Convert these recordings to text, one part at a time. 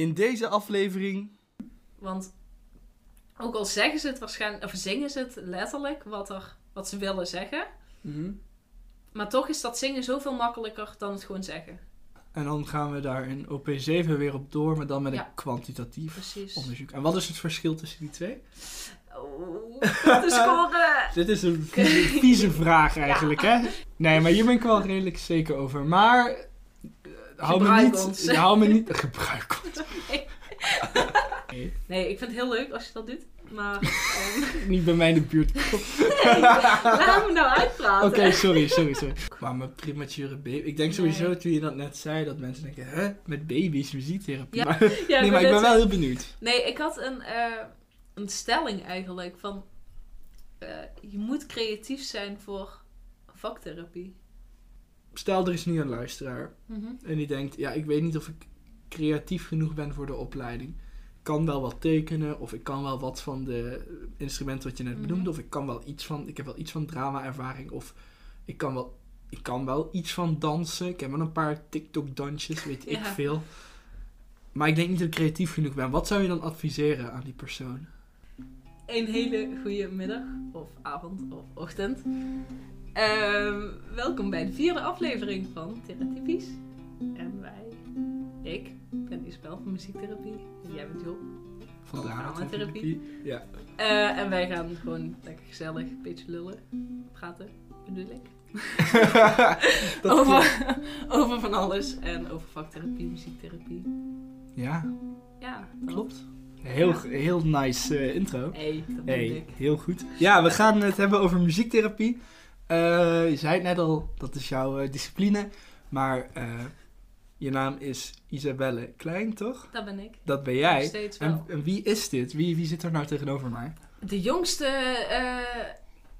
In deze aflevering. Want ook al zeggen ze het waarschijnlijk, of zingen ze het letterlijk wat, er, wat ze willen zeggen. Maar toch is dat zingen zoveel makkelijker dan het gewoon zeggen. En dan gaan we daar in OP7 weer op door, maar dan met Ja. een kwantitatief Precies. onderzoek. En wat is het verschil tussen die twee? Oh, de score! Dit is een vieze, vieze vraag eigenlijk, hè? Nee, maar hier ben ik wel redelijk zeker over. Maar hou me niet... ons. Hou me niet... Gebruik ons. Nee, Nee, ik vind het heel leuk als je dat doet. Maar ehm, niet bij mij in de buurt. laat me nou uitpraten. Oké, sorry, sorry, sorry. Maar mijn premature baby... Ik denk sowieso Nee. toen je dat net zei, dat mensen denken... Hè? Met baby's, muziektherapie? Ja, Maar, Ja, nee, maar ik ben wel heel benieuwd. Nee, ik had een, eh, een stelling eigenlijk van... eh, je moet creatief zijn voor vaktherapie. Stel, er is nu een luisteraar. Mhm. En die denkt, ja, ik weet niet of ik creatief genoeg ben voor de opleiding. Ik kan wel wat tekenen, of ik kan wel wat van de instrumenten wat je net Mhm. benoemde, of ik kan wel iets van, ik heb wel iets van drama-ervaring, of ik kan wel, ik kan wel iets van dansen. Ik heb wel een paar TikTok-dansjes, weet ik veel. Maar ik denk niet dat ik creatief genoeg ben. Wat zou je dan adviseren aan die persoon? Een hele goede middag, of avond, of ochtend. Ehm, welkom bij de vierde aflevering van Theratypisch. En wij, ik ben Isabel van muziektherapie. En jij bent Job. Van dramatherapie? Ja. Eh, en wij gaan gewoon lekker gezellig, een beetje lullen, praten, bedoel ik. Over, over van alles en over vaktherapie, muziektherapie. Ja, Ja, dat. klopt. Heel, Ja. heel nice eh, intro. Hey, dat Hey, ik. heel goed. Ja, we gaan het hebben over muziektherapie. Eh, je zei het net al, dat is jouw eh, discipline. Maar eh, je naam is Isabelle Klein, toch? Dat ben ik. Dat ben Nog jij. steeds wel. En, en wie is dit? Wie, wie zit er nou tegenover mij? De jongste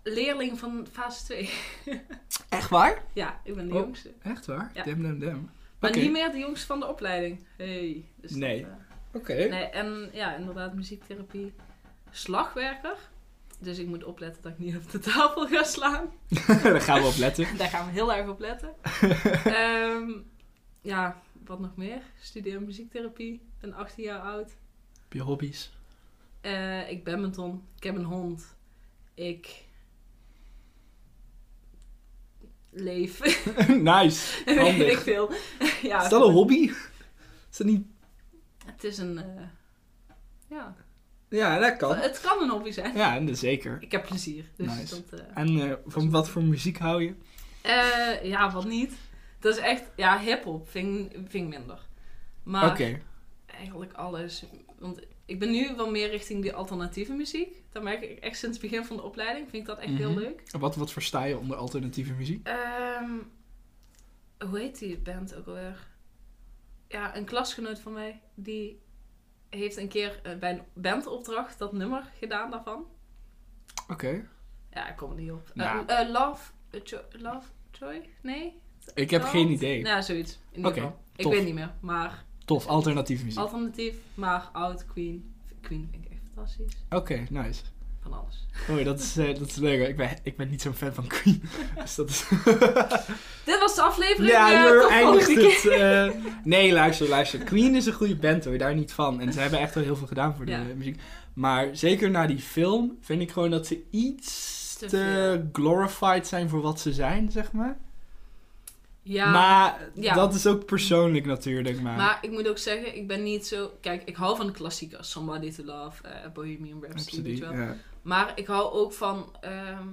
leerling van fase 2. Echt waar? ja, ik ben de Oh. jongste. Echt waar? Ja. Dem, dem, dem. Maar niet meer de jongste van de opleiding. Hey. Dus Nee. Oké. nee. En ja, inderdaad, muziektherapie. Slagwerker. Dus ik moet opletten dat ik niet op de tafel ga slaan. Daar gaan we op letten. Daar gaan we heel erg op letten. Ehm, ja, wat nog meer? Studeer muziektherapie. Ben 18 jaar oud. Heb je hobby's? Eh, ik badminton. Ik heb een hond. Ik leef. nice. Weet ik veel. ja, Is dat een hobby? Is dat niet... Het is een... eh, ja, Ja, dat kan. het kan een hobby zijn. Ja, zeker. Ik heb plezier. Dus Nice. dat... eh, En eh, van wat voor muziek hou je? eh, ja, wat niet. Dat is echt... Ja, hiphop vind, vind ik minder. Maar eigenlijk alles. Want ik ben nu wel meer richting die alternatieve muziek. Dat merk ik echt sinds het begin van de opleiding. Vind ik dat echt heel Mhm. leuk. Wat, wat versta je onder alternatieve muziek? Ehm, hoe heet die band ook alweer? Ja, een klasgenoot van mij. Die heeft een keer eh, bij een bandopdracht dat nummer gedaan daarvan. Oké. Ja, ik kom er niet op. Eh, Nou. eh, love, Jo- love Joy? Nee? Ik heb Love? geen idee. Nou, zoiets. Oké. Ik weet niet meer. Maar Tof, alternatieve muziek. alternatief, maar oud, Queen. Queen vind ik echt fantastisch. Oké, nice. Van alles. Hoi, dat is, eh, dat is leuk. Ik ben, ik ben niet zo'n fan van Queen. dus dat is... Dit was de aflevering. ja, eh, hier tot eindigt het. eh. nee, luister, luister. Queen is een goede band hoor, daar niet van. En ze hebben echt wel heel veel gedaan voor de Ja. muziek. Maar zeker na die film vind ik gewoon dat ze iets Te glorified zijn voor wat ze zijn, zeg maar. Ja, maar ja. dat is ook persoonlijk natuurlijk. Maar, Maar ik moet ook zeggen, ik ben niet zo... Kijk, ik hou van de klassiekers. Somebody to Love, eh, Bohemian Rhapsody, weet je wel. ja. Maar ik hou ook van... ehm,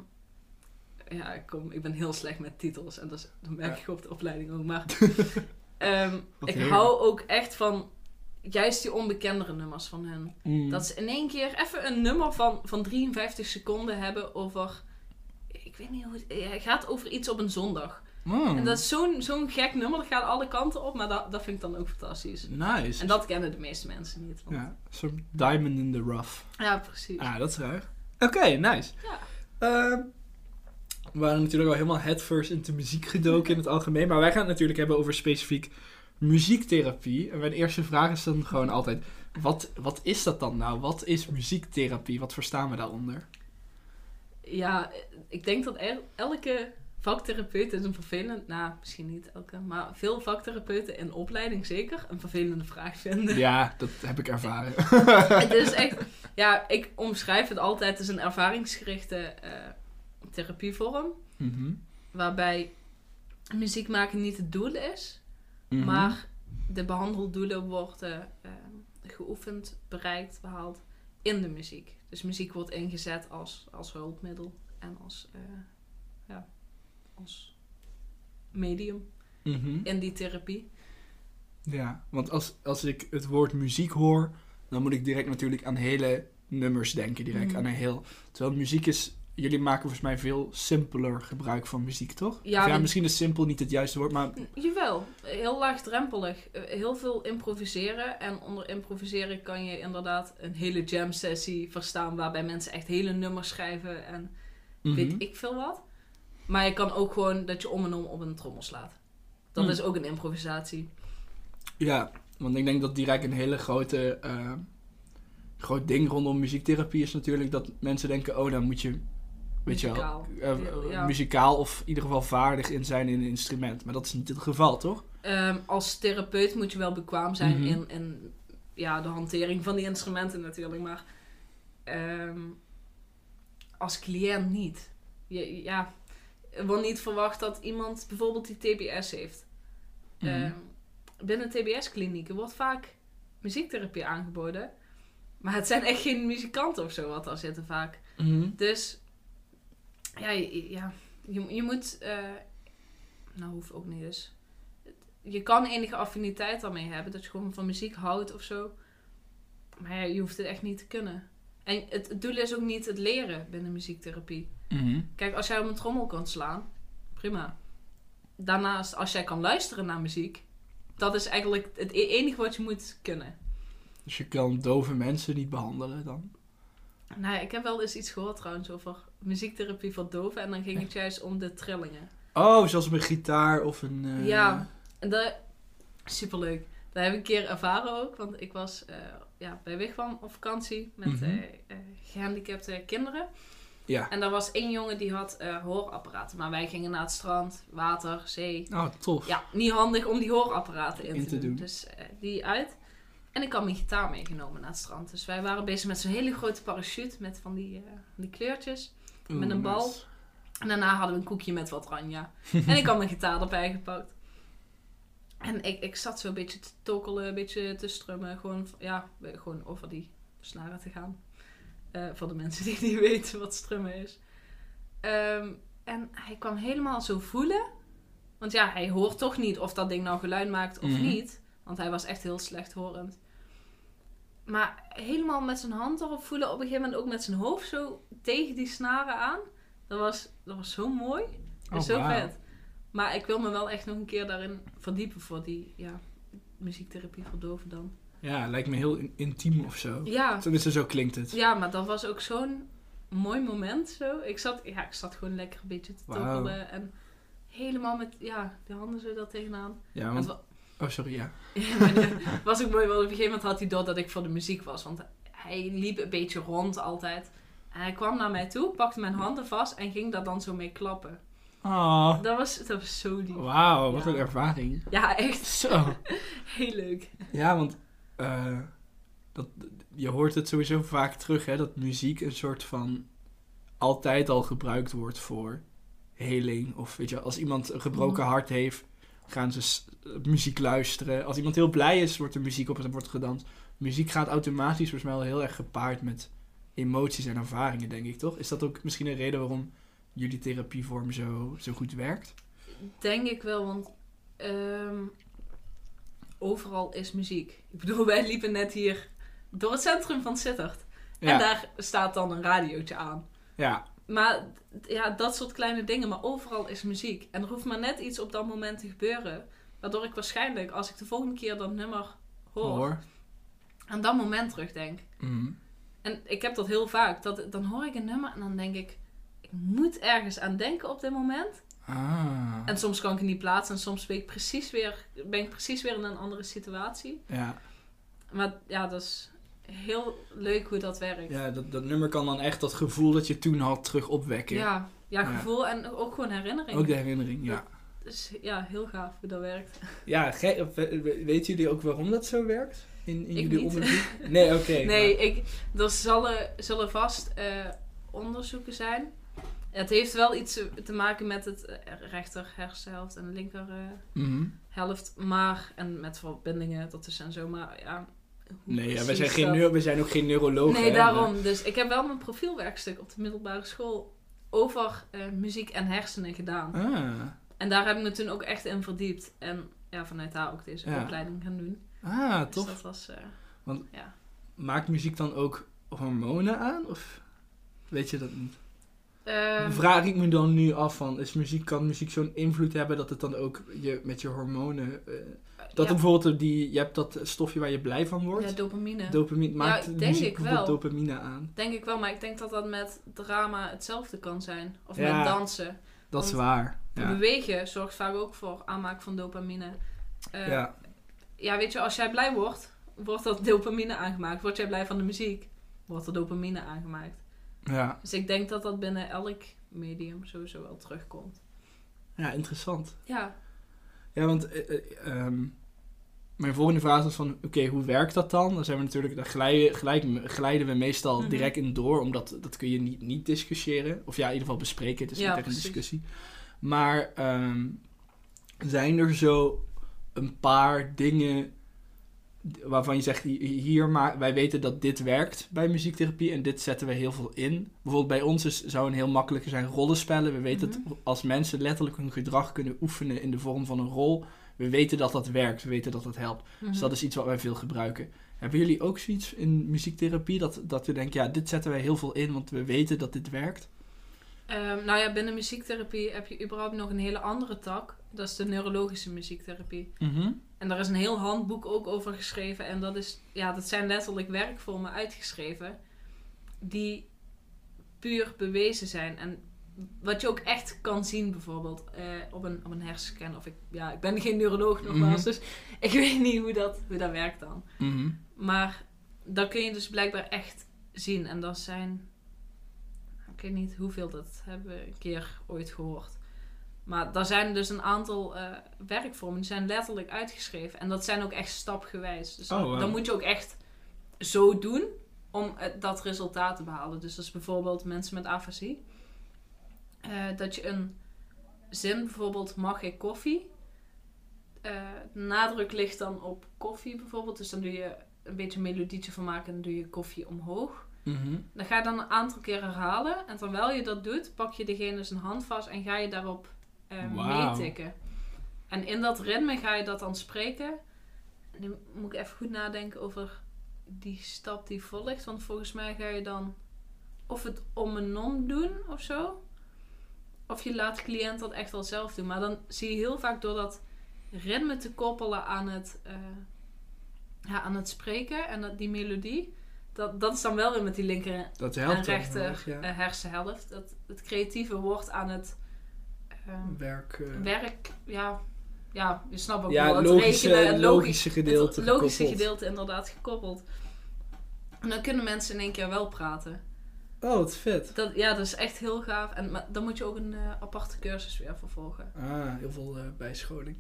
ja, ik, kom, ik ben heel slecht met titels. En dat, is, dat merk Ja. ik op de opleiding ook. Maar ehm, ik hou ook echt van... Juist die onbekendere nummers van hen. Mm. Dat ze in één keer even een nummer van, van 53 seconden hebben over... Ik weet niet hoe het... Het gaat over iets op een zondag. Mm. En dat is zo'n zo'n gek nummer. Dat gaat alle kanten op. Maar dat, dat vind ik dan ook fantastisch. Nice. En dat kennen de meeste mensen niet. want- Ja, soort diamond in the rough. Ja, precies. Ah, dat is raar. Oké, nice. Ja. Ehm, we waren natuurlijk al helemaal headfirst into muziek gedoken in het algemeen. Maar wij gaan het natuurlijk hebben over specifiek muziektherapie. En mijn eerste vraag is dan gewoon altijd... Wat, wat is dat dan nou? Wat is muziektherapie? Wat verstaan we daaronder? Ja, ik denk dat el- elke vaktherapeut is een vervelend, nou misschien niet elke, maar veel vaktherapeuten in opleiding zeker een vervelende vraag vinden. Ja, dat heb ik ervaren. Het is echt, ja, ik omschrijf het altijd, is een ervaringsgerichte eh, therapievorm, Mhm. waarbij muziek maken niet het doel is, Mhm. maar de behandeldoelen worden eh, geoefend, bereikt, behaald in de muziek. Dus muziek wordt ingezet als, als hulpmiddel en als, eh, als medium Mhm. in die therapie. Ja, want als, als ik het woord muziek hoor, dan moet ik direct natuurlijk aan hele nummers denken. Direct Mhm. aan een heel. Terwijl muziek is. Jullie maken volgens mij veel simpeler gebruik van muziek, toch? Ja, misschien is simpel niet het juiste woord, maar. Jawel, heel laagdrempelig. Eh, Heel veel improviseren. En onder improviseren kan je inderdaad een hele jam sessie verstaan. Waarbij mensen echt hele nummers schrijven en weet Mhm. ik veel wat. Maar je kan ook gewoon dat je om en om op een trommel slaat. Dat Hmm. is ook een improvisatie. Ja, want ik denk dat direct een hele grote. eh, groot ding rondom muziektherapie is natuurlijk dat mensen denken: oh, dan moet je. Weet Muzikaal. je wel, eh, Ja, muzikaal of in ieder geval vaardig in zijn in een instrument. Maar dat is niet het geval, toch? Ehm, als therapeut moet je wel bekwaam zijn Mhm. in, in ja, de hantering van die instrumenten natuurlijk. Maar ehm, als cliënt niet. Je, ja, wordt niet verwacht dat iemand bijvoorbeeld die TBS heeft. Ehm, binnen TBS-klinieken wordt vaak muziektherapie aangeboden. Maar het zijn echt geen muzikanten of zo wat daar zitten vaak. Mhm. Dus ja, je, ja, je, je moet. eh, nou, hoeft ook niet dus. Je kan enige affiniteit daarmee hebben, dat je gewoon van muziek houdt of zo. Maar ja, je hoeft het echt niet te kunnen. En het, het doel is ook niet het leren binnen muziektherapie. Mhm. Kijk, als jij op een trommel kan slaan, prima. Daarnaast, als jij kan luisteren naar muziek, dat is eigenlijk het e- enige wat je moet kunnen. Dus je kan dove mensen niet behandelen dan? Nou ja, ik heb wel eens iets gehoord trouwens over muziektherapie voor doven. En dan ging het juist om de trillingen. Oh, zoals een gitaar of een... eh, Ja, en dat... Superleuk. Dat heb ik een keer ervaren ook. Want ik was eh, ja, bij Wigwam op vakantie met Mhm. eh, eh, gehandicapte kinderen. Ja. En er was één jongen die had hoorapparaten. Maar wij gingen naar het strand, water, zee. Oh, tof. Ja, niet handig om die hoorapparaten in, In te, doen. doen. Dus die uit. En ik had mijn gitaar meegenomen naar het strand. Dus wij waren bezig met zo'n hele grote parachute met van die, die kleurtjes. Oeh, met een bal. nice. En daarna hadden we een koekje met wat ranja. en ik had mijn gitaar erbij gepakt. En ik, ik zat zo een beetje te tokkelen, een beetje te strummen. Gewoon, ja, gewoon over die snaren te gaan. Eh, voor de mensen die niet weten wat strummen is. Ehm, en hij kwam helemaal zo voelen. Want ja, hij hoort toch niet of dat ding nou geluid maakt of Mhm. niet. Want hij was echt heel slecht horend. Maar helemaal met zijn hand erop voelen. Op een gegeven moment ook met zijn hoofd zo tegen die snaren aan. Dat was, dat was zo mooi. Oh, zo vet. Maar ik wil me wel echt nog een keer daarin verdiepen voor die ja, muziektherapie voor doven dan. Ja, lijkt me heel in- intiem of zo. Ja, Tenminste, zo klinkt het. ja maar dat was ook zo'n mooi moment zo. Ik zat, ja, ik zat gewoon lekker een beetje te tokkelen. En helemaal met ja, de handen zo daar tegenaan. Ja, want... wa- Oh, sorry, ja. Ja, maar het was ook mooi, want op een gegeven moment had hij door dat ik voor de muziek was. Want hij liep een beetje rond altijd. En hij kwam naar mij toe, pakte mijn handen vast en ging daar dan zo mee klappen. Oh, Dat was, dat was zo lief. wauw, wat Ja. een ervaring. Ja, echt Zo. heel leuk. Ja, want eh, dat, je hoort het sowieso vaak terug, hè, dat muziek een soort van altijd al gebruikt wordt voor heling. Of weet je, als iemand een gebroken Mhm. hart heeft, gaan ze s- muziek luisteren. Als iemand heel blij is, wordt er muziek op en wordt gedanst. Muziek gaat automatisch volgens mij wel heel erg gepaard met emoties en ervaringen, denk ik, toch? Is dat ook misschien een reden waarom jullie therapievorm zo, zo goed werkt? Denk ik wel, want ehm, overal is muziek. Ik bedoel, wij liepen net hier door het centrum van Sittard. En daar staat dan een radiootje aan. ja, Maar ja, dat soort kleine dingen, maar overal is muziek. En er hoeft maar net iets op dat moment te gebeuren. Waardoor ik waarschijnlijk, als ik de volgende keer dat nummer hoor, hoor. aan dat moment terugdenk. Mhm. En ik heb dat heel vaak. Dat, dan hoor ik een nummer en dan denk ik, ik moet ergens aan denken op dit moment. Ah. En soms kan ik het niet plaatsen en soms ben ik precies weer, ben ik precies weer in een andere situatie. Ja. Maar ja, dat is heel leuk hoe dat werkt. Ja, dat, dat nummer kan dan echt dat gevoel dat je toen had terug opwekken. Ja, ja, Ja. gevoel en ook gewoon herinnering. Ook de herinnering, ja. Dus ja, heel gaaf hoe dat werkt. Ja, weten jullie ook waarom dat zo werkt? In, in Ik jullie niet. onderzoek? Nee, oké. Nee, maar- ik, er zullen, zullen vast eh, onderzoeken zijn. Het heeft wel iets te- maken met het eh, rechter hersenhelft en de linker eh, Mhm. helft. Maar, en met verbindingen ertussen en zo. Maar ja, Nee, ja, we, zijn geen neuro- we zijn ook geen neurologen. Nee, hè, daarom. Dus ik heb wel mijn profielwerkstuk op de middelbare school over eh, muziek en hersenen gedaan. Ah, En daar heb ik me toen ook echt in verdiept. En ja, vanuit daar ook deze Ja. opleiding gaan doen. ah Dus tof. dat was... eh, Maakt muziek dan ook hormonen aan? Of weet je dat niet? Ehm, Vraag ik me dan nu af van, is muziek, kan muziek zo'n invloed hebben dat het dan ook je, met je hormonen... eh, dat ja, bijvoorbeeld die, je hebt dat stofje waar je blij van wordt. ja, dopamine. Dopamine maakt denk muziek ik wel. dopamine aan. Denk ik wel, maar ik denk dat dat met drama hetzelfde kan zijn. Of Ja. met dansen. Dat is waar. Ja. Bewegen zorgt vaak ook voor aanmaak van dopamine. Eh, ja. ja. weet je, als jij blij wordt, wordt dat dopamine aangemaakt. Word jij blij van de muziek, wordt er dopamine aangemaakt. Ja. Dus ik denk dat dat binnen elk medium sowieso wel terugkomt. ja, interessant. Ja, Ja, want eh, eh, ehm, mijn volgende vraag was van, oké, hoe werkt dat dan? Dan zijn we natuurlijk, daar glijden, gelijk, glijden we meestal Mhm. direct in door, omdat dat kun je niet, niet discussiëren. Of ja, in ieder geval bespreken, het is Ja, niet echt een discussie. Maar ehm, zijn er zo een paar dingen waarvan je zegt, hi- hier maar, wij weten dat dit werkt bij muziektherapie en dit zetten we heel veel in. Bijvoorbeeld bij ons is, zou een heel makkelijke zijn rollenspellen. We weten Mhm. dat als mensen letterlijk hun gedrag kunnen oefenen in de vorm van een rol, we weten dat dat werkt, we weten dat dat helpt. Dus Mhm. dat is iets wat wij veel gebruiken. Hebben jullie ook zoiets in muziektherapie dat, dat je denkt, ja, dit zetten wij heel veel in, want we weten dat dit werkt? Ehm, nou ja, binnen muziektherapie heb je überhaupt nog een hele andere tak. Dat is de neurologische muziektherapie. En daar is een heel handboek ook over geschreven. En dat, is, ja, dat zijn letterlijk werkvormen uitgeschreven. Die puur bewezen zijn. En wat je ook echt kan zien bijvoorbeeld eh, op, een, op een hersenscan. Of ik, ja, ik ben geen neuroloog nogmaals. Mhm. Dus ik weet niet hoe dat, hoe dat werkt dan. Mhm. Maar dat kun je dus blijkbaar echt zien. En dat zijn... Ik weet niet hoeveel, dat hebben we een keer ooit gehoord. Maar daar zijn dus een aantal eh, werkvormen, die zijn letterlijk uitgeschreven. En dat zijn ook echt stapgewijs. Dus Oh, dan, wow. dan moet je ook echt zo doen om eh, dat resultaat te behalen. Dus dat is bijvoorbeeld mensen met afasie. Eh, dat je een zin, bijvoorbeeld mag ik koffie? De nadruk ligt dan op koffie bijvoorbeeld. Dus dan doe je een beetje een melodietje van maken en dan doe je koffie omhoog. Mhm. Dan ga je dan een aantal keer herhalen. En terwijl je dat doet, pak je degene zijn hand vast en ga je daarop eh meetikken. En in dat ritme ga je dat dan spreken. En nu moet ik even goed nadenken over die stap die volgt. Want volgens mij ga je dan of het om en om doen of zo. Of je laat de cliënt dat echt wel zelf doen. Maar dan zie je heel vaak door dat ritme te koppelen aan het, eh, ja, aan het spreken en dat, die melodie. Dat, dat is dan wel weer met die linker Dat en helpt heel rechter ja. eh, hersenhelft. Dat het creatieve wordt aan het Werk, eh, werk, ja, ja, je snapt ook ja, wel. het Het logische, rekenen, het logisch, logische gedeelte. het logische gekoppeld. gedeelte inderdaad gekoppeld. En dan kunnen mensen in één keer wel praten. Oh, wat vet. Dat, ja, dat is echt heel gaaf. En maar dan moet je ook een eh, aparte cursus weer vervolgen. Ah, heel veel eh, bijscholing.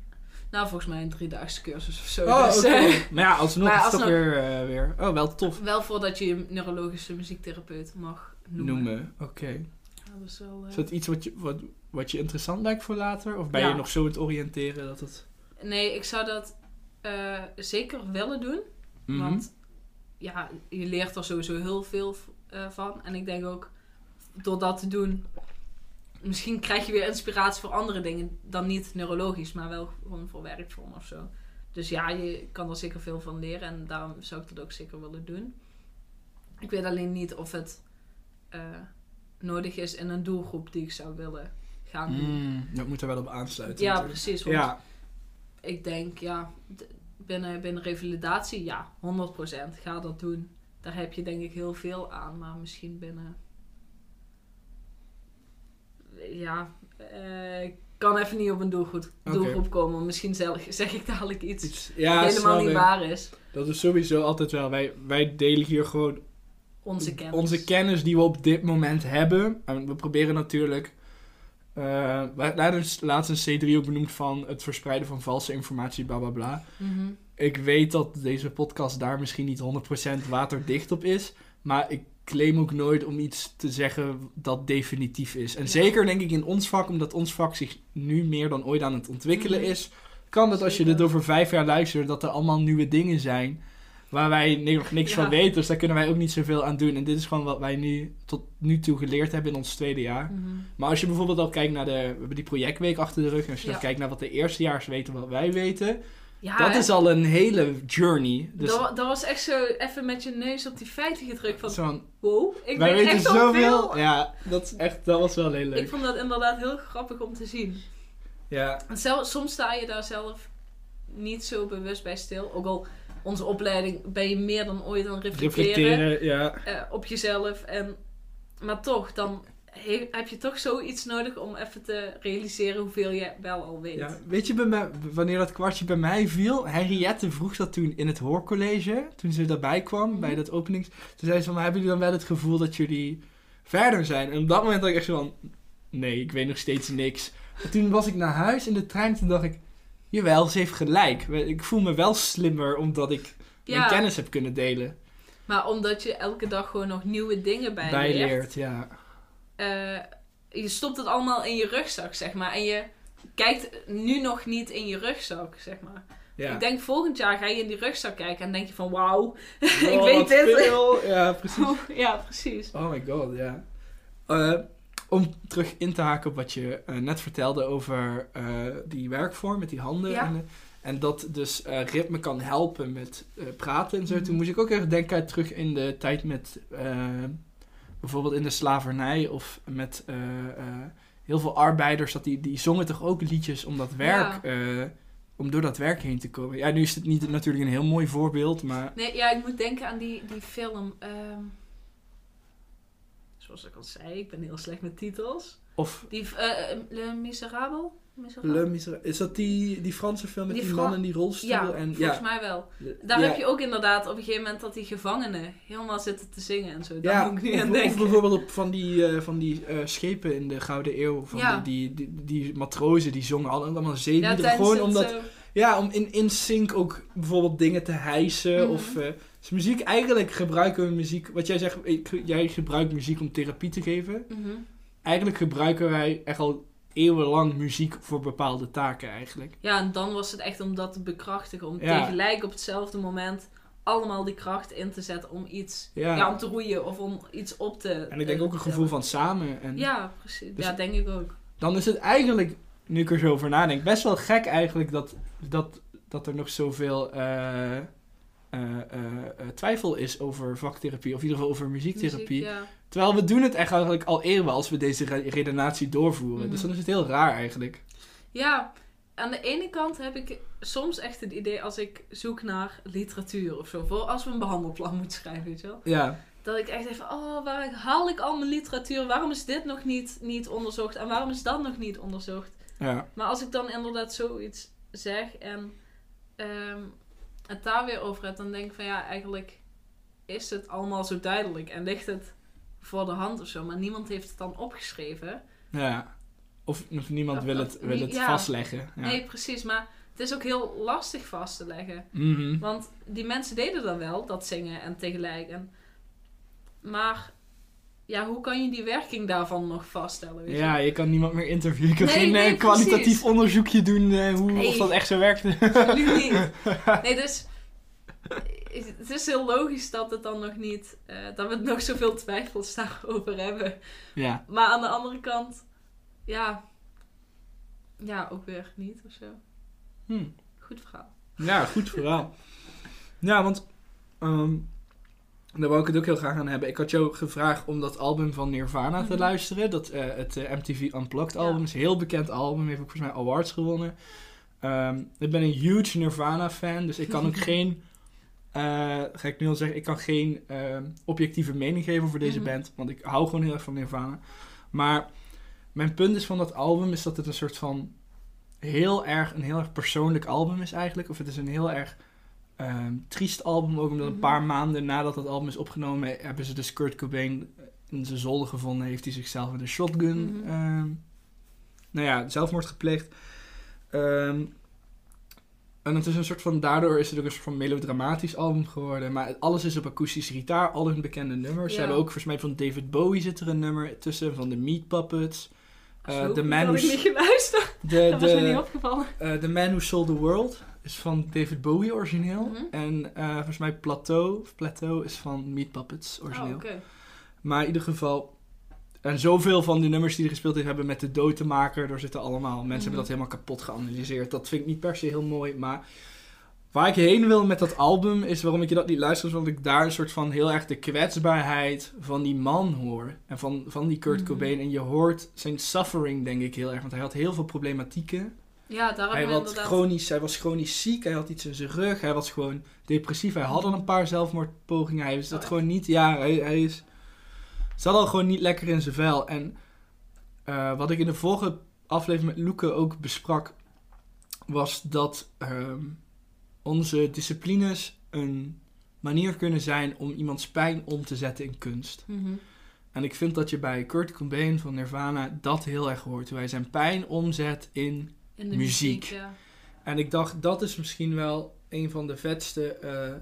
Nou, volgens mij een driedaagse cursus of zo. Oh, dus, oké. Maar ja, alsnog Maar is het toch alsnog- weer, weer... Oh, wel tof. wel voordat je je neurologische muziektherapeut mag noemen. Noemen. Oké. Ja, dat is wel, eh, Is dat iets wat je, wat, wat je interessant lijkt voor later? Of ben Ja. je nog zo het oriënteren dat het... Nee, ik zou dat eh, zeker willen doen. Mhm. Want ja, je leert er sowieso heel veel eh, van. En ik denk ook, door dat te doen, misschien krijg je weer inspiratie voor andere dingen. Dan niet neurologisch, maar wel gewoon voor werkvorm of zo. Dus ja, je kan er zeker veel van leren. En daarom zou ik dat ook zeker willen doen. Ik weet alleen niet of het eh, nodig is in een doelgroep die ik zou willen gaan doen. Mm, dat moet er wel op aansluiten Ja, natuurlijk. precies. Want Ja, ik denk, ja, binnen, binnen revalidatie, ja, 100%. Ga dat doen. Daar heb je denk ik heel veel aan, maar misschien binnen. Ja, eh, kan even niet op een doelgroep, doelgroep komen. Misschien zelf, zeg ik dadelijk iets Iets- ja, helemaal niet waar is. Dat is sowieso altijd wel. Wij, wij delen hier gewoon Onze kennis. onze kennis die we op dit moment hebben. En we proberen natuurlijk. Wij wij hebben laatst een C3 ook benoemd van het verspreiden van valse informatie, bla bla bla. Mhm. Ik weet dat deze podcast daar misschien niet 100% waterdicht op is. Maar ik claim ook nooit om iets te zeggen dat definitief is. En Ja. zeker denk ik in ons vak, omdat ons vak zich nu meer dan ooit aan het ontwikkelen Mhm. is. Kan het als je dit over vijf jaar luistert, dat er allemaal nieuwe dingen zijn. Waar wij nog niks Ja. van weten. Dus daar kunnen wij ook niet zoveel aan doen. En dit is gewoon wat wij nu tot nu toe geleerd hebben in ons tweede jaar. Mhm. Maar als je bijvoorbeeld al kijkt naar de... We hebben die projectweek achter de rug. En als je Ja. dan kijkt naar wat de eerstejaars weten wat wij weten. Ja, dat hè? is al een hele journey. Dus dat, dat was echt zo even met je neus op die feiten gedrukt van... Wow, ik wij weet weten echt zoveel. zoveel. Ja, dat, is echt, dat was wel heel leuk. Ik vond dat inderdaad heel grappig om te zien. Ja, En zelf, soms sta je daar zelf niet zo bewust bij stil. Ook al onze opleiding ben je meer dan ooit aan het reflecteren, reflecteren. Ja. eh, op jezelf. En, maar toch, dan he- heb je toch zoiets nodig om even te realiseren hoeveel je wel al weet. Ja, weet je bij mij, wanneer dat kwartje bij mij viel? Henriette vroeg dat toen in het hoorcollege, toen ze daarbij kwam, bij Mhm. dat openings. Toen zei ze van, maar hebben jullie dan wel het gevoel dat jullie verder zijn? En op dat moment had ik echt zo van, nee, ik weet nog steeds niks. En toen was ik naar huis in de trein, toen dacht ik, jawel, ze heeft gelijk. Ik voel me wel slimmer omdat ik mijn kennis heb kunnen delen. maar omdat je elke dag gewoon nog nieuwe dingen bijleert. Bijleert, ja. eh, je stopt het allemaal in je rugzak, zeg maar. En je kijkt nu nog niet in je rugzak, zeg maar. ja. Ik denk volgend jaar ga je in die rugzak kijken en denk je van wauw, ik Oh, weet dit. veel. Ja, precies. ja, precies. Oh my god, ja. Eh, om terug in te haken op wat je eh, net vertelde over eh, die werkvorm met die handen. Ja. En, eh, en dat dus ritme kan helpen met praten en zo. Mhm. Toen moest ik ook echt denken uit terug in de tijd met bijvoorbeeld in de slavernij of met heel veel arbeiders. Dat die, die zongen toch ook liedjes om dat werk, om door dat werk heen te komen. Ja, nu is het niet natuurlijk een heel mooi voorbeeld, maar Nee, ja, ik moet denken aan die, die film. ehm, zoals ik al zei, ik ben heel slecht met titels. of Die, eh, Le Miserable? Miserable? Le Miséra- Is dat die, die Franse film met Die die, man in die rolstoel? Ja, en, volgens mij wel. Daar ja, heb je ook inderdaad op een gegeven moment dat die gevangenen helemaal zitten te zingen en zo. Daar ja, moet ik nu of, aan of denken. bijvoorbeeld op van die, eh, van die eh, schepen in de Gouden Eeuw. Van Ja. die, die, die, die matrozen die zongen al- allemaal ja, zeeliederen. gewoon omdat, eh, ja, om in, in sync ook bijvoorbeeld dingen te hijsen. Mhm. Of eh, dus muziek, eigenlijk gebruiken we muziek. Wat jij zegt, jij gebruikt muziek om therapie te geven. mhm. Eigenlijk gebruiken wij echt al eeuwenlang muziek voor bepaalde taken eigenlijk. Ja, en dan was het echt om dat te bekrachtigen. Om Ja. tegelijk op hetzelfde moment allemaal die kracht in te zetten om iets... Ja. Ja, om te roeien of om iets op te... en ik denk eh, ook een gevoel van samen. En Ja, precies. Dus- ja, denk ik ook. dan is het eigenlijk, nu ik er zo over nadenk, best wel gek eigenlijk dat, dat, dat er nog zoveel eh, eh, eh, eh, twijfel is over vaktherapie, of in ieder geval over muziektherapie. Muziek, ja. Terwijl we doen het echt eigenlijk al eeuwen als we deze re- redenatie doorvoeren. Mhm. Dus dan is het heel raar eigenlijk. ja, aan de ene kant heb ik soms echt het idee als ik zoek naar literatuur of zo. Voor als we een behandelplan moeten schrijven, weet je wel. Ja, Dat ik echt even, oh, waar haal ik al mijn literatuur? Waarom is dit nog niet, niet onderzocht? En waarom is dat nog niet onderzocht? ja, Maar als ik dan inderdaad zoiets zeg en ehm, het daar weer over heb, dan denk ik van ja, eigenlijk is het allemaal zo duidelijk en ligt het voor de hand of zo. Maar niemand heeft het dan opgeschreven. ja. Of, of niemand Of- wil het, wil het ja. vastleggen. Ja. Nee, precies. Maar het is ook heel lastig vast te leggen. Mhm. Want die mensen deden dan wel, dat zingen en tegelijk. En, maar ja, hoe kan je die werking daarvan nog vaststellen? Weet? Ja, je kan niemand meer interviewen. Je kan Nee, geen eh, kwalitatief precies. onderzoekje doen eh, hoe, Nee. of dat echt zo werkt. Absoluut niet. Nee, dus het is heel logisch dat het dan nog niet, eh, dat we nog zoveel twijfels daarover hebben. ja. Maar aan de andere kant, ja, ja, ook weer niet of zo. Hm. Goed verhaal. Ja, goed verhaal. Ja, want ehm, daar wou ik het ook heel graag aan hebben. Ik had jou gevraagd om dat album van Nirvana te Mhm. luisteren. Dat, eh, het eh, MTV Unplugged Ja. album is een heel bekend album. Heeft ook volgens mij awards gewonnen. Ehm, ik ben een huge Nirvana fan, dus ik kan ook geen... eh, ga ik nu al zeggen, ik kan geen ehm, objectieve mening geven over deze Mhm. band. Want ik hou gewoon heel erg van Nirvana. Maar mijn punt is van dat album is dat het een soort van heel erg, een heel erg persoonlijk album is eigenlijk. Of het is een heel erg ehm, triest album, ook omdat een Mhm. paar maanden nadat dat album is opgenomen, hebben ze dus Kurt Cobain in zijn zolder gevonden. Heeft hij zichzelf met een shotgun, Mhm. ehm, nou ja, zelfmoord gepleegd. Ehm, en het is een soort van, daardoor is het ook een soort van melodramatisch album geworden. Maar alles is op akoestische gitaar, al hun bekende nummers. Ze hebben ook, volgens mij van David Bowie zit er een nummer tussen, van de Meat Puppets. Eh, Zo, The Man ik Who- niet geluisterd. De, dat was me niet opgevallen. eh, The Man Who Sold the World is van David Bowie origineel. Mhm. En eh, volgens mij Plateau, of Plateau is van Meat Puppets Oh, origineel. Maar in ieder geval... En zoveel van die nummers die hij gespeeld heeft hebben met de dood te maken. Er zitten allemaal... Mensen Mhm. hebben dat helemaal kapot geanalyseerd. Dat vind ik niet per se heel mooi, maar... Waar ik heen wil met dat album is waarom ik je dat niet luister, is omdat ik daar een soort van heel erg de kwetsbaarheid van die man hoor. En van, van die Kurt Mhm. Cobain. En je hoort zijn suffering, denk ik heel erg. Want hij had heel veel problematieken. Ja, daar Hij, had inderdaad... chronisch, hij was chronisch ziek, hij had iets in zijn rug, hij was gewoon depressief. Hij had al een paar zelfmoordpogingen, hij is dat Oh, gewoon niet, ja, hij, hij is, zat al gewoon niet lekker in zijn vel. En eh, wat ik in de vorige aflevering met Loeke ook besprak, was dat ehm, onze disciplines een manier kunnen zijn om iemands pijn om te zetten in kunst. Mhm. En ik vind dat je bij Kurt Cobain van Nirvana dat heel erg hoort. Hoe hij zijn pijn omzet in De Muziek. muziek, ja. en ik dacht, dat is misschien wel een van de vetste eh,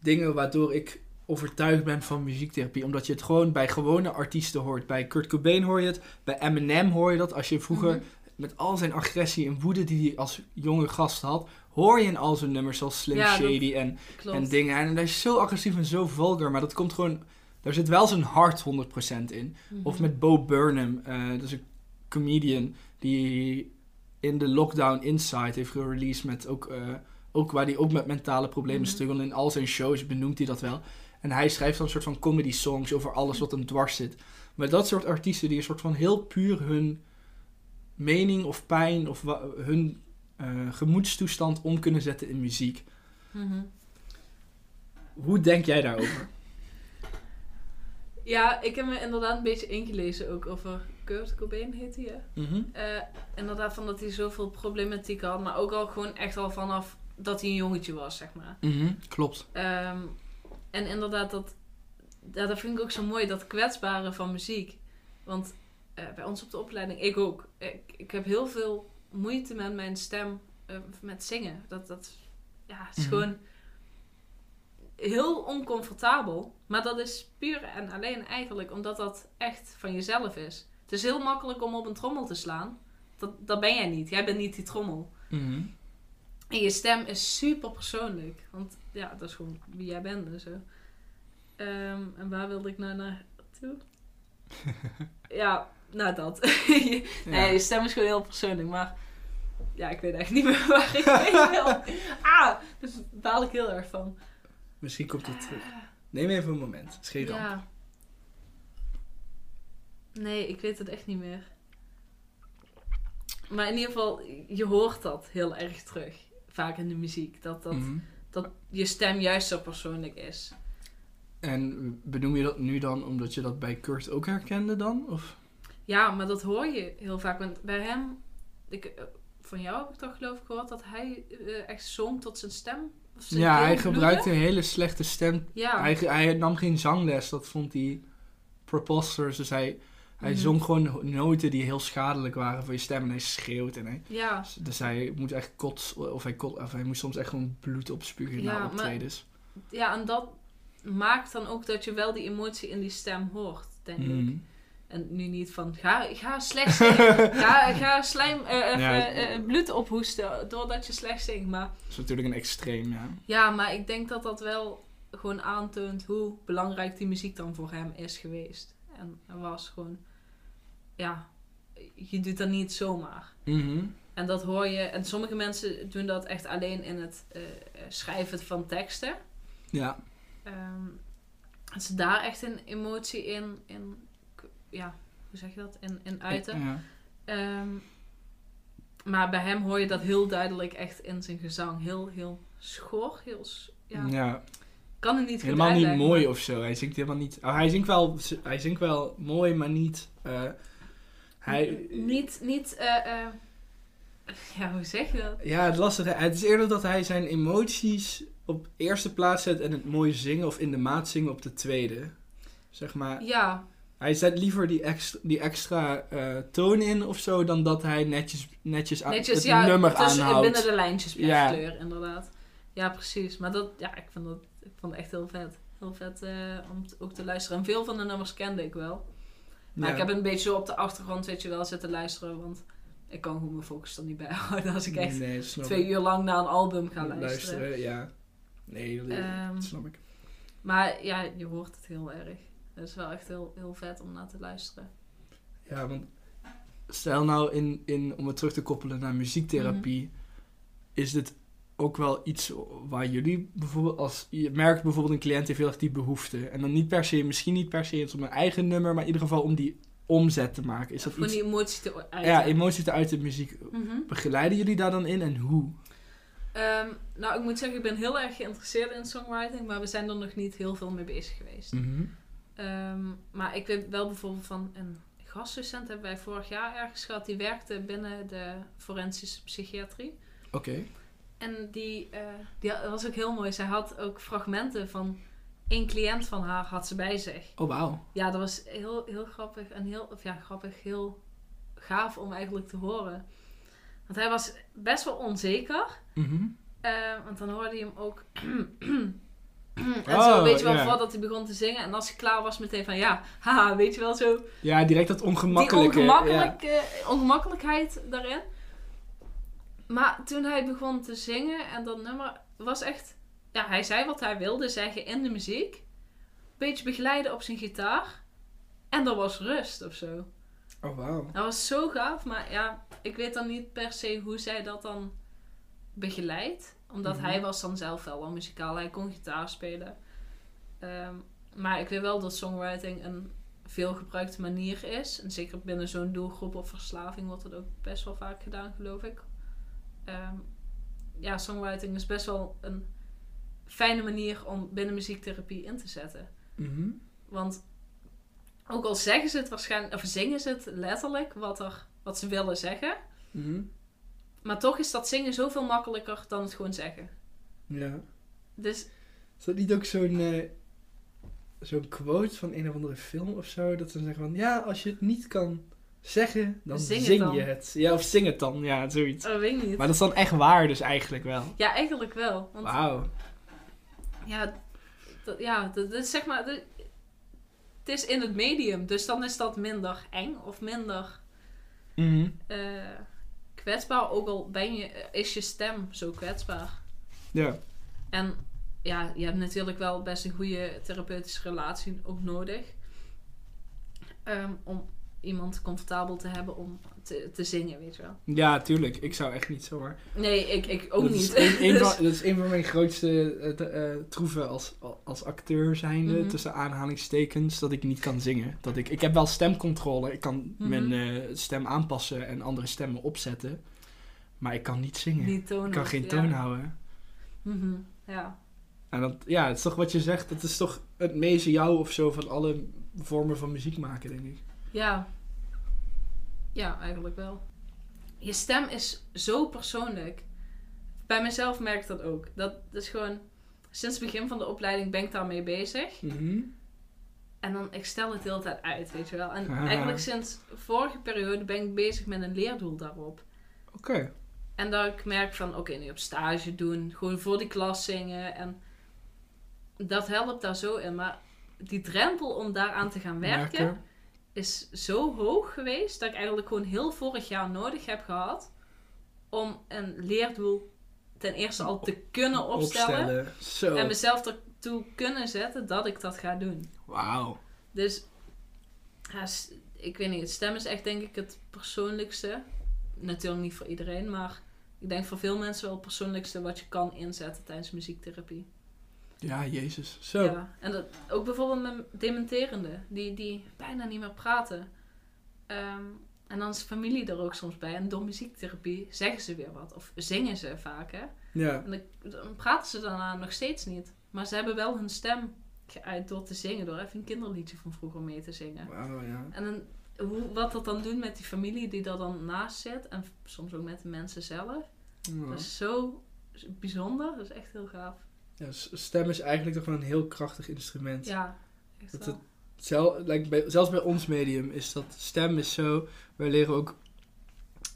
dingen waardoor ik overtuigd ben van muziektherapie. Omdat je het gewoon bij gewone artiesten hoort. Bij Kurt Cobain hoor je het. Bij Eminem hoor je dat. Als je vroeger Mhm. met al zijn agressie en woede die hij als jonge gast had... hoor je in al zijn nummers zoals Slim Ja, Shady en, Klopt. en dingen. En hij is zo agressief en zo vulgar. Maar dat komt gewoon... Daar zit wel zijn hart 100% in. Of Mhm. met Bo Burnham, eh dat is een comedian die in de Lockdown Inside heeft gereleased met ook, eh, ook waar hij ook met mentale problemen Mhm. struggelt. In al zijn shows benoemt hij dat wel. En hij schrijft dan een soort van comedy songs over alles wat hem dwars zit. Maar dat soort artiesten die een soort van heel puur hun mening of pijn of hun eh, gemoedstoestand om kunnen zetten in muziek. Mhm. Hoe denk jij daarover? Ja, ik heb me inderdaad een beetje ingelezen ook over Kurt Cobain, heet hij, hè? Mhm. Eh, inderdaad, van dat hij zoveel problematiek had, maar ook al gewoon echt al vanaf dat hij een jongetje was, zeg maar. Mhm, Klopt. Ehm, en inderdaad, dat, ja, dat vind ik ook zo mooi, dat kwetsbare van muziek. Want eh, bij ons op de opleiding, ik ook. Ik, ik heb heel veel moeite met mijn stem, eh, met zingen. Dat, dat ja, is Mhm. gewoon heel oncomfortabel. Maar dat is puur en alleen eigenlijk omdat dat echt van jezelf is. Het is heel makkelijk om op een trommel te slaan. Dat, dat ben jij niet. Jij bent niet die trommel. Mhm. En je stem is super persoonlijk. Want ja, dat is gewoon wie jij bent en zo. Ehm, en waar wilde ik nou naartoe? ja, nou dat. nee, je stem is gewoon heel persoonlijk. Maar ja, ik weet echt niet meer waar ik heen wil. Ah, dus daar baal ik heel erg van. Misschien komt het terug. Neem even een moment. Ramp. Ja. Nee, ik weet het echt niet meer. Maar in ieder geval, je hoort dat heel erg terug. Vaak in de muziek. Dat, dat, Mhm. dat je stem juist zo persoonlijk is. En benoem je dat nu dan omdat je dat bij Kurt ook herkende dan? Of? Ja, maar dat hoor je heel vaak. Want bij hem, ik, eh, van jou heb ik toch geloof ik gehoord dat hij eh, echt zong tot zijn stem. Of zijn Ja, hij gebruikte een hele slechte stem. Ja, Hij, hij nam geen zangles, dat vond hij preposterous. Dus hij, hij Mhm. zong gewoon noten die heel schadelijk waren voor je stem. En hij schreeuwt en hij... ja, Dus hij moet echt kots, of hij, kot, of hij moest soms echt gewoon bloed opspugen Ja, na maar- optredens. ja, en dat maakt dan ook dat je wel die emotie in die stem hoort, denk ik. Mhm. En nu niet van, ga, ga slecht zingen. ga, ga slijm, eh, Ja. eh, eh, bloed ophoesten doordat je slecht zingt. Maar Dat is natuurlijk een extreem, ja. ja, maar ik denk dat dat wel gewoon aantoont hoe belangrijk die muziek dan voor hem is geweest. En was gewoon, ja, je doet dat niet zomaar. Mhm. En dat hoor je, en sommige mensen doen dat echt alleen in het eh, eh, schrijven van teksten. Ja. Ehm dat ze daar echt een emotie in, in ja, hoe zeg je dat, in, in uiten. Ja. Ehm, maar bij hem hoor je dat heel duidelijk echt in zijn gezang. Heel, heel schor. Heel, ja. ja. Kan het niet Helemaal niet uitleggen, mooi of zo. Hij zingt helemaal niet. oh, hij, zingt wel, hij zingt wel mooi, maar niet. eh, Hij, Niet, niet, eh, eh, ja, hoe zeg je dat? ja, het lastige, het is eerder dat hij zijn emoties op eerste plaats zet en het mooie zingen of in de maat zingen op de tweede. Zeg maar, Ja, hij zet liever die extra, die extra toon in of zo dan dat hij netjes, netjes, netjes, het ja, nummer tussen, aanhoudt. binnen de lijntjes blijft Ja. kleur, inderdaad. Ja, precies. Maar dat, ja, ik vind dat, ik vond het echt heel vet. Heel vet eh, om ook te luisteren. En veel van de nummers kende ik wel. Maar Ja. ik heb een beetje zo op de achtergrond, weet je wel, zitten luisteren. Want ik kan gewoon mijn focus er niet bij houden als ik echt nee, twee ik. uur lang naar een album ga luisteren. ja. Nee, dat, Ehm, dat snap ik. Maar ja, je hoort het heel erg. Het is wel echt heel, heel vet om naar te luisteren. Ja, want stel nou in, in, om het terug te koppelen naar muziektherapie, Mhm. is dit ook wel iets waar jullie bijvoorbeeld, als je merkt bijvoorbeeld een cliënt heeft heel erg die behoefte. En dan niet per se, misschien niet per se om een eigen nummer, maar in ieder geval om die omzet te maken. Is dat iets? die emotie te uiten. Ja, emoties te uit de muziek. Mhm. Begeleiden jullie daar dan in en hoe? Ehm, nou, ik moet zeggen, ik ben heel erg geïnteresseerd in songwriting, maar we zijn er nog niet heel veel mee bezig geweest. Mhm. Ehm, maar ik weet wel bijvoorbeeld van een gastdocent hebben wij vorig jaar ergens gehad, die werkte binnen de forensische psychiatrie. Oké. En die, eh, die had- dat was ook heel mooi. Zij had ook fragmenten van één cliënt van haar had ze bij zich. Oh, wauw. Ja, dat was heel, heel grappig en heel, of ja, grappig, heel gaaf om eigenlijk te horen. Want hij was best wel onzeker. Mhm. Eh, want dan hoorde je hem ook. en Oh, zo, weet je wel, ja. voordat hij begon te zingen. En als hij klaar was, meteen van ja, haha, weet je wel, zo. Ja, direct dat Die ongemakkelijke. ja. ongemakkelijke, ongemakkelijkheid daarin. Maar toen hij begon te zingen en dat nummer was echt. Ja, hij zei wat hij wilde zeggen in de muziek. Beetje begeleiden op zijn gitaar. En er was rust of zo. Oh, wauw. Dat was zo gaaf, maar ja, ik weet dan niet per se hoe zij dat dan begeleidt. Omdat Mhm. hij was dan zelf wel al muzikaal, hij kon gitaar spelen. Ehm, maar ik weet wel dat songwriting een veel gebruikte manier is. En zeker binnen zo'n doelgroep of verslaving wordt dat ook best wel vaak gedaan, geloof ik. Ehm, ja, songwriting is best wel een fijne manier om binnen muziektherapie in te zetten. Mhm. Want ook al zeggen ze het waarschijnlijk, of zingen ze het letterlijk wat, er, wat ze willen zeggen. Mhm. Maar toch is dat zingen zoveel makkelijker dan het gewoon zeggen. Ja. Dus Is dat niet ook zo'n eh, zo'n quote van een of andere film of zo? Dat ze zeggen van, ja, als je het niet kan zeggen, dan Zing zing, het dan. je het. Ja, of zing het dan. Ja, zoiets. dat weet ik niet. Maar dat is dan echt waar dus eigenlijk wel. Ja, eigenlijk wel. Want Wauw. ja, dat, ja, dat, is zeg maar. dat- het is in het medium, dus dan is dat minder eng of minder Mhm. eh, kwetsbaar. Ook al ben je, is je stem zo kwetsbaar. Ja. En ja, je hebt natuurlijk wel best een goede therapeutische relatie ook nodig. Ehm, om iemand comfortabel te hebben om te, te zingen, weet je wel. ja, tuurlijk. Ik zou echt niet zomaar... Nee, ik, ik ook dat niet. Is een, Dus- van, dat is een van mijn grootste eh, eh, troeven als, als acteur zijnde, Mhm. tussen aanhalingstekens, dat ik niet kan zingen. Dat ik, ik heb wel stemcontrole. Ik kan Mhm. mijn eh, stem aanpassen en andere stemmen opzetten. Maar ik kan niet zingen. niet tonen. ik kan geen ja. toon houden. Mhm, Ja. En dat, ja, het is toch wat je zegt, het is toch het meest jou of zo van alle vormen van muziek maken, denk ik. Ja. Ja, eigenlijk wel. Je stem is zo persoonlijk. Bij mezelf merk ik dat ook. Dat is gewoon... Sinds het begin van de opleiding ben ik daarmee bezig. Mhm. En dan, ik stel het de hele tijd uit, weet je wel. En Ah. eigenlijk sinds vorige periode ben ik bezig met een leerdoel daarop. Oké. En dat ik merk van, oké, nu op stage doen. Gewoon voor die klas zingen. En dat helpt daar zo in. Maar die drempel om daaraan te gaan werken, is zo hoog geweest... dat ik eigenlijk gewoon heel vorig jaar nodig heb gehad... om een leerdoel ten eerste al te kunnen opstellen. En mezelf ertoe kunnen zetten dat ik dat ga doen. Wauw. Dus, ja, ik weet niet, stem is echt denk ik het persoonlijkste. Natuurlijk niet voor iedereen, maar ik denk voor veel mensen wel het persoonlijkste wat je kan inzetten tijdens muziektherapie. Ja, jezus. Zo. Ja, en dat, ook bijvoorbeeld met dementerende, die, die bijna niet meer praten. Ehm, en dan is familie er ook soms bij. En door muziektherapie zeggen ze weer wat. Of zingen ze vaak, hè. Ja. En dan, dan praten ze daarna nog steeds niet. Maar ze hebben wel hun stem geuit door te zingen. Door even een kinderliedje van vroeger mee te zingen. Wauw, ja. En dan hoe, wat dat dan doet met die familie die er dan naast zit. En soms ook met de mensen zelf. Ja. Dat is zo bijzonder. Dat is echt heel gaaf. Ja, stem is eigenlijk toch wel een heel krachtig instrument. Ja, echt Dat wel. Zel, like bij, zelfs bij ons medium is dat stem is zo. Wij leren ook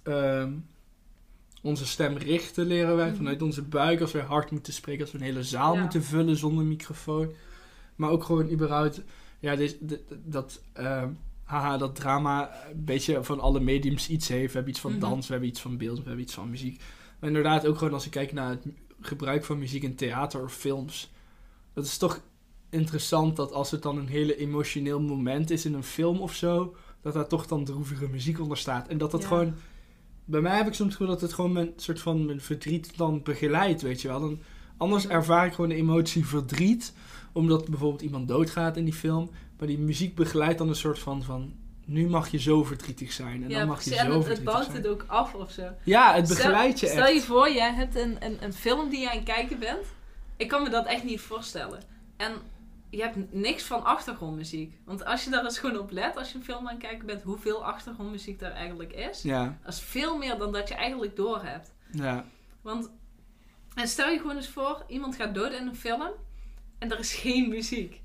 ehm, onze stem richten, leren wij Mhm. vanuit onze buik. Als wij hard moeten spreken, als we een hele zaal Ja. moeten vullen zonder microfoon. Maar ook gewoon überhaupt, ja, dit, dit- dat, ehm, haha, dat drama een beetje van alle mediums iets heeft. We hebben iets van Mhm. dans, we hebben iets van beeld, we hebben iets van muziek. Maar inderdaad ook gewoon als ik kijk naar het gebruik van muziek in theater of films. Dat is toch interessant dat als het dan een hele emotioneel moment is in een film of zo, dat daar toch dan droevige muziek onder staat. En dat dat Ja. gewoon. Bij mij heb ik soms gevoel dat het gewoon mijn soort van mijn verdriet dan begeleidt, weet je wel. Dan, anders ervaar ik gewoon de emotie verdriet, omdat bijvoorbeeld iemand doodgaat in die film. Maar die muziek begeleidt dan een soort van van. Nu mag je zo verdrietig zijn. En ja, dan mag je zo en het, het bouwt zijn. het ook af of zo. Ja, het Stel- begeleidt je Stel echt. je voor, jij hebt een, een, een film die jij aan het kijken bent. Ik kan me dat echt niet voorstellen. En je hebt niks van achtergrondmuziek. Want als je daar eens gewoon op let, als je een film aan het kijken bent, hoeveel achtergrondmuziek er eigenlijk is. Ja, Dat is veel meer dan dat je eigenlijk doorhebt. ja. Want, en stel je gewoon eens voor, iemand gaat dood in een film en er is geen muziek.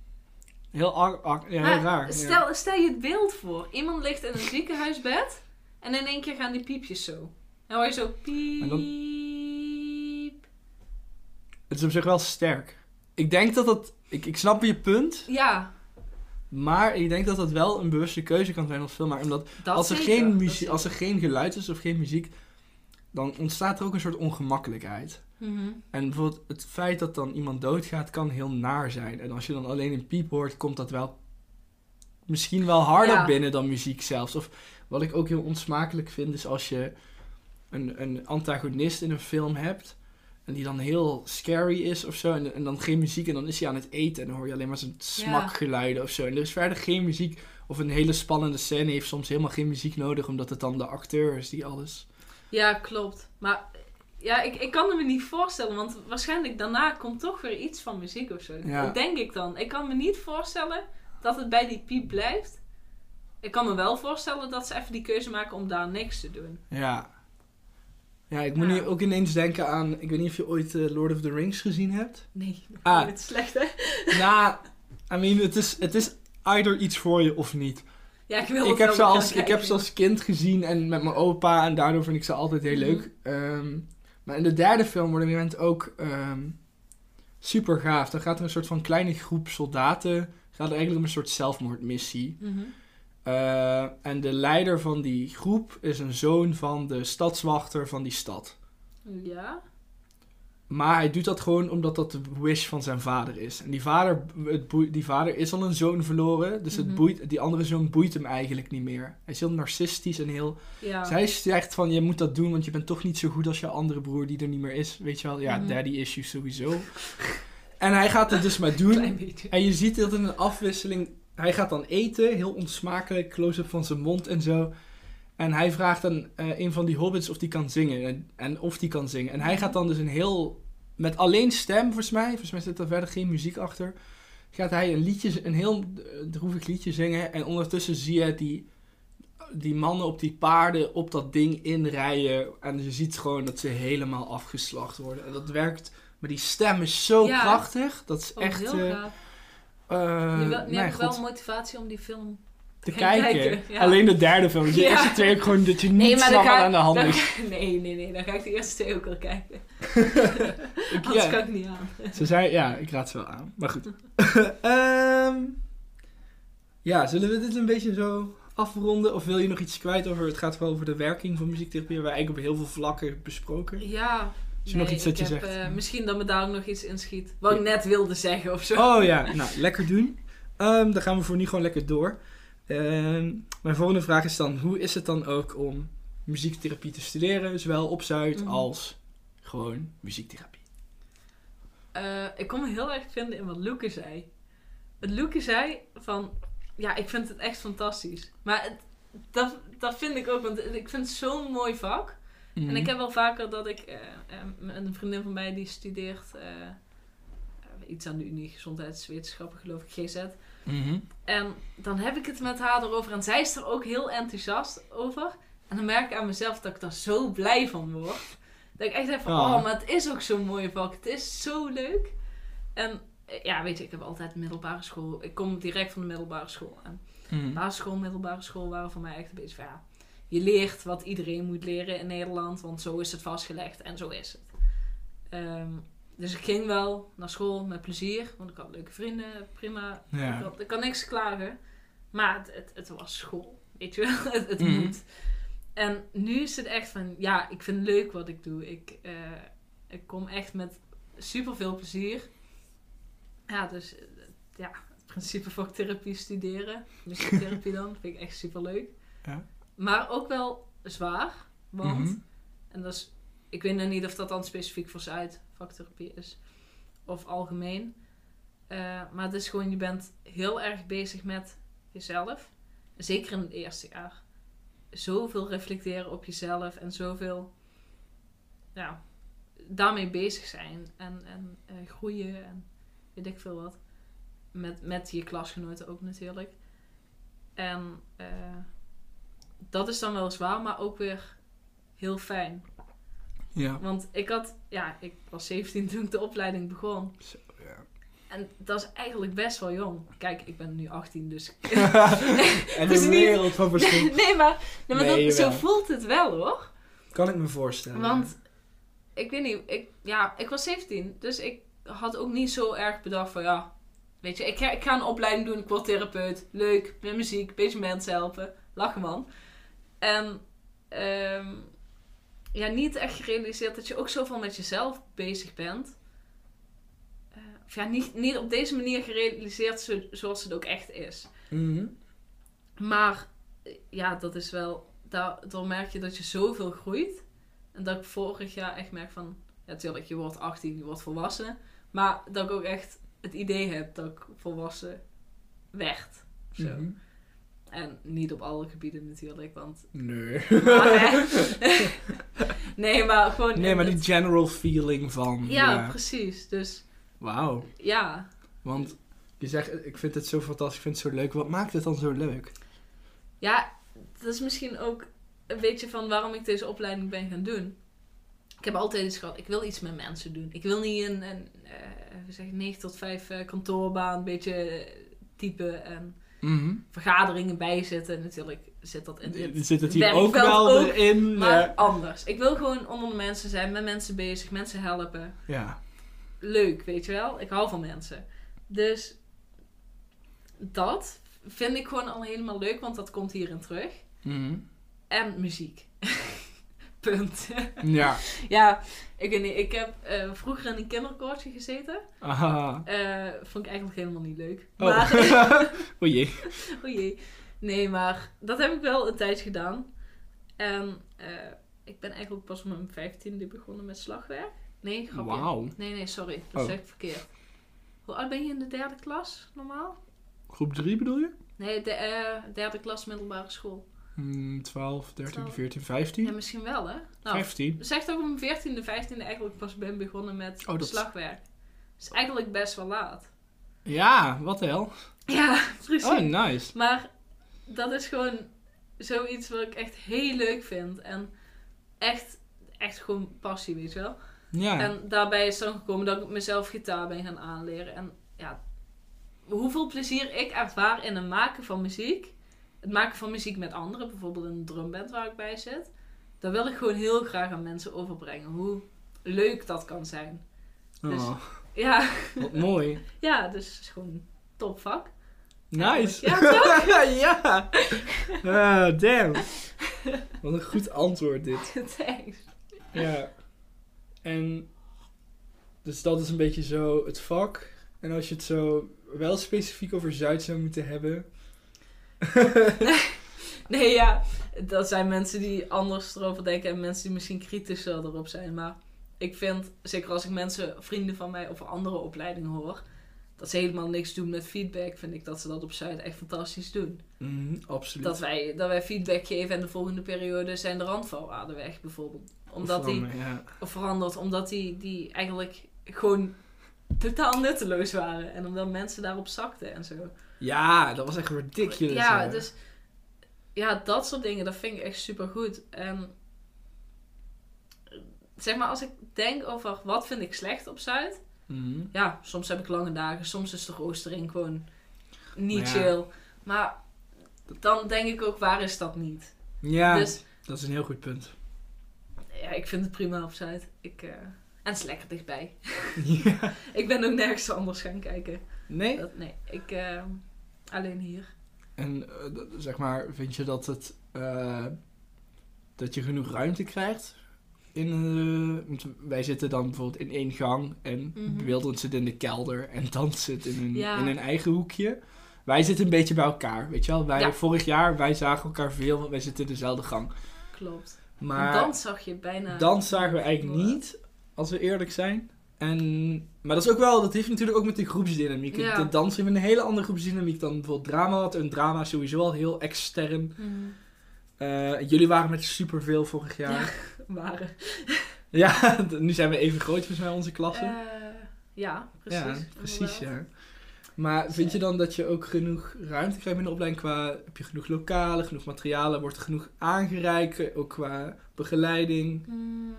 Heel, ar- ar- ja, heel raar. Stel, stel je het beeld voor. Iemand ligt in een ziekenhuisbed en in één keer gaan die piepjes zo. En hoor je zo piep. Het is op zich wel sterk. Ik denk dat dat... Ik, ik snap je punt. Ja, Maar ik denk dat dat wel een bewuste keuze kan zijn als filmmaker. Omdat dat als er, zeker, geen muziek, als er geen geluid is of geen muziek... Dan ontstaat er ook een soort ongemakkelijkheid. Mhm. En bijvoorbeeld het feit dat dan iemand doodgaat kan heel naar zijn. En als je dan alleen een piep hoort, komt dat wel misschien wel harder Ja. binnen dan muziek zelfs. Of wat ik ook heel onsmakelijk vind, is als je een, een antagonist in een film hebt. En die dan heel scary is of zo. En, en dan geen muziek. En dan is hij aan het eten. En dan hoor je alleen maar zijn smakgeluiden of zo. En er is verder geen muziek. Of een hele spannende scène heeft soms helemaal geen muziek nodig. Omdat het dan de acteur is die alles. Ja, klopt. Maar ja, ik, ik kan het me niet voorstellen, want waarschijnlijk daarna komt toch weer iets van muziek of zo. Ja. Dat denk ik dan. Ik kan me niet voorstellen dat het bij die piep blijft. Ik kan me wel voorstellen dat ze even die keuze maken om daar niks te doen. Ja. Ja, ik moet Ja. nu ook ineens denken aan... Ik weet niet of je ooit eh, Lord of the Rings gezien hebt. Nee, Ah. het slecht hè? nou, I mean, het is, het is either iets voor je of niet. Ja, ik wil Ik heb, ze als, ik heb ze als kind gezien en met mijn opa. En daardoor vind ik ze altijd heel Mhm. leuk. Ehm, maar in de derde film wordt het moment ook ehm, super gaaf. Dan gaat er een soort van kleine groep soldaten... Gaat er eigenlijk om een soort zelfmoordmissie. Mhm. Eh, en de leider van die groep is een zoon van de stadswachter van die stad. Ja. Maar hij doet dat gewoon omdat dat de wish van zijn vader is. En die vader, het boeit- die vader is al een zoon verloren. Dus het Mhm. boeit, die andere zoon boeit hem eigenlijk niet meer. Hij is heel narcistisch en heel... Ja. Dus hij zegt van, je moet dat doen, want je bent toch niet zo goed als je andere broer die er niet meer is. Weet je wel? Ja, Mhm. daddy issues sowieso. en hij gaat het dus maar doen. En je ziet dat in een afwisseling. Hij gaat dan eten, heel onsmakelijk, close-up van zijn mond en zo. En hij vraagt aan eh, een van die hobbits of die kan zingen. En, en of die kan zingen. En hij gaat dan dus een heel. Met alleen stem, volgens mij. Volgens mij zit er verder geen muziek achter. Gaat hij een liedje, een heel droevig liedje zingen. En ondertussen zie je die, die mannen op die paarden op dat ding inrijden. En je ziet gewoon dat ze helemaal afgeslacht worden. En dat werkt. Maar die stem is zo Ja. krachtig. Dat is Oh, echt. heel eh, gaaf. eh, nu wel, nee, goed, motivatie om die film te kijken. kijken, ja. Alleen de derde film. De Ja. eerste twee ook gewoon dat je niet Nee, ga, aan de hand dan- is. nee, nee, nee. Dan ga ik de eerste twee ook wel kijken. Ik- Anders ja. kan ik niet aan. Ze zei, ja, ik raad ze wel aan. Maar goed. Ehm, ja, zullen we dit een beetje zo afronden? Of wil je nog iets kwijt over... Het gaat wel over de werking van muziektherapie. Hebben we eigenlijk op heel veel vlakken besproken. Ja. Is er nog iets dat je heb, zegt? eh, misschien dat me daar ook nog iets in schiet. Wat ik net wilde zeggen of zo. Oh ja, nou, lekker doen. Ehm, dan gaan we voor nu gewoon lekker door. Ehm, mijn volgende vraag is dan... Hoe is het dan ook om muziektherapie te studeren? Zowel op Zuid Mhm. als gewoon muziektherapie. Eh, ik kon me heel erg vinden in wat Loeke zei. Wat Loeke zei van... Ja, ik vind het echt fantastisch. Maar het, dat, dat vind ik ook. Want ik vind het zo'n mooi vak. En ik heb wel vaker dat ik... eh, een vriendin van mij die studeert... iets aan de Unie Gezondheidswetenschappen, geloof ik, GZ. Mhm. En dan heb ik het met haar erover en zij is er ook heel enthousiast over. En dan merk ik aan mezelf dat ik daar zo blij van word. Dat ik echt denk van, oh, maar het is ook zo'n mooie vak. Het is zo leuk. En eh, ja, weet je, ik heb altijd middelbare school. Ik kom direct van de middelbare school. En Mhm. basisschool, middelbare school waren voor mij echt een beetje van, ja, je leert wat iedereen moet leren in Nederland. Want zo is het vastgelegd en zo is het. Ehm, dus ik ging wel naar school met plezier. Want ik had leuke vrienden, prima. Ik, Ja. had- ik kan niks klagen. Maar het, het, het was school. Weet je wel? Het, het Mhm. moet. En nu is het echt van, ja, ik vind leuk wat ik doe. Ik, eh, ik kom echt met super veel plezier. Ja, dus eh, ja, het principe vaktherapie studeren. Muziektherapie dan, vind ik echt super leuk. Ja. Maar ook wel zwaar. Want, Mhm. en dat is, ik weet nog niet of dat dan specifiek voor Zuid vaktherapie is. Of algemeen. Eh, maar het is gewoon, je bent heel erg bezig met jezelf. Zeker in het eerste jaar. Zoveel reflecteren op jezelf en zoveel ja, daarmee bezig zijn. En, en eh, groeien en weet ik veel wat. Met, met je klasgenoten ook natuurlijk. En eh, dat is dan wel zwaar, maar ook weer heel fijn. Ja. Want ik had, ja, ik was 17 toen ik de opleiding begon. Zo, ja. En dat is eigenlijk best wel jong. Kijk, ik ben nu 18, dus. en Het is een niet- wereld van verschil. nee, maar, nee, maar Nee, dat, zo voelt het wel hoor. Kan ik me voorstellen. Want ik weet niet, ik, ja, ik was 17, dus ik had ook niet zo erg bedacht van ja, weet je, ik ga, ik ga een opleiding doen, ik word therapeut, leuk, met muziek, een beetje mensen helpen, lachen man. En ehm, ja, niet echt gerealiseerd dat je ook zoveel met jezelf bezig bent. Eh, of ja, niet, niet op deze manier gerealiseerd zo, zoals het ook echt is. Mhm. Maar eh, ja, dat is wel. Daar, dan merk je dat je zoveel groeit. En dat ik vorig jaar echt merk van. Ja, natuurlijk, je wordt 18, je wordt volwassen. Maar dat ik ook echt het idee heb dat ik volwassen werd. Zo. Mhm. En niet op alle gebieden natuurlijk, want. Nee. Maar, nee, maar gewoon. nee, maar die het- general feeling van... Ja, precies. Dus Wauw. ja. Want je zegt, ik vind het zo fantastisch, ik vind het zo leuk. Wat maakt het dan zo leuk? Ja, dat is misschien ook een beetje van waarom ik deze opleiding ben gaan doen. Ik heb altijd iets gehad, ik wil iets met mensen doen. Ik wil niet een, een hoe zeg ik, 9 tot 5 eh, kantoorbaan, een beetje eh, typen en Mhm. vergaderingen bijzitten. Natuurlijk zit dat in dit. Zit het hier ook wel ook, erin? Maar Ja. anders. Ik wil gewoon onder de mensen zijn, met mensen bezig, mensen helpen. ja. Leuk, weet je wel. Ik hou van mensen. Dus dat vind ik gewoon al helemaal leuk, want dat komt hierin terug. Mhm. En muziek. Punt. Ja. ja, ik weet niet. Ik heb eh, vroeger in een kinderkoortje gezeten. Aha. Eh, vond ik eigenlijk helemaal niet leuk. Oh. Maar, o jee. jee. Nee, maar dat heb ik wel een tijdje gedaan. En eh, ik ben eigenlijk pas op mijn vijftiende begonnen met slagwerk. Nee, grapje. Wauw. Nee, nee, sorry. Dat Oh. zeg ik verkeerd. Hoe oud ben je in de derde klas normaal? Groep 3 bedoel je? Nee, de derde klas middelbare school. Hmm, 12, 13, 12. 14, Ja, 15? misschien wel, hè? Nou, 15. Zeg dat ik op mijn veertiende, vijftiende eigenlijk pas ben begonnen met Oh, dat- slagwerk. Is eigenlijk best wel laat. Ja, wat de hel. Ja, precies. Oh, nice. Maar dat is gewoon zoiets wat ik echt heel leuk vind. En echt, echt gewoon passie, weet je wel. Ja. En daarbij is dan gekomen dat ik mezelf gitaar ben gaan aanleren. En ja, hoeveel plezier ik ervaar in het maken van muziek. Het maken van muziek met anderen, bijvoorbeeld een drumband waar ik bij zit. Dat wil ik gewoon heel graag aan mensen overbrengen. Hoe leuk dat kan zijn. dus- Oh, Ja, wat mooi. ja dus het is gewoon topvak. Nice. Ja, toch? ja. Ah, damn. Wat een goed antwoord dit. Thanks. Ja. En dus dat is een beetje zo het vak. En als je het zo wel specifiek over Zuid zou moeten hebben. Nee, ja, dat zijn mensen die anders erover denken en mensen die misschien kritischer erop zijn. Maar ik vind, zeker als ik mensen, vrienden van mij over andere opleidingen hoor, dat ze helemaal niks doen met feedback, vind ik dat ze dat op Zuid echt fantastisch doen. Mhm, absoluut. Dat wij, dat wij feedback geven en de volgende periode zijn de randvoorwaarden weg, bijvoorbeeld. Omdat die, ja. of veranderd, omdat die, die eigenlijk gewoon totaal nutteloos waren. En omdat mensen daarop zakten en zo. Ja, dat was echt ridiculous. Ja, hè. dus ja, dat soort dingen, dat vind ik echt super goed. En zeg maar, als ik denk over wat vind ik slecht op Zuid, Mhm. ja, soms heb ik lange dagen, soms is de roostering gewoon niet Maar ja. chill. Maar dan denk ik ook, waar is dat niet? Ja, Dus dat is een heel goed punt. ja, ik vind het prima op Zuid. Ik, eh, en het is lekker dichtbij. ja. Ik ben ook nergens anders gaan kijken. Nee? Dat, nee, ik eh, alleen hier. En eh, zeg maar, vind je dat het eh, dat je genoeg ruimte krijgt? In, eh, want wij zitten dan bijvoorbeeld in één gang en. Wilderen zit in de kelder en Dans zit in een, Ja. in een eigen hoekje. Wij zitten een beetje bij elkaar, weet je wel? Wij, Ja. Vorig jaar, wij zagen elkaar veel, want wij zitten in dezelfde gang. Klopt. Maar en dan zag je bijna... dans zagen we eigenlijk niet, als we eerlijk zijn. En, maar dat is ook wel, dat heeft natuurlijk ook met die groepsdynamiek. Ja. De dans heeft een hele andere groepsdynamiek dan bijvoorbeeld drama had. En drama is sowieso al heel extern. Mhm. Eh, jullie waren met superveel vorig jaar. waren. Ja, nu zijn we even groot volgens mij onze klasse. Eh, ja, precies. ja, precies, ja. Maar vind je dan dat je ook genoeg ruimte krijgt in de opleiding qua... Heb je genoeg lokalen, genoeg materialen? Wordt er genoeg aangereikt? Ook qua begeleiding? Mm,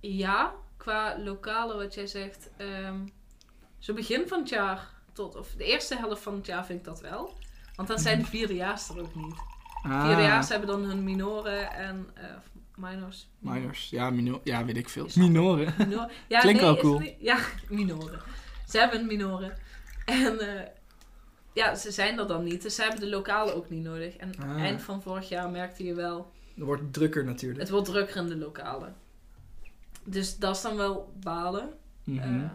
ja, qua lokale wat jij zegt. ehm zo begin van het jaar tot... Of de eerste helft van het jaar vind ik dat wel. Want dan zijn de vierdejaars er ook niet. Ah, Vierdejaars hebben dan hun minoren en... eh, minors. Minors. Ja, minor, ja, weet ik veel. Het. Minoren. Minor- Ja, Klinkt nee, wel cool. het niet- Ja, minoren. Ze hebben minoren. En eh, ja, ze zijn er dan niet. Dus ze hebben de lokale ook niet nodig. En Ah. eind van vorig jaar merkte je wel... Dat wordt drukker natuurlijk. Het wordt drukker in de lokale. Dus dat is dan wel balen. Mhm. Ehm,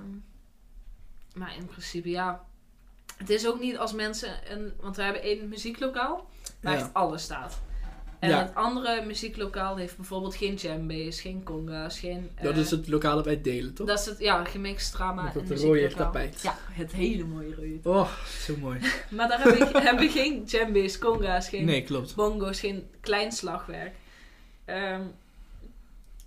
maar in principe, ja. Het is ook niet als mensen... Een, want we hebben één muzieklokaal waar Ja. echt alles staat. En Ja. het andere muzieklokaal heeft bijvoorbeeld geen djembe's, geen conga's, geen... dat eh, is het lokale bij het delen, toch? Dat is het, ja, gemixt drama Met en dat rode tapijt. Ja, het hele mooie rode. Oh, zo mooi. Maar daar hebben we, hebben geen djembe's, conga's, geen Nee, klopt. bongo's, geen klein slagwerk.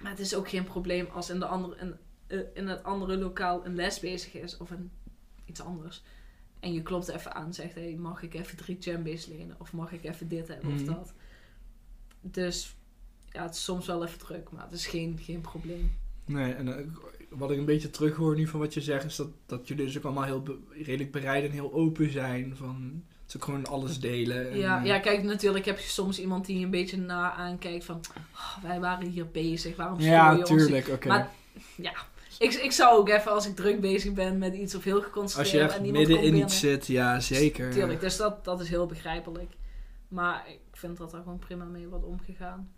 Maar het is ook geen probleem als in, de andere, in, eh, in het andere lokaal een les bezig is of een, iets anders. En je klopt even aan en zegt, hey, mag ik even drie djembe's lenen? Of mag ik even dit hebben Mhm. of dat? Dus ja, het is soms wel even druk, maar het is geen, geen probleem. Nee, en eh, wat ik een beetje terughoor nu van wat je zegt, is dat, dat jullie dus ook allemaal heel be- redelijk bereid en heel open zijn. Van, ook gewoon alles delen. En, Ja, eh, ja, kijk, natuurlijk heb je soms iemand die een beetje na aankijkt van... "Oh, wij waren hier bezig, waarom ja je ons?" tuurlijk, oké. Maar ja, ik, ik zou ook even als ik druk bezig ben met iets of heel geconcentreerd... Als je echt en midden in iets zit, ja, zeker. Tuurlijk, dus dat, dat is heel begrijpelijk. Maar ik vind dat er gewoon prima mee wordt omgegaan.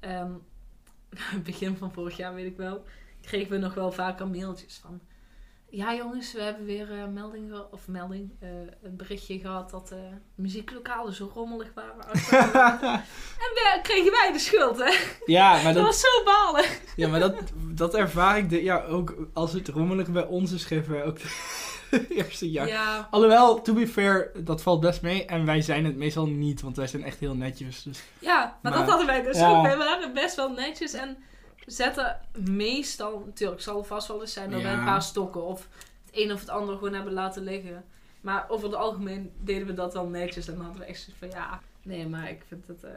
En begin van vorig jaar, weet ik wel, kregen we nog wel vaker mailtjes van... Ja jongens, we hebben weer eh, melding, of melding, eh, een berichtje gehad dat de muzieklokalen zo rommelig waren. en we, kregen wij de schuld, hè? ja, maar Dat dat, was zo balen. ja, maar dat, dat ervaar ik de, ja, ook als het rommelig bij ons is, geven wij ook het eerste jaar. Ja, Alhoewel, to be fair, dat valt best mee. En wij zijn het meestal niet, want wij zijn echt heel netjes. Dus. ja maar, Maar- dat hadden wij dus ja. ook. Wij waren best wel netjes en zetten meestal, natuurlijk zal er vast wel eens zijn dat we Ja. een paar stokken of het een of het ander gewoon hebben laten liggen. Maar over het algemeen deden we dat wel netjes en dan hadden we echt zoiets van ja, nee, maar ik vind het, eh,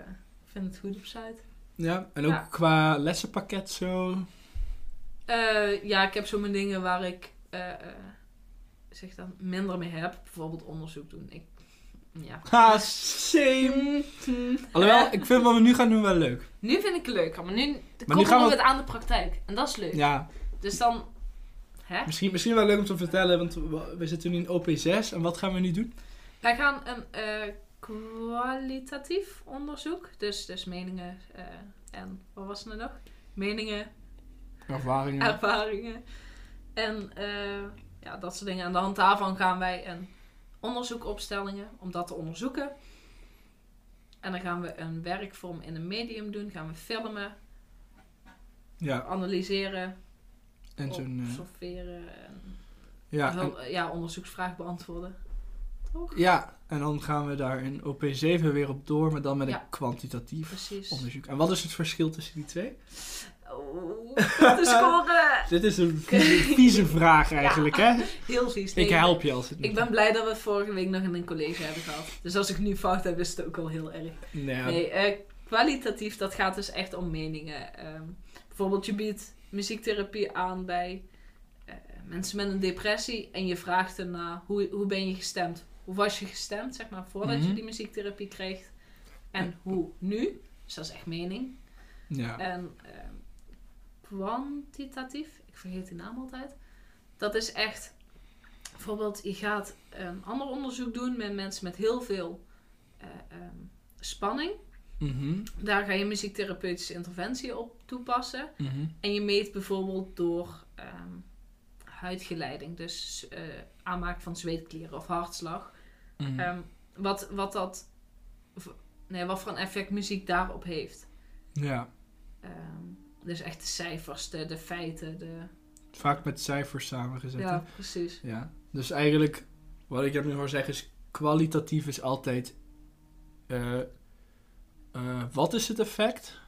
vind het goed op Zuid. Ja, en ook Ja. qua lessenpakket zo. Eh, ja, ik heb zo mijn dingen waar ik eh, eh, zeg dan minder mee heb. Bijvoorbeeld onderzoek doen. Ik, ja. Ha, same. Alhoewel, ik vind wat we nu gaan doen wel leuk. Nu vind ik het leuker, maar nu koppelen gaan we- het aan de praktijk. En dat is leuk. Ja, Dus dan... Hè? misschien, misschien wel leuk om te vertellen, want we, we zitten nu in OP6. En wat gaan we nu doen? Wij gaan een eh, kwalitatief onderzoek. Dus, dus meningen eh, en... Wat was er nog? Meningen, Ervaringen. ervaringen. En eh, ja, dat soort dingen. Aan de hand daarvan gaan wij een onderzoek opstellingen om dat te onderzoeken. En dan gaan we een werkvorm in een medium doen. Gaan we filmen, ja, analyseren, en zo'n... eh, observeren en ja, wel, ja, onderzoeksvraag beantwoorden. Toch? ja, en dan gaan we daar in OP7 weer op door, maar dan met een kwantitatief Precies. onderzoek. En wat is het verschil tussen die twee? Oh, de score! Dit is een vieze, vieze vraag eigenlijk, hè? Heel vies. Ik help je als het niet Ik ben blij dat we het vorige week nog in een college hebben gehad. Dus als ik nu fout heb, is het ook al heel erg. Nee, Nee, eh, kwalitatief, dat gaat dus echt om meningen. Ehm, bijvoorbeeld, je biedt muziektherapie aan bij eh, mensen met een depressie en je vraagt erna hoe, hoe ben je gestemd? Hoe was je gestemd, zeg maar, voordat Mhm. je die muziektherapie kreeg? En hoe nu? Dus dat is echt mening. ja. En ehm, kwantitatief, ik vergeet die naam altijd. Dat is echt, bijvoorbeeld, je gaat een ander onderzoek doen met mensen met heel veel eh, ehm, spanning. Mhm, Daar ga je muziektherapeutische interventie op toepassen. mhm. En je meet bijvoorbeeld door ehm, huidgeleiding, dus eh aanmaak van zweetklieren of hartslag. mhm. Ehm, wat, wat, dat, nee, wat voor een effect muziek daarop heeft. Ja, dus echt de cijfers, de, de feiten, de... vaak met cijfers samengezet. Ja, hè? precies. Ja, dus eigenlijk, wat ik nu hoor zeggen is, kwalitatief is altijd, eh, eh, wat is het effect?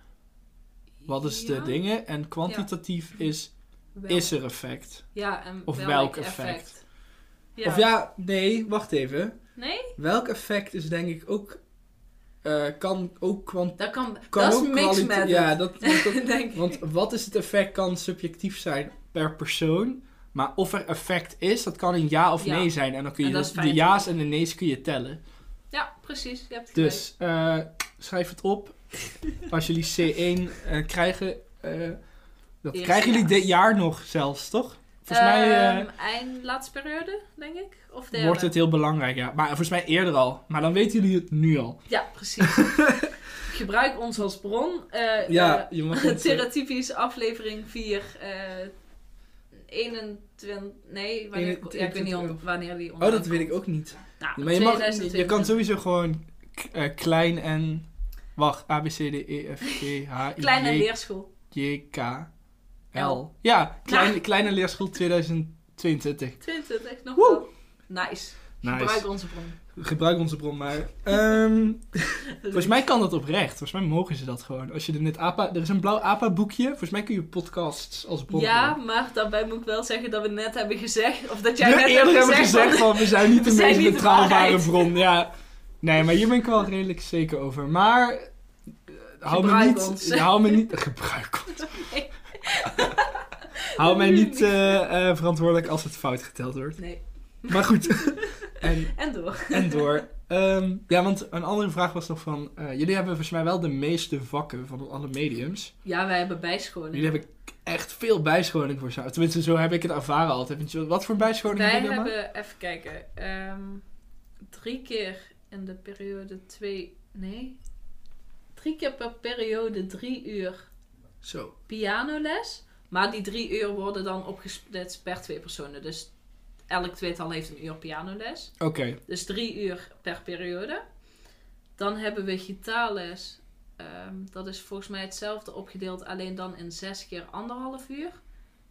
Wat is de dingen? En kwantitatief is, is er effect? Ja, en of welk, welk effect? effect? Ja. Of ja, nee, wacht even. Nee? Welk effect is denk ik ook, eh, kan ook kwant... Dat kan... Kan dat is ook mix kwalite- met Ja, dat, dat- denk ik. want wat is het effect kan subjectief zijn per persoon. Maar of er effect is, dat kan een ja of Ja. nee zijn. En dan kun je dus is de ja's en de nee's kun je tellen. Ja, precies. Je hebt het gelijk. Dus eh, schrijf het op. Als jullie C1 eh, krijgen, dat krijgen jullie dit jaar nog zelfs, toch? Volgens mij eh, Ehm, eind laatste periode, denk ik. Of derde. wordt het heel belangrijk, ja. Maar volgens mij eerder al. Maar dan weten jullie het nu al. Ja, precies. Gebruik ons als bron. Eh Ja, eh, je mag het... Theratypisch aflevering 4. eh 21... Nee, wanneer, ja, ik weet niet on- 21. wanneer die Oh, online dat weet ik ook niet. Nou, Maar je, mag, je 2022. kan sowieso gewoon klein en... Wacht, A, B, C, D, E, F, G, H, I, Kleine J, leerschool. J, K, L. Ja, kleine, kleine leerschool 2022. 22, nog Woe. wel. Nice. Nice. Gebruik onze bron. Gebruik onze bron maar. Ehm, volgens mij kan dat oprecht. Volgens mij mogen ze dat gewoon. Als je er net APA... Er is een blauw APA-boekje. Volgens mij kun je podcasts als bron Ja, maar daarbij moet ik wel zeggen dat we net hebben gezegd, of dat jij We net eerder hebt hebben gezegd, gezegd van, we zijn niet de meest betrouwbare bron. Ja. Nee, maar hier ben ik wel redelijk zeker over. Maar... eh, Hou me niet... Hou me niet... Gebruik ons. Nee. Hou mij niet eh, eh, verantwoordelijk als het fout geteld wordt. Nee. Maar goed. en, En door. en door. Ehm, ja, want een andere vraag was nog van... eh, jullie hebben volgens mij wel de meeste vakken van alle mediums. Ja, wij hebben bijscholing. Jullie hebben echt veel bijscholing voor zo. Tenminste, zo heb ik het ervaren altijd. Wat voor bijscholing Wij hebben jullie allemaal? hebben, even kijken, ehm, drie keer in de periode twee, nee, drie keer per periode drie uur Zo. pianoles. Maar die drie uur worden dan opgesplitst per twee personen. Dus elk tweetal heeft een uur pianoles. Oké. Dus drie uur per periode. Dan hebben we gitaarles. Ehm, dat is volgens mij hetzelfde opgedeeld, alleen dan in zes keer anderhalf uur.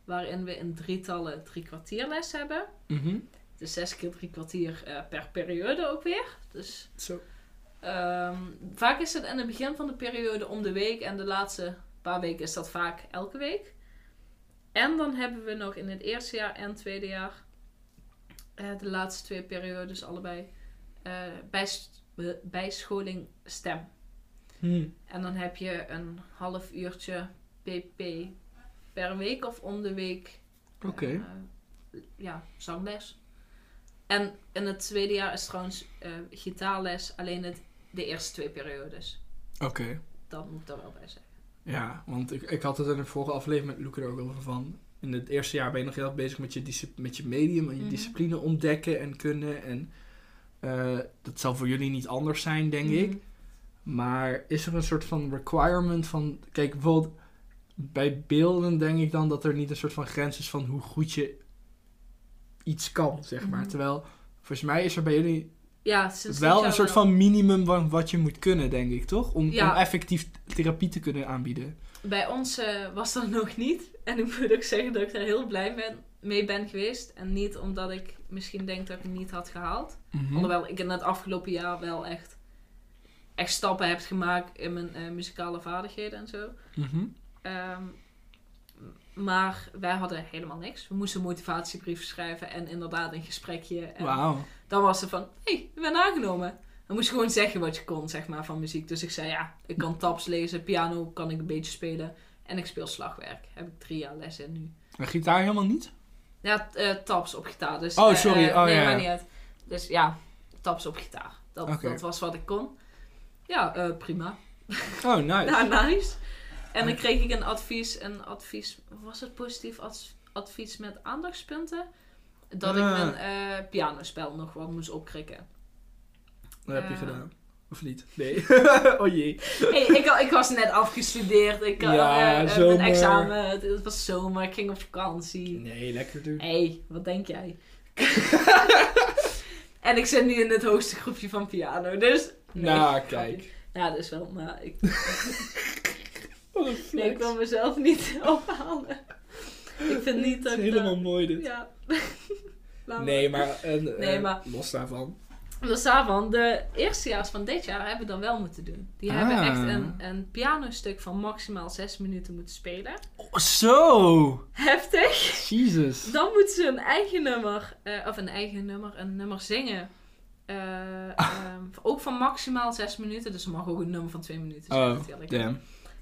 Waarin we in drietallen drie kwartierles hebben. Mhm. Dus zes keer drie kwartier eh, per periode ook weer. Dus Zo. ehm, vaak is het in het begin van de periode om de week. En de laatste paar weken is dat vaak elke week. En dan hebben we nog in het eerste jaar en tweede jaar... eh, de laatste twee periodes allebei... eh, bijs- be- bijscholing stem. Hm. En dan heb je een half uurtje pp per week of om de week Oké. eh, ja, zangles. En in het tweede jaar is trouwens eh, gitaarles alleen het, de eerste twee periodes. Oké. Dat moet ik er wel bij zeggen. Ja, want ik, ik had het in de vorige aflevering met Luke er ook over van. In het eerste jaar ben je nog heel erg bezig met je, met je medium en je Mhm. discipline ontdekken en kunnen. En eh, dat zal voor jullie niet anders zijn, denk ik. Mhm. Maar is er een soort van requirement van... Kijk, bijvoorbeeld bij beelden denk ik dan dat er niet een soort van grens is van hoe goed je iets kan, zeg maar. Mhm. Terwijl, volgens mij is er bij jullie Ja, wel een soort wel. van minimum van wat je moet kunnen, denk ik, toch? Om, Ja. om effectief therapie te kunnen aanbieden. Bij ons eh, was dat nog niet. En ik moet ook zeggen dat ik daar heel blij ben, mee ben geweest. En niet omdat ik misschien denk dat ik het niet had gehaald. Alhoewel ik in het afgelopen jaar wel echt, echt stappen heb gemaakt in mijn eh, muzikale vaardigheden en zo. Mhm. Ehm, maar wij hadden helemaal niks. We moesten een motivatiebrief schrijven en inderdaad een gesprekje. En Wauw. dan was het van, hé, hey, ik ben aangenomen. Dan moest je gewoon zeggen wat je kon, zeg maar, van muziek. Dus ik zei, ja, ik kan tabs lezen, piano kan ik een beetje spelen. En ik speel slagwerk. Heb ik drie jaar les in nu. En gitaar helemaal niet? Ja, t- eh, tabs op gitaar. Dus, Oh, eh, sorry. eh, Oh, nee, ja, maar niet uit. Dus ja, tabs op gitaar. Dat, dat was wat ik kon. Ja, prima. Oh, nice. Ja, nice. En dan kreeg ik een advies, een advies, was het positief Ad- advies met aandachtspunten? Dat ik Ah. mijn eh, pianospel nog wat moest opkrikken. Dat heb je Eh. gedaan. Of niet? Nee. oh jee. Hey, ik, ik was net afgestudeerd, ik had Ja, eh, mijn examen, het, het was zomer, ik ging op vakantie. Nee, lekker doen. Hé, hey, wat denk jij? en ik zit nu in het hoogste groepje van piano, dus... Nee, nou, kijk. Ja, dus wel, maar ik, nee, ik wil mezelf niet ophalen. Ik vind niet dat Het is ik helemaal dat- mooi dit. Ja. Nee, maar, en, Nee, eh, maar- los daarvan. Dus daarvan, de eerstejaars van dit jaar hebben we dan wel moeten doen. Die Ah. hebben echt een, een pianostuk van maximaal zes minuten moeten spelen. Oh, zo! Heftig! Jesus. Dan moeten ze een eigen nummer, eh, of een eigen nummer, een nummer zingen. Eh, ehm, ook van maximaal zes minuten. Dus er mag ook een nummer van twee minuten zijn Oh, natuurlijk. damn.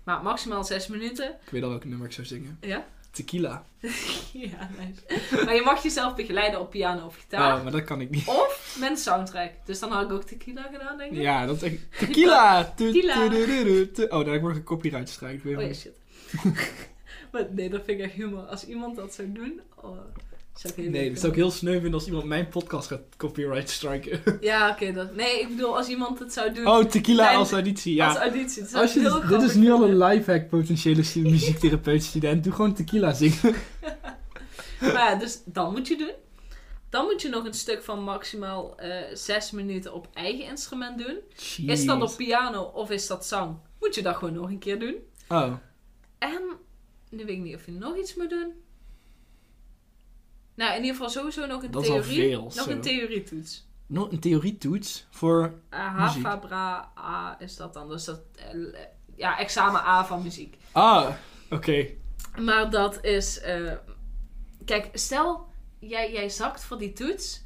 Maar maximaal zes minuten. Ik weet al welk nummer ik zou zingen. Ja? Tequila. ja, nice. Maar je mag jezelf begeleiden op piano of gitaar. Oh, maar dat kan ik niet. Of met een soundtrack. Dus dan had ik ook tequila gedaan, denk ik. Ja, dat is echt... Tequila! Tequila. Oh, daar heb ik een copyright. Weet Oh ja, shit. maar nee, dat vind ik echt humor. Als iemand dat zou doen, oh, zou ik heel Nee, dat zou ik heel sneu vinden als iemand mijn podcast gaat copyright striken. Ja, oké. dat... Nee, ik bedoel, als iemand het zou doen Oh, tequila als auditie, als ja. auditie. Dat Als je, heel dit is nu al een lifehack potentiële muziektherapeut student. Doe gewoon tequila zingen. Maar ja, dus dan moet je doen. Dan moet je nog een stuk van maximaal eh zes minuten op eigen instrument doen. Is dat op piano of is dat zang? Moet je dat gewoon nog een keer doen. Oh, En nu weet ik niet of je nog iets moet doen. Nou, in ieder geval sowieso nog een Dat is al theorie. veel, nog zo. een theorietoets. nog een theorietoets voor... Muziek. Fabra A is dat dan. Dus dat, eh, ja, examen A van muziek. Ah, oké. Maar dat is... eh, kijk, stel jij, jij zakt voor die toets.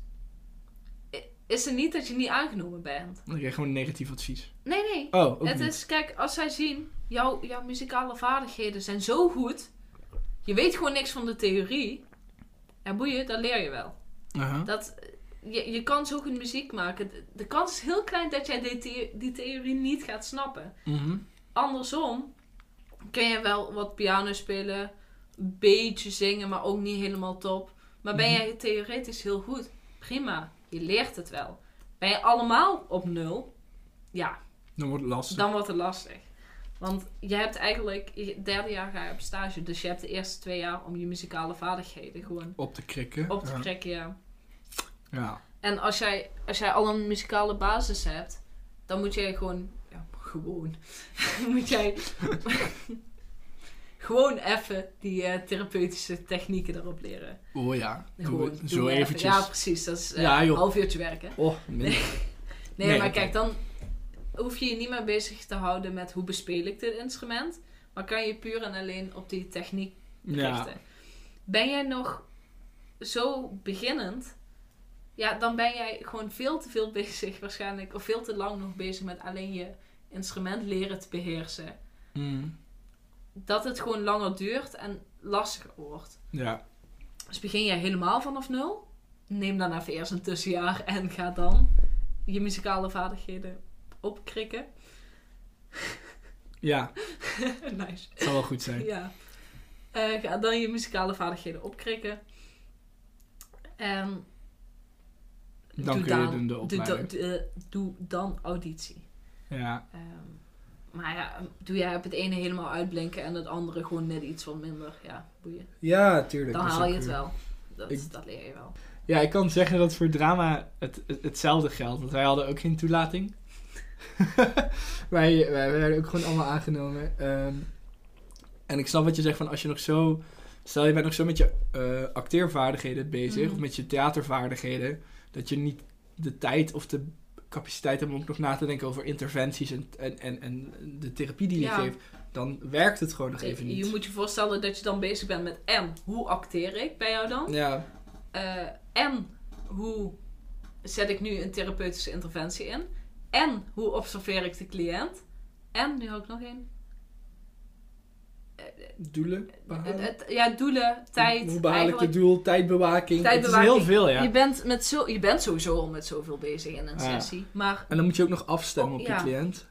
I- Is het niet dat je niet aangenomen bent? Dan krijg je gewoon negatief advies. Nee, nee. Oh, ook het niet. is, kijk, als zij zien, jouw, jouw muzikale vaardigheden zijn zo goed. Je weet gewoon niks van de theorie. En boeien, dat leer je wel. Dat, je, je kan zo goed muziek maken. De, kans is heel klein dat jij die, the- die theorie niet gaat snappen. Mhm. Andersom kun je wel wat piano spelen, een beetje zingen, maar ook niet helemaal top. Maar ben Mhm. jij theoretisch heel goed? Prima, je leert het wel. Ben je allemaal op nul? Ja, Dan wordt het lastig. dan wordt het lastig. Want je hebt eigenlijk, derde jaar ga je op stage, dus je hebt de eerste twee jaar om je muzikale vaardigheden gewoon Op te krikken. op te ja. krikken. Ja. Ja. En als jij, als jij al een muzikale basis hebt, dan moet jij gewoon, ja, gewoon, moet jij gewoon even die eh, therapeutische technieken erop leren. Oh ja. Gewoon, doe zo even. eventjes. Ja, precies. Dat is eh, Ja, een joh. half uurtje werken. Oh. Nee, Nee, maar kijk, dan hoef je je niet meer bezig te houden met hoe bespeel ik dit instrument. Maar kan je puur en alleen op die techniek Ja. richten. Ben jij nog zo beginnend, ja, dan ben jij gewoon veel te veel bezig waarschijnlijk, of veel te lang nog bezig met alleen je instrument leren te beheersen. Mm. Dat het gewoon langer duurt en lastiger wordt. Ja. Dus begin jij helemaal vanaf nul, neem dan even eerst een tussenjaar en ga dan je muzikale vaardigheden opkrikken. Ja, nice. het zal wel goed zijn. Ja. Eh, ga dan je muzikale vaardigheden opkrikken. En Dan doe kun je dan, doen de opleiding. doe- eh, doe dan auditie. Ja. Ehm, maar ja, doe jij op het ene helemaal uitblinken en het andere gewoon net iets wat minder. Ja, boeien. Ja, tuurlijk. Dan haal je het wel. Dat, Ik- dat leer je wel. Ja, ik kan zeggen dat voor drama het, het- hetzelfde geldt. Want wij hadden ook geen toelating. wij, wij werden ook gewoon allemaal aangenomen. Ehm, en ik snap wat je zegt van als je nog zo... Stel je bent nog zo met je eh, acteervaardigheden bezig. Mhm. Of met je theatervaardigheden. Dat je niet de tijd of de capaciteit heb om ook nog na te denken over interventies en, en, en, en de therapie die je Ja. geeft, dan werkt het gewoon nog even Je niet. moet je voorstellen dat je dan bezig bent met en hoe acteer ik bij jou dan? Ja, Eh, en hoe zet ik nu een therapeutische interventie in? En hoe observeer ik de cliënt? En, nu ik nog één. doelen behalen. Het- het- ja, doelen, tijd. Hoe behaal ik het doel, tijdbewaking. Tijdbewaking. Het is heel veel, ja. Je, bent met zo, je bent sowieso al met zoveel bezig in een Ja. sessie. Maar En dan moet je ook nog afstemmen Oh, op ja. je cliënt.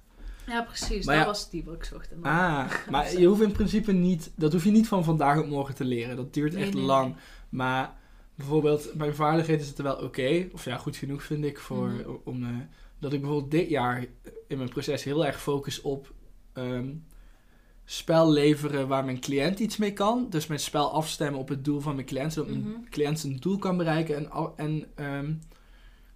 ja, precies. Maar dat ja. was die wat ik zocht. En dan- Ah, maar je hoeft in principe niet, dat hoef je niet van vandaag op morgen te leren. Dat duurt Nee, echt nee, lang. nee. Maar bijvoorbeeld, mijn vaardigheden zitten wel oké. Of ja, goed genoeg vind ik voor, Mhm. om, eh, dat ik bijvoorbeeld dit jaar in mijn proces heel erg focus op ehm, spel leveren waar mijn cliënt iets mee kan. Dus mijn spel afstemmen op het doel van mijn cliënt, zodat Mhm. mijn cliënt zijn doel kan bereiken. En, en ehm,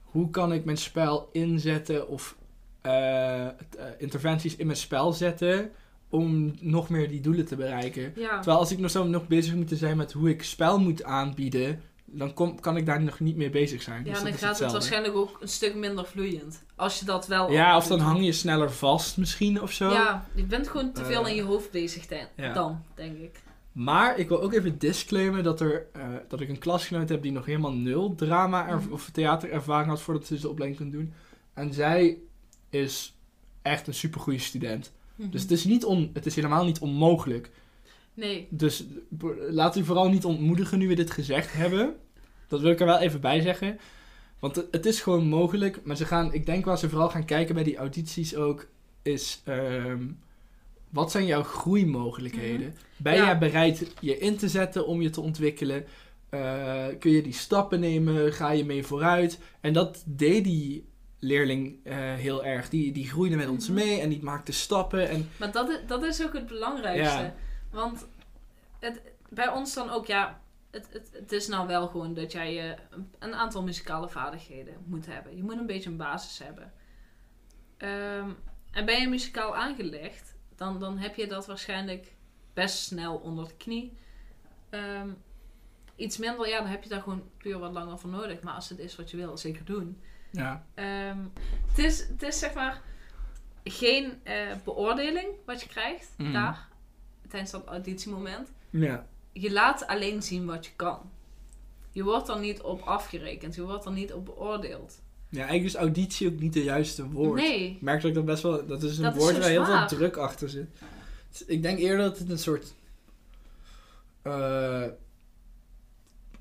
hoe kan ik mijn spel inzetten of eh, eh, interventies in mijn spel zetten om nog meer die doelen te bereiken. Ja. Terwijl als ik nog zo nog bezig moet zijn met hoe ik spel moet aanbieden, dan kom, kan ik daar nog niet mee bezig zijn. Ja, Dus dan gaat het waarschijnlijk ook een stuk minder vloeiend. Als je dat wel... Ja, of dan hang je sneller vast misschien of zo. Ja, je bent gewoon te veel Eh, in je hoofd bezig dan, ja. dan denk ik. Maar ik wil ook even disclaimen dat, er, eh, dat ik een klasgenoot heb die nog helemaal nul drama er- Mhm. of theaterervaring had voordat ze de opleiding kon doen. En zij is echt een supergoeie student. Mhm. Dus het is, niet on, het is helemaal niet onmogelijk. Nee. Dus laat u vooral niet ontmoedigen nu we dit gezegd hebben. Dat wil ik er wel even bij zeggen. Want het, is gewoon mogelijk. Maar ze gaan, ik denk waar ze vooral gaan kijken bij die audities ook, is ehm, wat zijn jouw groeimogelijkheden? Ben Ja. jij bereid je in te zetten om je te ontwikkelen? Eh, kun je die stappen nemen? Ga je mee vooruit? En dat deed die leerling eh, heel erg. Die, die groeide met ons Mhm. mee en die maakte stappen. En Maar dat is, dat is ook het belangrijkste. Ja. Want het, bij ons dan ook, ja, het, het, het is nou wel gewoon dat jij eh, een, aantal muzikale vaardigheden moet hebben. Je moet een beetje een basis hebben. Ehm, en ben je muzikaal aangelegd, dan, dan heb je dat waarschijnlijk best snel onder de knie. Ehm, iets minder, ja, dan heb je daar gewoon puur wat langer voor nodig. Maar als het is wat je wil, zeker doen. ja, Ehm, het, is, het is zeg maar geen eh, beoordeling wat je krijgt Mhm. daar tijdens dat auditiemoment. ja. Je laat alleen zien wat je kan. Je wordt er niet op afgerekend, je wordt er niet op beoordeeld. Ja, eigenlijk is auditie ook niet de juiste woord. Nee, Ik merk dat ik dat best wel... Dat is een Dat woord waar heel veel druk achter zit. Ik denk eerder dat het een soort... eh,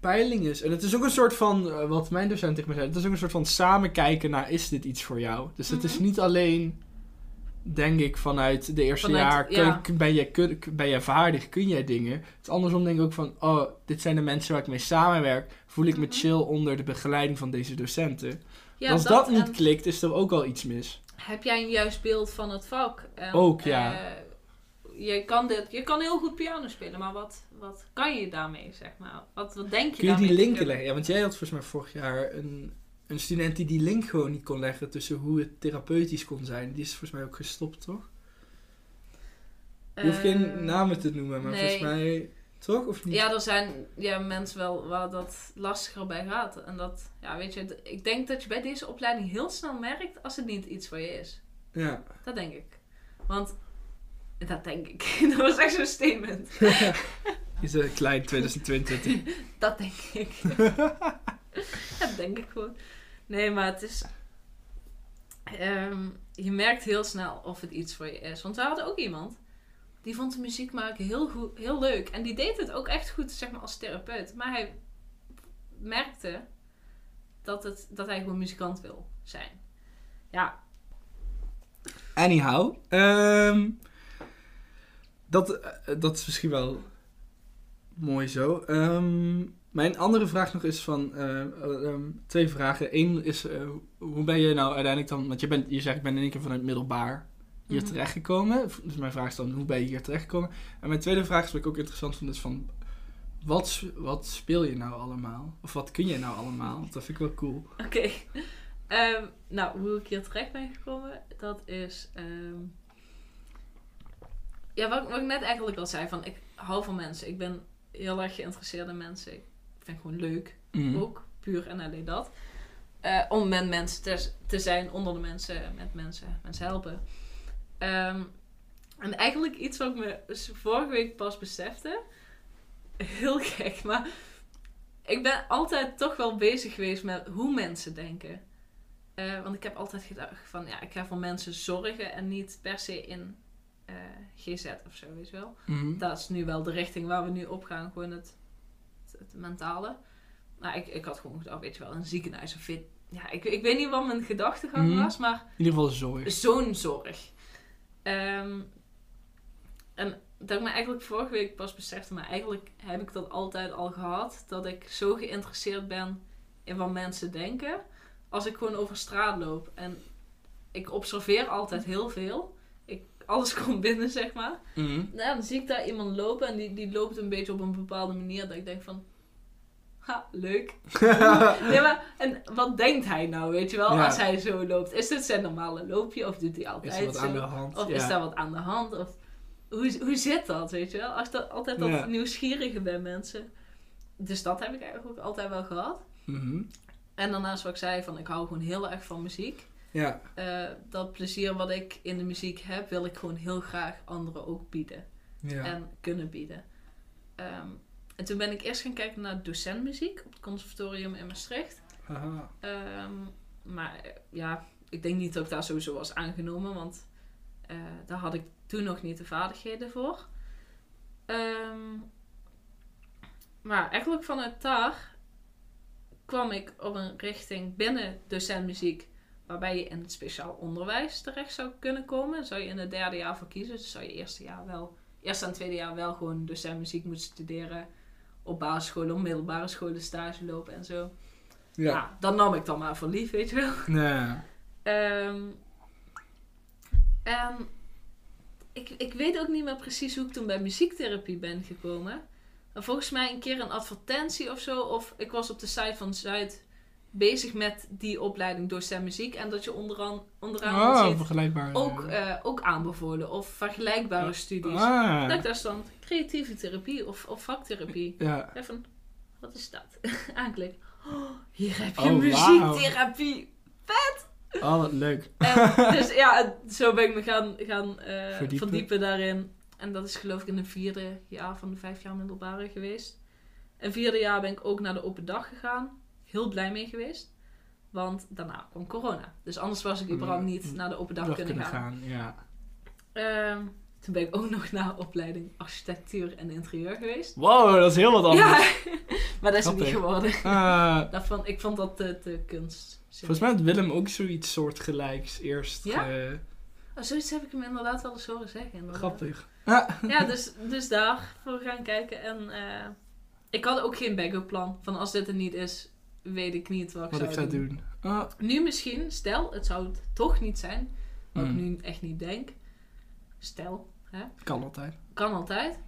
peiling is. En het is ook een soort van... eh, wat mijn docent tegen me zei. Het is ook een soort van samen kijken naar... Is dit iets voor jou? Dus het is Mhm. niet alleen... Denk ik vanuit de eerste Vanuit- jaar, kun- ja. ben, je, kun, ben je vaardig, kun jij dingen. Het is andersom denk ik ook van, oh, dit zijn de mensen waar ik mee samenwerk. Voel ik me Mhm. chill onder de begeleiding van deze docenten. ja, Als dat, niet klikt, is er ook al iets mis. heb jij een juist beeld van het vak. En, Ook, ja. eh, je, kan dit, je kan heel goed piano spelen, maar wat, wat kan je daarmee, zeg maar? Wat, wat denk je Kun je die linken leggen? Ja, want jij had volgens mij vorig jaar een, een student die die link gewoon niet kon leggen tussen hoe het therapeutisch kon zijn. Die is volgens mij ook gestopt, toch? Je hoeft geen Ehm, namen te noemen, maar nee. volgens mij... Toch? Of niet? Ja, er zijn ja, mensen wel waar dat lastiger bij gaat. En dat, ja, weet je, ik denk dat je bij deze opleiding heel snel merkt als het niet iets voor je is. Ja. Dat denk ik. Want, dat denk ik. dat was echt zo'n statement. Is een klein 2020. Dat denk ik. dat denk ik gewoon. Nee, maar het is. ehm, je merkt heel snel of het iets voor je is. Want we hadden ook iemand. Die vond de muziek maken heel, goed, heel leuk. En die deed het ook echt goed, zeg maar, als therapeut. Maar hij merkte dat, het, dat hij gewoon muzikant wil zijn. Ja, Anyhow. ehm, dat, eh, dat is misschien wel mooi zo. Ehm, mijn andere vraag nog is van... eh, eh, ehm, twee vragen. Eén is, eh, hoe ben je nou uiteindelijk dan... Want je, bent, je zegt, ik ben in één keer vanuit middelbaar hier Mhm. terechtgekomen. Dus mijn vraag is dan, hoe ben je hier terechtgekomen? En mijn tweede vraag is, wat ik ook interessant vond, is van... Wat, wat speel je nou allemaal? Of wat kun je nou allemaal? Dat vind ik wel cool. Oké. Ehm, nou, hoe ik hier terecht ben gekomen, dat is. ehm, ja, wat, wat ik net eigenlijk al zei: van ik hou van mensen. Ik ben heel erg geïnteresseerd in mensen. Ik vind het gewoon leuk Mhm. ook. Puur en alleen dat. Eh, om met mensen te, te zijn, onder de mensen, met mensen, mensen helpen. Ehm, en eigenlijk iets wat ik me vorige week pas besefte. Heel gek, maar ik ben altijd toch wel bezig geweest met hoe mensen denken. Eh, want ik heb altijd gedacht van, ja, ik ga voor mensen zorgen en niet per se in eh, GZ of zo, weet je wel. Mhm. Dat is nu wel de richting waar we nu op gaan, gewoon het, het, het mentale. Maar ik, ik had gewoon gedacht, weet je wel, een ziekenhuis of fit. Ja, ik, ik weet niet wat mijn gedachtegang Mhm. was, maar In ieder geval zorg. zo'n zorg. Ehm, en dat ik me eigenlijk vorige week pas besefte, maar eigenlijk heb ik dat altijd al gehad, dat ik zo geïnteresseerd ben in wat mensen denken, als ik gewoon over straat loop. En ik observeer altijd heel veel. Alles komt binnen, zeg maar. Mhm. Nou, dan zie ik daar iemand lopen en die, die loopt een beetje op een bepaalde manier dat ik denk van... Ha, leuk. nee, maar, en wat denkt hij nou, weet je wel, Ja. als hij zo loopt? Is dit zijn normale loopje of doet hij Is altijd er wat zo? aan de hand? Of ja. is daar wat aan de hand? Of, hoe, hoe zit dat, weet je wel? Als dat, altijd dat Ja. nieuwsgierige bij mensen. Dus dat heb ik eigenlijk ook altijd wel gehad. Mhm. En daarnaast wat ik zei, van ik hou gewoon heel erg van muziek. Ja. Eh, dat plezier wat ik in de muziek heb, wil ik gewoon heel graag anderen ook bieden Ja. en kunnen bieden. Ehm, en toen ben ik eerst gaan kijken naar docentmuziek op het conservatorium in Maastricht. Ehm, maar eh, ja, ik denk niet dat ik daar sowieso was aangenomen, want eh, daar had ik toen nog niet de vaardigheden voor. Ehm, maar eigenlijk vanuit daar kwam ik op een richting binnen docentmuziek, waarbij je in het speciaal onderwijs terecht zou kunnen komen. Zou je in het derde jaar voor kiezen, dus zou je eerste jaar wel, eerste en tweede jaar wel gewoon docentmuziek moeten studeren. Op basisscholen, op middelbare scholen stage lopen en zo. Ja. Nou, dat nam ik dan maar voor lief, weet je wel. Nee. Ehm, en ik, ik weet ook niet meer precies hoe ik toen bij muziektherapie ben gekomen. Volgens mij een keer een advertentie of zo. Of ik was op de site van Zuid bezig met die opleiding docent muziek. En dat je onderaan, onderaan Oh, ook, eh, ook aanbevolen. Of vergelijkbare studies. Ah. Dat daar stond creatieve therapie of, of vaktherapie. Ja. Even, wat is dat? Aanklik. Oh, hier heb je Oh, muziektherapie. Oh, wat leuk. En, dus ja, zo ben ik me gaan, gaan eh, Verdiepen. verdiepen. daarin. En dat is geloof ik in de vierde jaar van de vijf jaar middelbare geweest. En vierde jaar ben ik ook naar de open dag gegaan. Heel blij mee geweest. Want daarna kwam corona. Dus anders was ik überhaupt Mm, niet naar de open dag Dag kunnen, gaan. Ja. Ehm, toen ben ik ook nog naar opleiding architectuur en interieur geweest. Wow, dat is heel wat anders. Ja, maar dat is het niet geworden. Ah, Dat vond, ik vond dat te, te kunst. volgens mij had Willem ook zoiets soortgelijks eerst. Ja? eh, Oh, zoiets heb ik hem inderdaad wel eens horen zeggen. inderdaad. grappig. Ah. Ja, dus, dus daarvoor gaan kijken. En eh, ik had ook geen backup plan. Van als dit er niet is, weet ik niet wat ik Wat zou ik zou doen. doen. Ah. Nu misschien, stel, het zou het toch niet zijn. Wat ik Mm. nu echt niet denk. Stel, hè, Kan altijd. kan altijd.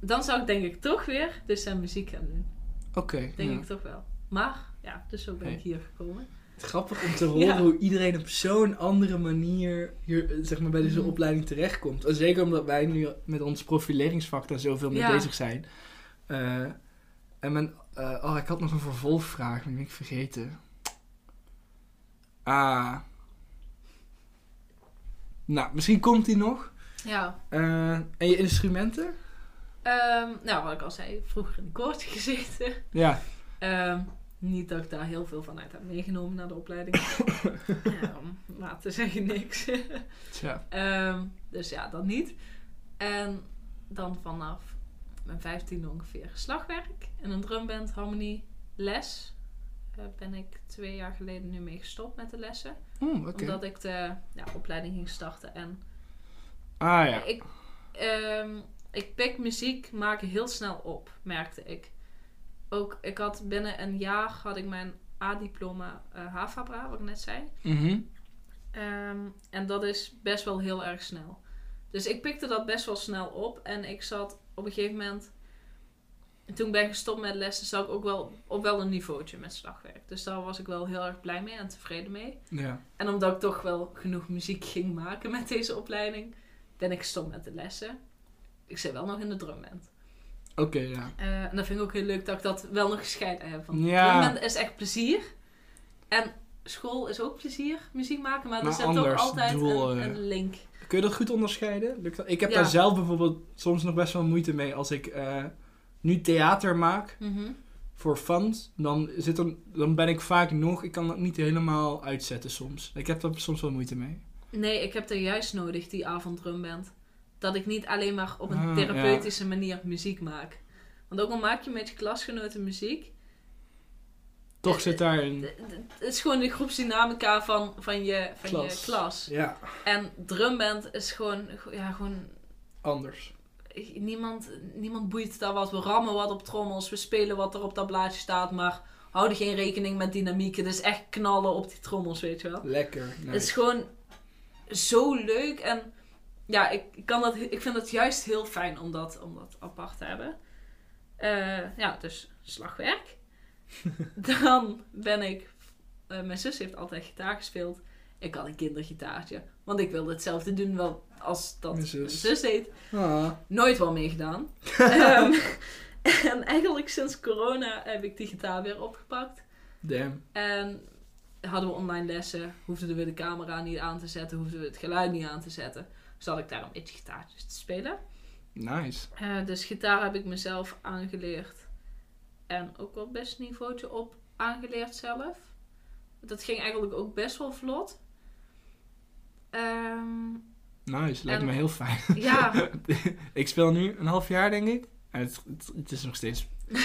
Dan zou ik denk ik toch weer dus zijn muziek gaan doen. Oké. Denk ja. ik toch wel. Maar, ja, dus zo ben ik hier gekomen. Grappig om te horen Ja. hoe iedereen op zo'n andere manier hier, eh, zeg maar, bij deze Mhm. opleiding terechtkomt. En zeker omdat wij nu met ons profileringsvak daar zoveel mee Ja. bezig zijn. Eh, en mijn, eh, oh, ik had nog een vervolgvraag, maar die ben ik vergeten. Ah. Nou, misschien komt die nog. Ja. Eh, en je instrumenten? Ehm, nou, wat ik al zei, vroeger in een koortje gezeten. Ja. Ehm, niet dat ik daar heel veel van uit heb meegenomen naar de opleiding. Maar te zeggen niks. Tja. Dus ja, dat niet. En dan vanaf mijn vijftiende ongeveer slagwerk. En een drumband, harmonie, les. Eh, ben ik twee jaar geleden nu mee gestopt met de lessen. Oké. Omdat ik de ja, opleiding ging starten. En Ah ja. ik, ehm, ik pik muziek maken heel snel op, merkte ik. Ook, ik had binnen een jaar had ik mijn A-diploma eh HAVABRA, wat ik net zei. Mhm. Ehm, en dat is best wel heel erg snel. Dus ik pikte dat best wel snel op. En ik zat op een gegeven moment... Toen ik ben gestopt met lessen, zat ik ook wel op wel een niveautje met slagwerk. Dus daar was ik wel heel erg blij mee en tevreden mee. Ja. En omdat ik toch wel genoeg muziek ging maken met deze opleiding, ben ik gestopt met de lessen. Ik zit wel nog in de drumband. Oké, ja. Eh, en dat vind ik ook heel leuk dat ik dat wel nog gescheiden heb. Want Ja. drumband is echt plezier. En school is ook plezier, muziek maken, maar, Maar er zit toch altijd doel, een, eh. een link. Kun je dat goed onderscheiden? Lukt dat? Ik heb Ja. daar zelf bijvoorbeeld soms nog best wel moeite mee als ik eh, nu theater maak Mhm. voor fans. Dan, zit er, dan ben ik vaak nog, ik kan dat niet helemaal uitzetten soms. Ik heb daar soms wel moeite mee. Nee, ik heb er juist nodig, die avonddrumband. Dat ik niet alleen maar op een Ah, therapeutische manier muziek maak. Want ook al maak je met je klasgenoten muziek, Toch Eh, zit daar een... d- d- het is gewoon de groepsdynamica van, van, je, van Klas. je klas. Ja, En drumband is gewoon, ja, gewoon anders. niemand, niemand boeit daar wat. We rammen wat op trommels, we spelen wat er op dat blaadje staat, maar houden geen rekening met dynamiek. Het is echt knallen op die trommels, weet je wel. Lekker. Het is gewoon zo leuk en ja, ik, kan dat, ik vind het juist heel fijn om dat, om dat apart te hebben. Eh, ja, dus slagwerk. Dan ben ik, eh, mijn zus heeft altijd gitaar gespeeld. Ik had een kindergitaartje, want ik wilde hetzelfde doen wel als dat Mijn mijn zus. deed. Ah. Nooit wel meegedaan. Ehm, en eigenlijk sinds corona heb ik die gitaar weer opgepakt. Damn. En hadden we online lessen, hoefden we de camera niet aan te zetten, hoefden we het geluid niet aan te zetten. Dus had ik daar een beetje gitaartjes te spelen. Nice. Eh, dus gitaar heb ik mezelf aangeleerd. En ook wel best een niveautje op aangeleerd zelf. Dat ging eigenlijk ook best wel vlot. Ehm, Nice. Lijkt En- me heel fijn. ja, ik speel nu een half jaar, denk ik. En het, het, het is nog steeds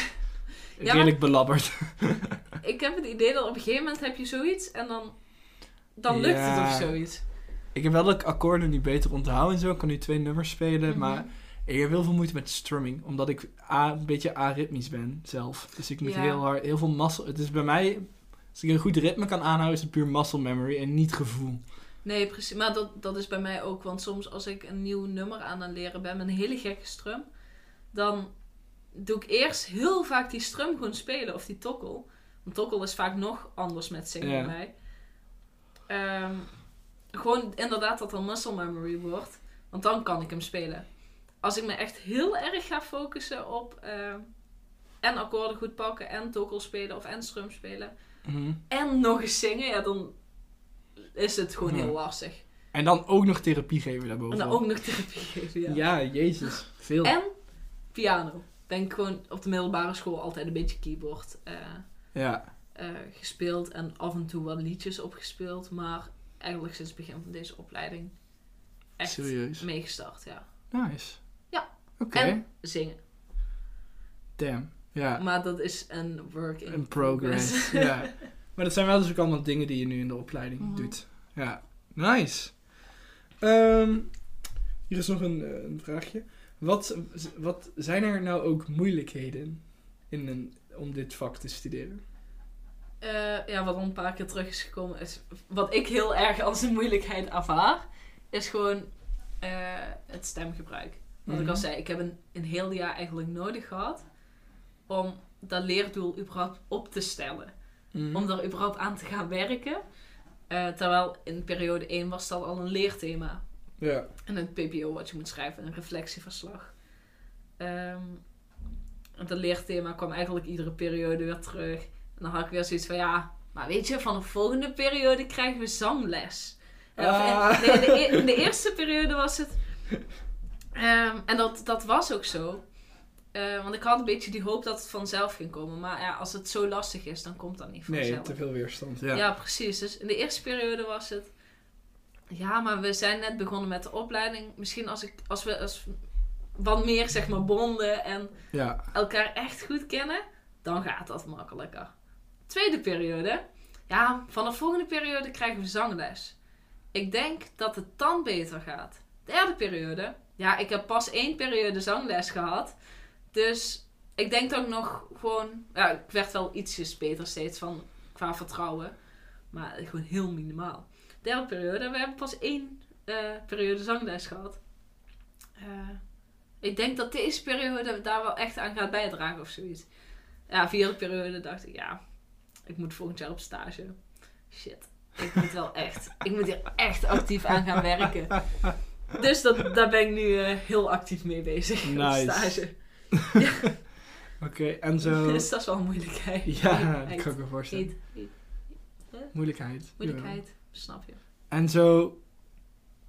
Ja, redelijk belabberd. ik heb het idee dat op een gegeven moment heb je zoiets en dan, dan lukt Ja. het of zoiets. Ik heb wel dat ik akkoorden nu beter onthoud en zo. Ik kan nu twee nummers spelen, Mhm. maar ik heb heel veel moeite met strumming. Omdat ik a, een beetje aritmisch ben zelf. Dus ik moet Ja. heel hard, heel veel muscle... Het is bij mij, als ik een goed ritme kan aanhouden, is het puur muscle memory en niet gevoel. Nee, precies. Maar dat, dat is bij mij ook. Want soms als ik een nieuw nummer aan het leren ben met een hele gekke strum, dan doe ik eerst heel vaak die strum gewoon spelen of die tokkel. Want tokkel is vaak nog anders met zingen Ja. bij mij. Ehm, gewoon inderdaad dat er muscle memory wordt. Want dan kan ik hem spelen. Als ik me echt heel erg ga focussen op ehm, en akkoorden goed pakken en tokkel spelen of en strum spelen Mhm. en nog eens zingen, ja, dan is het gewoon Ja. heel lastig. En dan ook nog therapie geven En daarboven. dan ook nog therapie geven, ja. ja. jezus. Veel. En piano. Ben ik gewoon op de middelbare school altijd een beetje keyboard eh, Ja. eh, gespeeld en af en toe wat liedjes opgespeeld. Maar eigenlijk sinds het begin van deze opleiding echt Serieus. meegestart, ja. Nice. En zingen. Damn. Ja. Maar dat is een work in progress. ja. Maar dat zijn wel dus ook allemaal dingen die je nu in de opleiding Mhm. doet. Ja. Nice. Ehm, hier is nog een, eh, een vraagje. Wat, wat zijn er nou ook moeilijkheden in een, om dit vak te studeren? Eh, ja, wat al een paar keer terug is gekomen is... Wat ik heel erg als een moeilijkheid ervaar... Is gewoon eh, het stemgebruik. Wat ik al Mhm. zei, ik heb een, een heel jaar eigenlijk nodig gehad... Om dat leerdoel überhaupt op te stellen. Mhm. Om daar überhaupt aan te gaan werken. Eh, terwijl in periode 1 was dat al een leerthema. Ja. En een PPO wat je moet schrijven, een reflectieverslag. En dat leerthema kwam eigenlijk iedere periode weer terug. En dan had ik weer zoiets van, ja, maar weet je, van de volgende periode krijgen we zangles. En- nee, in, de, e- in de eerste periode was het... Ehm, en dat, dat was ook zo. Eh, want ik had een beetje die hoop dat het vanzelf ging komen. Maar ja, als het zo lastig is, dan komt dat niet vanzelf. Nee, te veel weerstand. Ja. Ja. precies. Dus in de eerste periode was het. Ja, maar we zijn net begonnen met de opleiding. Misschien als, ik, als we als wat meer zeg maar bonden en ja. elkaar echt goed kennen, dan gaat dat makkelijker. Tweede periode. Ja, van de volgende periode krijgen we zangles. Ik denk dat het dan beter gaat. Derde periode. Ja, ik heb pas één periode zangles gehad. Dus ik denk dat ik nog gewoon... Ja, ik werd wel ietsjes beter steeds van qua vertrouwen. Maar gewoon heel minimaal. Derde periode. We hebben pas één eh, periode zangles gehad. Eh, ik denk dat deze periode daar wel echt aan gaat bijdragen of zoiets. Ja, vierde periode dacht ik, ja, ik moet volgend jaar op stage. Shit. Ik moet wel echt, ik moet hier echt actief aan gaan werken. Dus dat, daar ben ik nu eh, heel actief mee bezig. Op Nice. stage. Oké, en zo... Dus dat is wel een moeilijkheid. Ja, dat kan ik me voorstellen. eet, eet. Moeilijkheid. ja. moeilijkheid. Snap je? En zo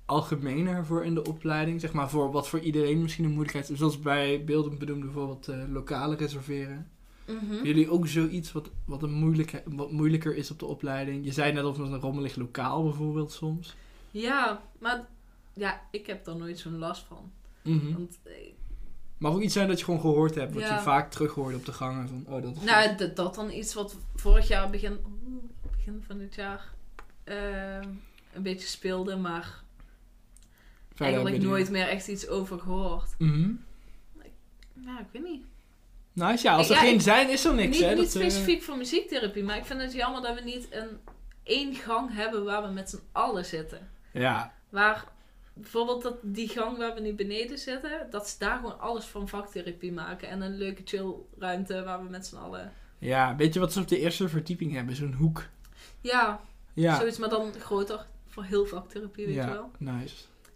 algemener voor in de opleiding, zeg maar voor wat voor iedereen misschien een moeilijkheid is. Zoals bij beelden benoemde bijvoorbeeld eh, lokale reserveren. Mhm. Hebben Jullie ook zoiets wat, wat, een moeilijke, wat moeilijker is op de opleiding? Je zei net of het een rommelig lokaal bijvoorbeeld soms. Ja, maar ja, ik heb daar nooit zo'n last van. Mhm. Want, eh, Mag ook iets zijn dat je gewoon gehoord hebt, wat Ja. je vaak terug hoorde op de gangen. Van, oh, dat nou, dat, dat dan iets wat vorig jaar, begin, oeh, begin van dit jaar, ehm, een beetje speelde, maar Verder eigenlijk nooit meer echt iets over gehoord. Mhm. Ja, ik weet niet. Nice, ja, als er Ja, geen ik- zijn, is er niks, niet hè? niet Dat, eh, specifiek voor muziektherapie, maar ik vind het jammer dat we niet een één gang hebben waar we met z'n allen zitten. ja, Waar bijvoorbeeld dat, die gang waar we nu beneden zitten, dat ze daar gewoon alles van vaktherapie maken. En een leuke chill ruimte waar we met z'n allen... ja, weet je wat ze op de eerste verdieping hebben? Zo'n hoek. Ja, Ja, zoiets, maar dan groter voor heel vaktherapie, weet je ja wel. nice.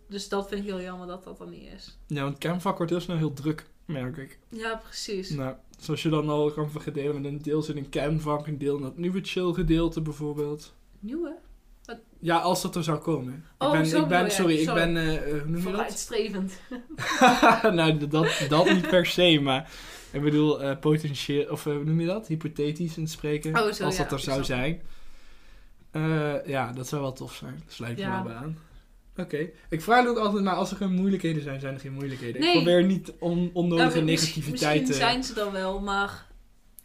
Dus dat vind ik heel jammer dat dat er niet is. Ja, want kernvak wordt heel snel heel druk, merk ik. Ja, precies. Nou, zoals je dan al kan verdelen met een deel zit in kernvak, een deel in dat nieuwe chill gedeelte bijvoorbeeld. Nieuwe? Ja, als dat er zou komen. Oh, ik ben, zo ik ben bedoel je. sorry, ik ben, eh, hoe noem je dat? Vooruitstrevend. nou, dat, dat niet per se, maar ik bedoel, eh, potentieel, of hoe noem je dat? Hypothetisch in het spreken. Oh, zo, als ja, dat er zou zijn. Ja, dat zou wel tof zijn. Sluit me Ja. wel bij aan. Oké. Ik vraag ook altijd maar als er geen moeilijkheden zijn, zijn er geen moeilijkheden. Nee. Ik probeer niet on, onnodige Nou, negativiteit Misschien te... zijn ze er wel, maar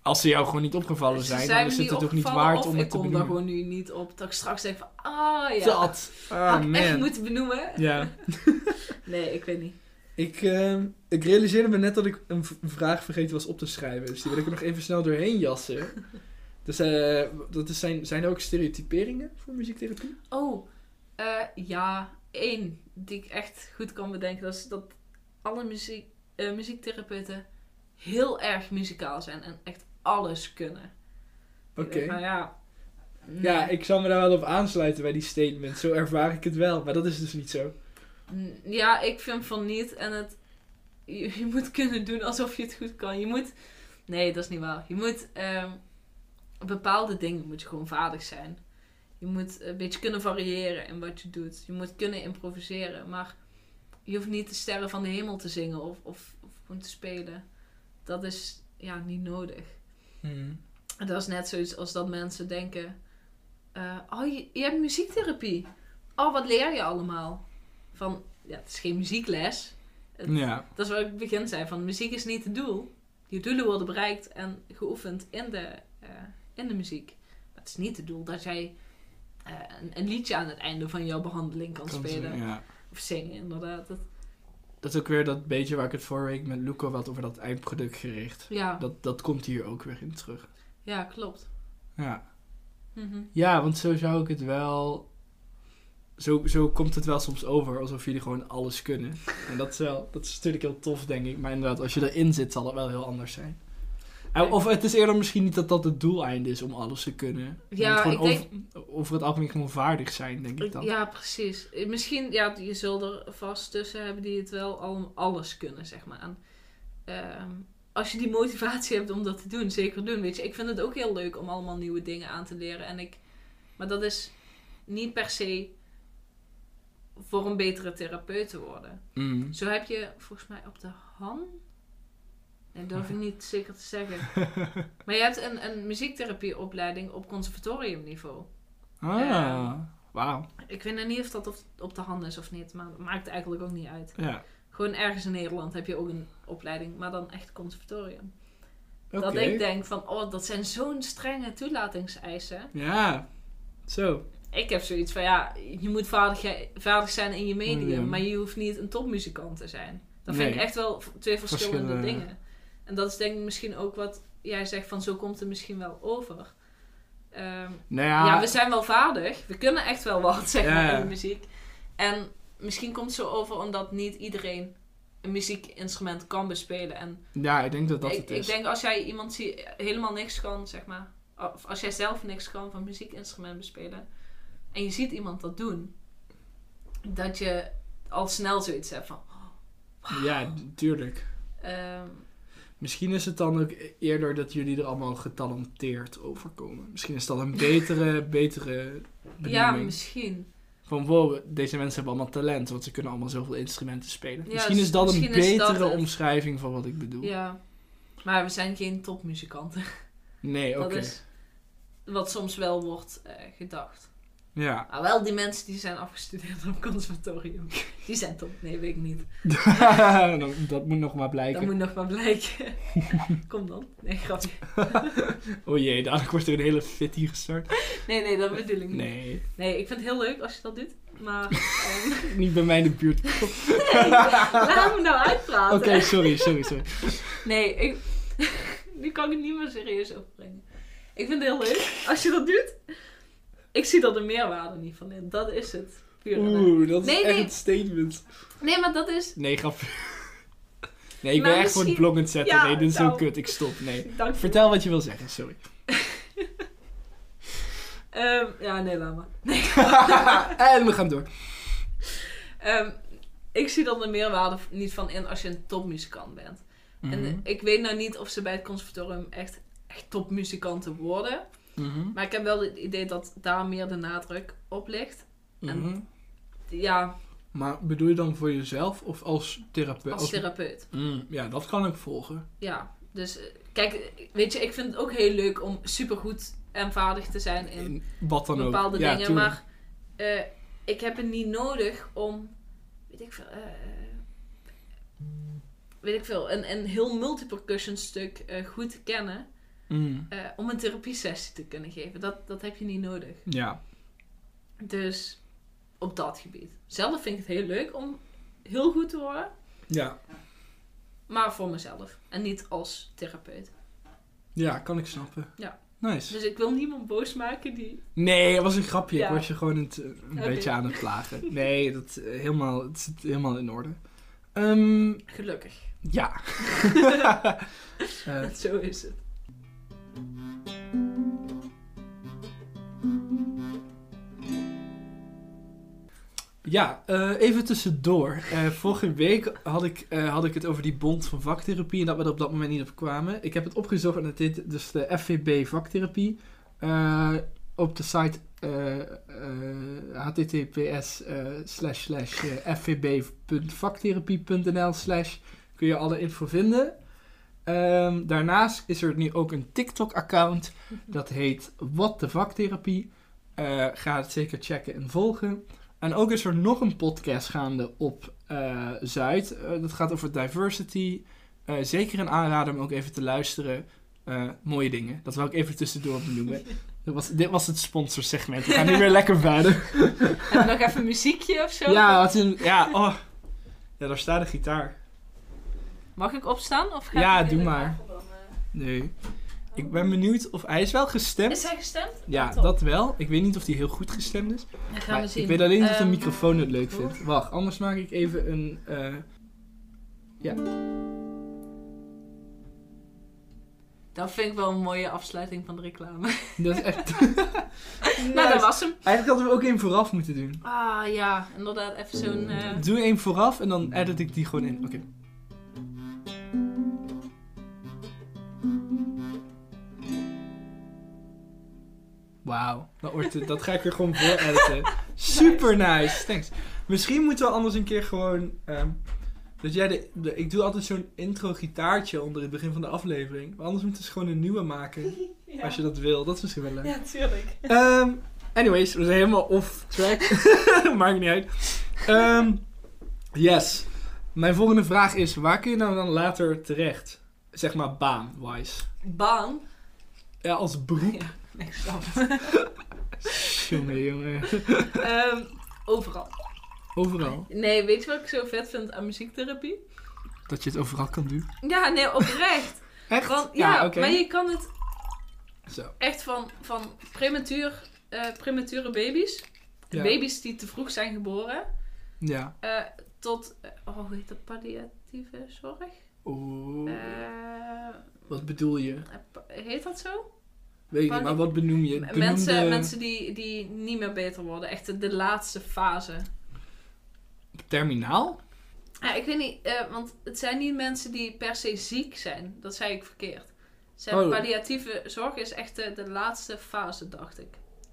Als ze jou gewoon niet opgevallen zijn, zijn dan is het niet het ook niet waard om ik het te kom daar benoemen. gewoon nu niet op. Dat ik straks denk van, ah ja, Dat. Ah, had ik echt man. moeten benoemen. Ja. Nee, ik weet niet. Ik, ehm, ik realiseerde me net dat ik een vraag vergeten was op te schrijven. Dus die wil ik er nog even snel doorheen jassen. Dus eh, dat is zijn, zijn er ook stereotyperingen voor muziektherapie? Oh, eh, ja, één die ik echt goed kan bedenken. Dat is dat alle muziek, eh, muziektherapeuten heel erg muzikaal zijn en echt alles kunnen. Oké. Van, ja, nee. Ja, ik zal me daar wel op aansluiten bij die statement. Zo ervaar ik het wel, maar dat is dus niet zo. Mm, Ja, ik vind van niet. En het, je, je moet kunnen doen alsof je het goed kan. Je moet, nee, dat is niet waar. Je moet, ehm, bepaalde dingen moet je gewoon vaardig zijn. Je moet een beetje kunnen variëren in wat je doet. Je moet kunnen improviseren. Maar je hoeft niet de sterren van de hemel te zingen of, of, of gewoon te spelen. Dat is ja, niet nodig. En dat is net zoiets als dat mensen denken: eh, Oh, je, je hebt muziektherapie. Oh, wat leer je allemaal? Van ja, het is geen muziekles. Het- Ja. Dat is wat ik begin zei: van muziek is niet het doel. Je doelen worden bereikt en geoefend in de, eh, in de muziek. Maar het is niet het doel dat jij eh, een, een liedje aan het einde van jouw behandeling kan, Kan spelen. ja. Of zingen, inderdaad. Dat, Dat is ook weer dat beetje waar ik het vorige week met Luco had over dat eindproduct gericht. ja, Dat, dat komt hier ook weer in terug. ja, klopt. Ja. Mhm. Ja, want zo zou ik het wel. Zo, zo komt het wel soms over alsof jullie gewoon alles kunnen. En dat is wel, dat is natuurlijk heel tof, denk ik. Maar inderdaad, als je erin zit, zal het wel heel anders zijn. Eh, Of het is eerder misschien niet dat dat het doeleinde is om alles te kunnen. Ja, ik denk- over, over het algemeen gewoon vaardig zijn, denk ik dan. Ja, precies. Misschien, ja, je zult er vast tussen hebben die het wel al alles kunnen, zeg maar. En, ehm, als je die motivatie hebt om dat te doen, zeker doen. Weet je, ik vind het ook heel leuk om allemaal nieuwe dingen aan te leren. En ik, maar dat is niet per se voor een betere therapeut te worden. Mm. Zo heb je volgens mij op de Han. Dat durf ik niet zeker te zeggen. Maar je hebt een, een muziektherapieopleiding op conservatoriumniveau. Ah, Ja. wauw. Ik weet niet of dat op, op de hand is of niet, maar dat maakt eigenlijk ook niet uit. Ja, Gewoon ergens in Nederland heb je ook een opleiding, maar dan echt conservatorium. Dat ik denk van, oh, dat zijn zo'n strenge toelatingseisen. Ja, zo. Ik heb zoiets van, ja, je moet vaardig, vaardig zijn in je medium, Medium. maar je hoeft niet een topmuzikant te zijn. Dat vind ik echt wel twee verschillende Verschillen. dingen. En dat is denk ik misschien ook wat jij zegt van, zo komt het misschien wel over. Ehm, Nou Ja, ja, we zijn wel vaardig. We kunnen echt wel wat, zeg maar, in de muziek. En misschien komt het zo over omdat niet iedereen een muziekinstrument kan bespelen. En ja, ik denk dat dat ik, het is. ik denk als jij iemand ziet helemaal niks kan, zeg maar. Of als jij zelf niks kan van muziekinstrument bespelen. En je ziet iemand dat doen. Dat je al snel zoiets hebt van... Ja, tuurlijk. ehm, Misschien is het dan ook eerder dat jullie er allemaal getalenteerd overkomen. Misschien is dat een betere, betere Ja, benoeming. misschien. Van wow, deze mensen hebben allemaal talent, want ze kunnen allemaal zoveel instrumenten spelen. Ja, misschien is dat een misschien betere omschrijving van wat ik bedoel. Ja. Maar we zijn geen topmuzikanten. Nee, oké. Dat is wat soms wel wordt eh, gedacht. Ja. Maar wel die mensen die zijn afgestudeerd op conservatorium. Die zijn top. Nee, weet ik niet. Dat moet nog maar blijken. Dat moet nog maar blijken. Kom dan. Nee, grapje. Oh jee, dadelijk wordt er een hele fit hier gestart. Nee, nee, dat bedoel ik niet. Nee, Nee, ik vind het heel leuk als je dat doet. Maar ehm, niet bij mij in de buurt. nee, laat me nou uitpraten. Oké, sorry, sorry, sorry. Nee, ik, nu kan ik het niet meer serieus overbrengen. Ik vind het heel leuk als je dat doet. Ik zie er de meerwaarde niet van in. Dat is het. Puur. Oeh, dat is Nee, echt nee. een statement. Nee, maar dat is... Nee, grapje. Nee, ik ben echt voor het zetten. Ja, nee, dit is nou. zo kut. Ik stop. Nee. Dank je. Vertel wat je wil zeggen, sorry. Ehm, ja, nee, laat maar. en we gaan door. Ehm, ik zie er de meerwaarde niet van in als je een topmuzikant bent. En Mhm. ik weet nou niet of ze bij het conservatorium echt, echt topmuzikanten worden. Mhm. Maar ik heb wel het idee dat daar meer de nadruk op ligt. en- Mhm. Ja, Maar bedoel je dan voor jezelf of als therapeut? als therapeut. Mm, ja, dat kan ik volgen. Ja, dus eh, kijk, weet je, ik vind het ook heel leuk om supergoed en vaardig te zijn in In wat dan ook. bepaalde Ja, dingen. tuurlijk. Maar eh, ik heb het niet nodig om, weet ik veel, eh, weet ik veel, een, een heel multipercussion stuk eh, goed te kennen. Mm, eh, om een therapiesessie te kunnen geven. Dat, dat heb je niet nodig. ja. Dus op dat gebied. Zelf vind ik het heel leuk om heel goed te worden. Ja. Maar voor mezelf. En niet als therapeut. ja, kan ik snappen. Ja. Nice. Dus ik wil niemand boos maken die... Nee, het was een grapje. Ja. Ik was je gewoon een, t- een beetje aan het plagen. Nee, dat, eh, helemaal, het zit helemaal in orde. Ehm, Gelukkig. ja. Eh, Zo is het. Ja, eh, even tussendoor. Eh, vorige week had ik, eh, had ik het over die bond van vaktherapie en dat we er op dat moment niet op kwamen. Ik heb het opgezocht en het heet dus de FVB vaktherapie. Op de site https slash slash fvb.vaktherapie.nl slash kun je alle info vinden. Ehm, daarnaast is er nu ook een TikTok-account. Dat heet What the Vaktherapie. Ga het zeker checken en volgen. En ook is er nog een podcast gaande op eh, Zuid. Eh, dat gaat over diversity. Eh, zeker een aanrader om ook even te luisteren. Mooie dingen. Dat wil ik even tussendoor benoemen. Dat was, dit was het sponsorsegment. We gaan nu weer lekker verder. Heb je nog even muziekje of zo? Ja, wat een, ja, oh. ja, daar staat de gitaar. Mag ik opstaan? Of ga Ja, ik doe maar. Nee. Ik ben benieuwd of hij is wel gestemd. Is hij gestemd? Ja, Top. dat wel. Ik weet niet of hij heel goed gestemd is. Dan gaan we zien. ik weet alleen niet of de Ehm, microfoon het leuk vindt. Wacht, anders maak ik even een. eh, Dat vind ik wel een mooie afsluiting van de reclame. dat is echt. Nou, dat was hem. Eigenlijk hadden we ook één vooraf moeten doen. Ah ja, inderdaad. Even zo'n... eh, Doe één vooraf en dan edit ik die gewoon in. Oké. Wauw, dat, wordt- dat ga ik er gewoon voor editen. Super nice, thanks. Misschien moeten we anders een keer gewoon. ehm, dat jij de, de- Ik doe altijd zo'n intro gitaartje onder het begin van de aflevering. Maar anders moeten we gewoon een nieuwe maken. ja. Als je dat wil, dat is misschien wel leuk. Ja, tuurlijk. Ehm, anyways, we zijn helemaal off track. Maakt niet uit. Ehm, yes. Mijn volgende vraag is: waar kun je nou dan later terecht? Zeg maar baan-wise. Baan. Ja, als beroep. Ja, ik snap Jongen, jongen. Ehm, overal. Overal. Nee, weet je wat ik zo vet vind aan muziektherapie? Dat je het overal kan doen. Ja, nee, oprecht. Echt? Want, ja, oké. maar je kan het Zo. echt van, van prematuur, eh, premature baby's, Ja. baby's die te vroeg zijn geboren, Ja. eh, tot, eh, oh, hoe heet dat, palliatieve zorg? Oeh. Eh, Wat bedoel je? heet dat zo? Weet ik niet, maar wat benoem je? Benoem Mensen, mensen die, die niet meer beter worden, echt de, de laatste fase. Terminaal? Ja, ik weet niet, eh, want het zijn niet mensen die per se ziek zijn. Dat zei ik verkeerd. Zijn Oh. palliatieve zorg is echt de, de laatste fase, dacht ik.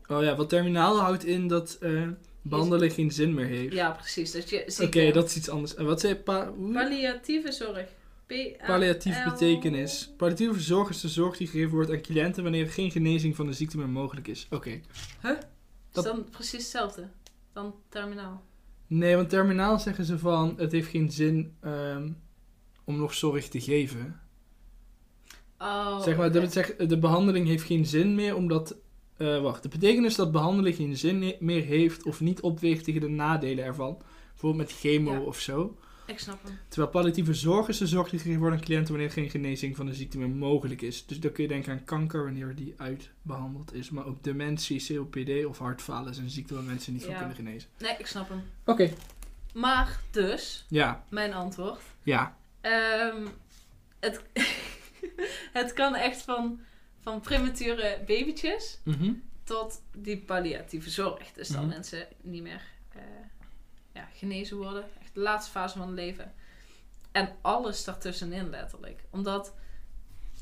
Oh ja, wat terminaal houdt in dat eh, behandelen geen zin meer heeft. Ja, precies. Dat je Oké, dat is iets anders. En wat zei je? Pa? Palliatieve zorg. P-A-L- Palliatieve betekenis. Palliatieve zorg is de zorg die gegeven wordt aan cliënten wanneer er geen genezing van de ziekte meer mogelijk is. Oké. Is Dat- dan precies hetzelfde dan terminaal? Nee, want terminaal zeggen ze van het heeft geen zin ehm, om nog zorg te geven. Oh, zeg maar, dat zegt, de behandeling heeft geen zin meer omdat. eh, wacht, de betekenis dat behandeling geen zin meer heeft of niet opweegt tegen de nadelen ervan. Bijvoorbeeld met chemo Ja. of zo. Ik snap hem. Terwijl palliatieve zorg is de zorg die gegeven wordt aan cliënten wanneer geen genezing van de ziekte meer mogelijk is. Dus dan kun je denken aan kanker wanneer die uitbehandeld is. Maar ook dementie, COPD of hartfalen zijn ziekten waar mensen niet van kunnen genezen. Nee, ik snap hem. Oké. Maar dus, Ja, mijn antwoord. ja. Ehm, het, het kan echt van, van premature babytjes Mhm. tot die palliatieve zorg. Dus dan Mhm. mensen niet meer eh, ja, genezen worden. De laatste fase van het leven. En alles daartussenin letterlijk. Omdat,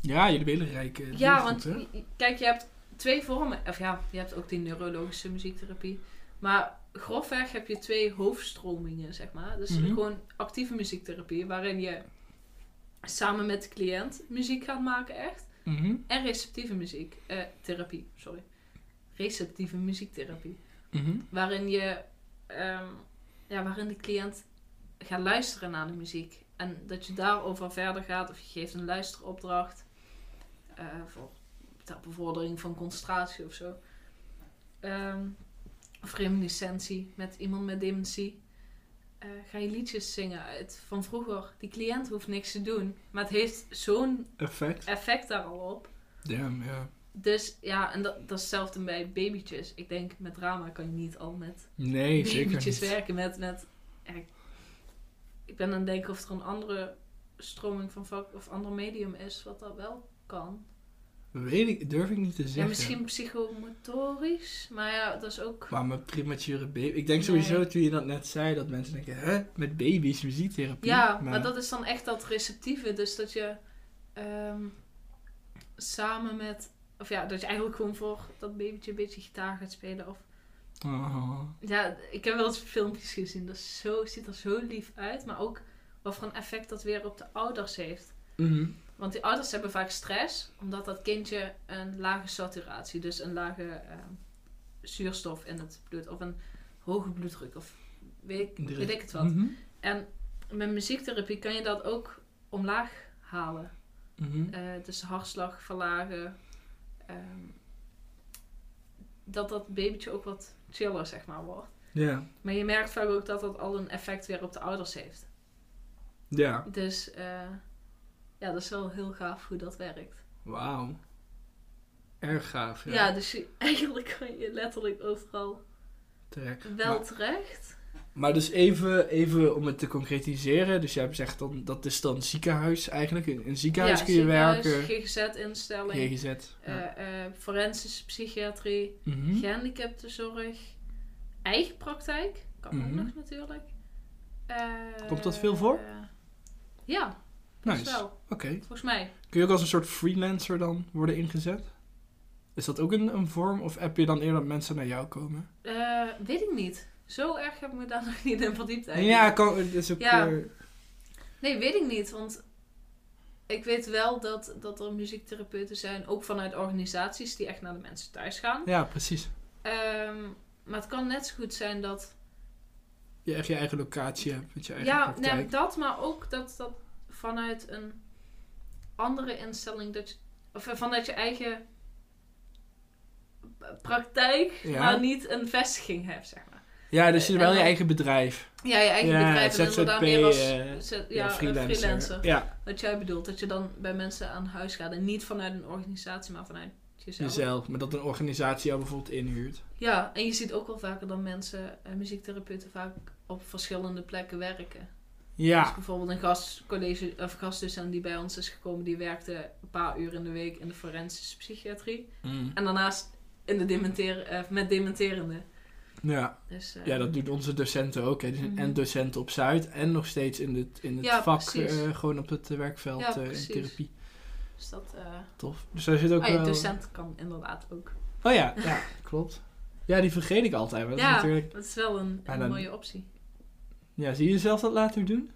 Ja, jullie hebben hele rijke ja, want kijk, je hebt twee vormen. Of ja, je hebt ook die neurologische muziektherapie. Maar grofweg heb je twee hoofdstromingen, zeg maar. Dus Mhm. gewoon actieve muziektherapie, waarin je samen met de cliënt muziek gaat maken, echt. Mhm. En receptieve muziek, eh, therapie, sorry. Receptieve muziektherapie. Mhm. Waarin je, ehm, ja, waarin de cliënt gaat luisteren naar de muziek. En dat je daarover verder gaat, of je geeft een luisteropdracht. eh, voor ter bevordering van concentratie of zo. Ehm, of reminiscentie met iemand met dementie. Eh, ga je liedjes zingen uit van vroeger. Die cliënt hoeft niks te doen. Maar het heeft zo'n Effect. effect daar al op. Damn, ja. Dus ja, en dat, dat is hetzelfde bij babytjes. Ik denk met drama kan je niet al met Nee, zeker babytjes niet. werken. Met, met, ja, ik- ben aan het denken of er een andere stroming van vak of ander medium is wat dat wel kan. Weet ik, durf ik niet te zeggen. Ja, misschien psychomotorisch, maar ja, dat is ook... Maar mijn premature baby... Ik denk Nee. sowieso toen je dat net zei, dat mensen denken, hè, met baby's muziektherapie? Ja, maar dat is dan echt dat receptieve. Dus dat je ehm, samen met... Of ja, dat je eigenlijk gewoon voor dat babytje een beetje gitaar gaat spelen. Of Oh. Ja, ik heb wel eens filmpjes gezien. Dat zo, ziet er zo lief uit. Maar ook wat voor een effect dat weer op de ouders heeft. Mhm. Want die ouders hebben vaak stress. Omdat dat kindje een lage saturatie, dus een lage ehm, zuurstof in het bloed. Of een hoge bloeddruk. Of weet ik, weet ik het wat. Mhm. En met muziektherapie kan je dat ook omlaag halen. Mhm. Eh, dus hartslag verlagen. Ehm, dat dat babytje ook wat chiller, zeg maar, wordt. Ja. Maar je merkt vaak ook dat dat al een effect weer op de ouders heeft. Ja. Dus eh, ja, dat is wel heel gaaf hoe dat werkt. Wauw. Erg gaaf, ja. Ja, dus je, eigenlijk kan je letterlijk overal Terecht. wel Maar, terecht. Maar dus even, even om het te concretiseren. Dus jij hebt gezegd, dan, dat is dan ziekenhuis eigenlijk. In een ziekenhuis ja, kun je ziekenhuis, werken. GGZ-instelling, GGZ. Ja. eh, eh, forensische psychiatrie, Mhm. gehandicaptenzorg, eigen praktijk, kan ook Mhm. nog natuurlijk. Eh, Komt dat veel voor? ja, Nice. wel. Oké. Volgens mij. Kun je ook als een soort freelancer dan worden ingezet? Is dat ook een, een vorm? Of heb je dan eerder dat mensen naar jou komen? Weet ik niet. Zo erg heb ik me daar nog niet in verdiept eigenlijk. Ja, kan, het is ook... Ja. eh, Nee, weet ik niet. Want ik weet wel dat, dat er muziektherapeuten zijn, ook vanuit organisaties die echt naar de mensen thuis gaan. ja, precies. Ehm, maar het kan net zo goed zijn dat. Je echt je eigen locatie hebt met je eigen Ja, praktijk. nee, dat, maar ook dat dat vanuit een andere instelling, dat je, of eh, vanuit je eigen praktijk, Ja. maar niet een vestiging hebt, zeg maar. Ja, dus je En wel je dan- eigen bedrijf. Ja, je eigen Ja, bedrijf en inderdaad ZZP, meer als eh, Ja, ja, freelancer. Ja, Wat jij bedoelt, dat je dan bij mensen aan huis gaat en niet vanuit een organisatie, maar vanuit jezelf. jezelf. Maar dat een organisatie jou bijvoorbeeld inhuurt. Ja, en je ziet ook wel vaker dat mensen, eh, muziektherapeuten, vaak op verschillende plekken werken. Dus Ja. bijvoorbeeld een gastcollege of gastdocent die bij ons is gekomen, die werkte een paar uur in de week in de forensische psychiatrie. Mm. En daarnaast in de dementeer, eh, met dementerende. Ja. Dus, ja, dat doen onze docenten ook. Hè. Zijn Mhm. en docenten op Zuid en nog steeds in het, in het Ja, vak, eh, gewoon op het eh, werkveld Ja, eh, in therapie. Dus dat... Tof. Dus daar zit ook oh ja, docent kan inderdaad ook. Oh ja, ja, klopt. Ja, die vergeet ik altijd. Maar dat Ja. is natuurlijk... Dat is wel een, Ja, een dan- mooie optie. Ja, zie je jezelf dat later doen?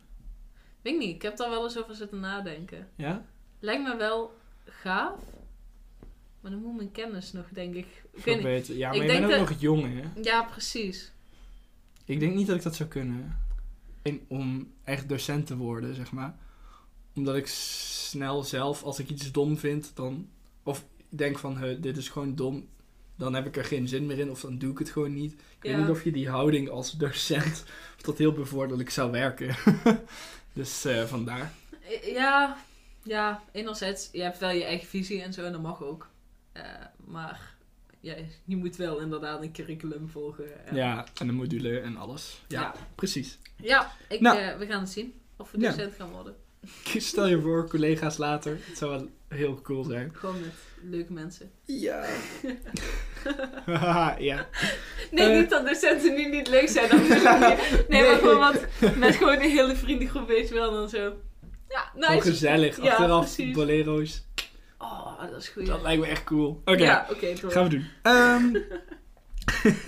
Weet ik niet, ik heb daar wel eens over zitten nadenken. Ja? Lijkt me wel gaaf, maar dan moet mijn kennis nog, denk ik. Ik beter. Ja, Ik maar je bent ook dat- nog jong, hè? Ja, precies. Ik denk niet dat ik dat zou kunnen. En om echt docent te worden, zeg maar. Omdat ik snel zelf, als ik iets dom vind, dan... Of ik denk van, "Huh, dit is gewoon dom. Dan heb ik er geen zin meer in. Of dan doe ik het gewoon niet. Ik weet niet of je die houding als docent... Of dat heel bevorderlijk zou werken. dus eh, vandaar. Ja, ja, enerzijds, je hebt wel je eigen visie en zo, en dat mag ook. Eh, maar ja, je moet wel inderdaad een curriculum volgen. en- Ja, en een module en alles. Ja, Ja. precies. Ja, ik, Nou. eh, we gaan het zien of we Ja. docent gaan worden. Stel je voor, collega's later. Het zou wel heel cool zijn. Gewoon met leuke mensen. Ja. ja. Nee, Eh. niet dat docenten nu niet leuk zijn. Dat. Nee, maar gewoon wat, met gewoon een hele vriendengroep, weet je wel, dan zo. Ja, Gewoon nice. gezellig. Ja, Achteraf precies. bolero's. Oh, dat is goed. Dat lijkt me echt cool. Oké, Ja, gaan we doen. Ehm,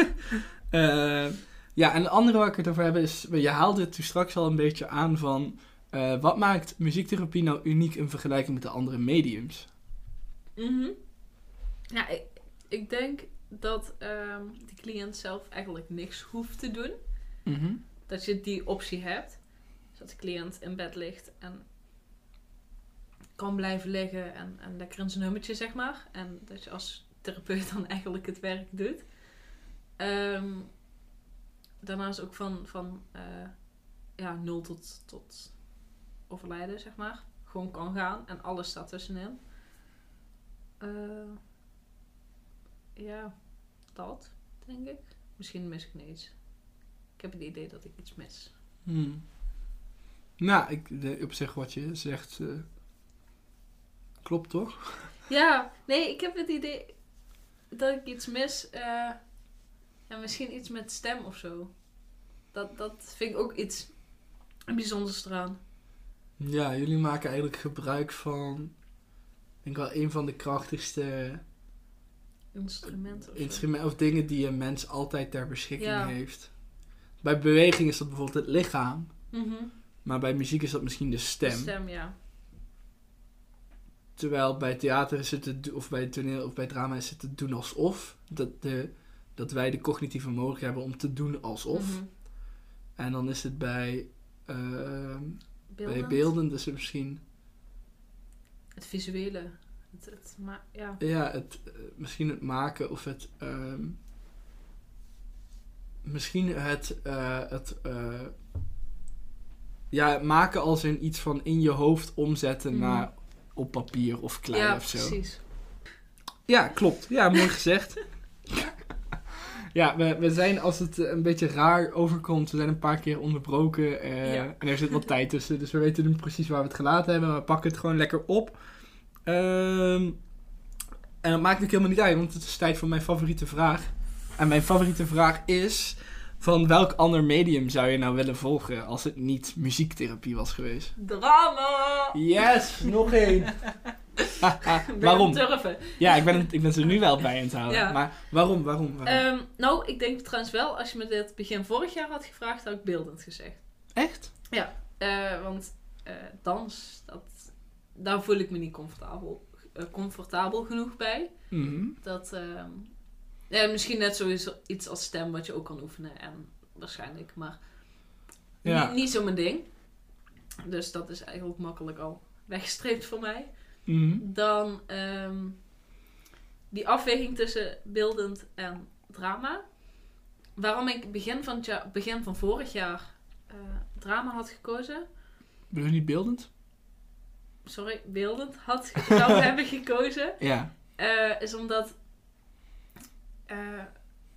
eh, ja, en de andere waar ik het over heb is... Je haalde het toen straks al een beetje aan van... eh, wat maakt muziektherapie nou uniek in vergelijking met de andere mediums? Mhm. Ja, ik, ik denk dat ehm de cliënt zelf eigenlijk niks hoeft te doen. Mhm. Dat je die optie hebt. Dus dat de cliënt in bed ligt en kan blijven liggen en, en lekker in zijn nummertje, zeg maar. En dat je als therapeut dan eigenlijk het werk doet. Ehm, daarnaast ook van, van eh, ja, nul tot, tot overlijden, zeg maar. Gewoon kan gaan en alles staat tussenin. Eh, ja, dat, denk ik. Misschien mis ik niets. Ik heb het idee dat ik iets mis. Hmm. Nou, ik, op zich wat je zegt... eh, klopt toch? Ja, nee, ik heb het idee dat ik iets mis. eh ja, misschien iets met stem of zo. Dat, dat vind ik ook iets bijzonders eraan. Ja, jullie maken eigenlijk gebruik van... Ik denk wel een van de krachtigste Instrumenten of instrumenten of dingen die een mens altijd ter beschikking Ja. heeft. Bij beweging is dat bijvoorbeeld het lichaam, Mhm. maar bij muziek is dat misschien de De stem. stem, ja. Terwijl bij theater is het, of bij toneel of bij drama is het het doen alsof. Dat, de, dat wij de cognitieve mogelijkheid hebben om te doen alsof. Mhm. En dan is het bij, ehm, bij beelden, dus misschien Het visuele. Het, ja. Ja, het, eh, misschien het maken of het. ehm, misschien het. eh, het eh, ja, maken als in iets van in je hoofd omzetten Mhm. naar op papier of klei ja, of zo. precies. Ja, klopt. Ja, mooi gezegd. ja, we, we zijn als het een beetje raar overkomt, we zijn een paar keer onderbroken eh, Ja. en er zit wat tijd tussen. Dus we weten nu precies waar we het gelaten hebben, maar we pakken het gewoon lekker op. Ehm, en dat maakt ook helemaal niet uit, want het is tijd voor mijn favoriete vraag. En mijn favoriete vraag is: van welk ander medium zou je nou willen volgen als het niet muziektherapie was geweest? Drama! Yes, nog één. Waarom? Ja, ik ben, het- ik ben ze nu wel bij aan het houden. Ja. Maar waarom, waarom, waarom? Ehm, nou, ik denk trouwens wel, als je me dit begin vorig jaar had gevraagd, had ik beeldend gezegd. Echt? Eh, want eh, dans, dat, daar voel ik me niet comfortabel, eh, comfortabel genoeg bij. Mhm. Dat, ehm, ja, misschien net sowieso iets als stem wat je ook kan oefenen. En waarschijnlijk, maar Ja. niet, niet zo mijn ding. Dus dat is eigenlijk makkelijk al weggestreept voor mij. Mhm. Dan ehm, die afweging tussen beeldend en drama. Waarom ik begin van, het jaar, begin van vorig jaar eh, drama had gekozen. Bedoel je niet beeldend? Sorry, beeldend had zou hebben gekozen. Ja. eh, is omdat eh,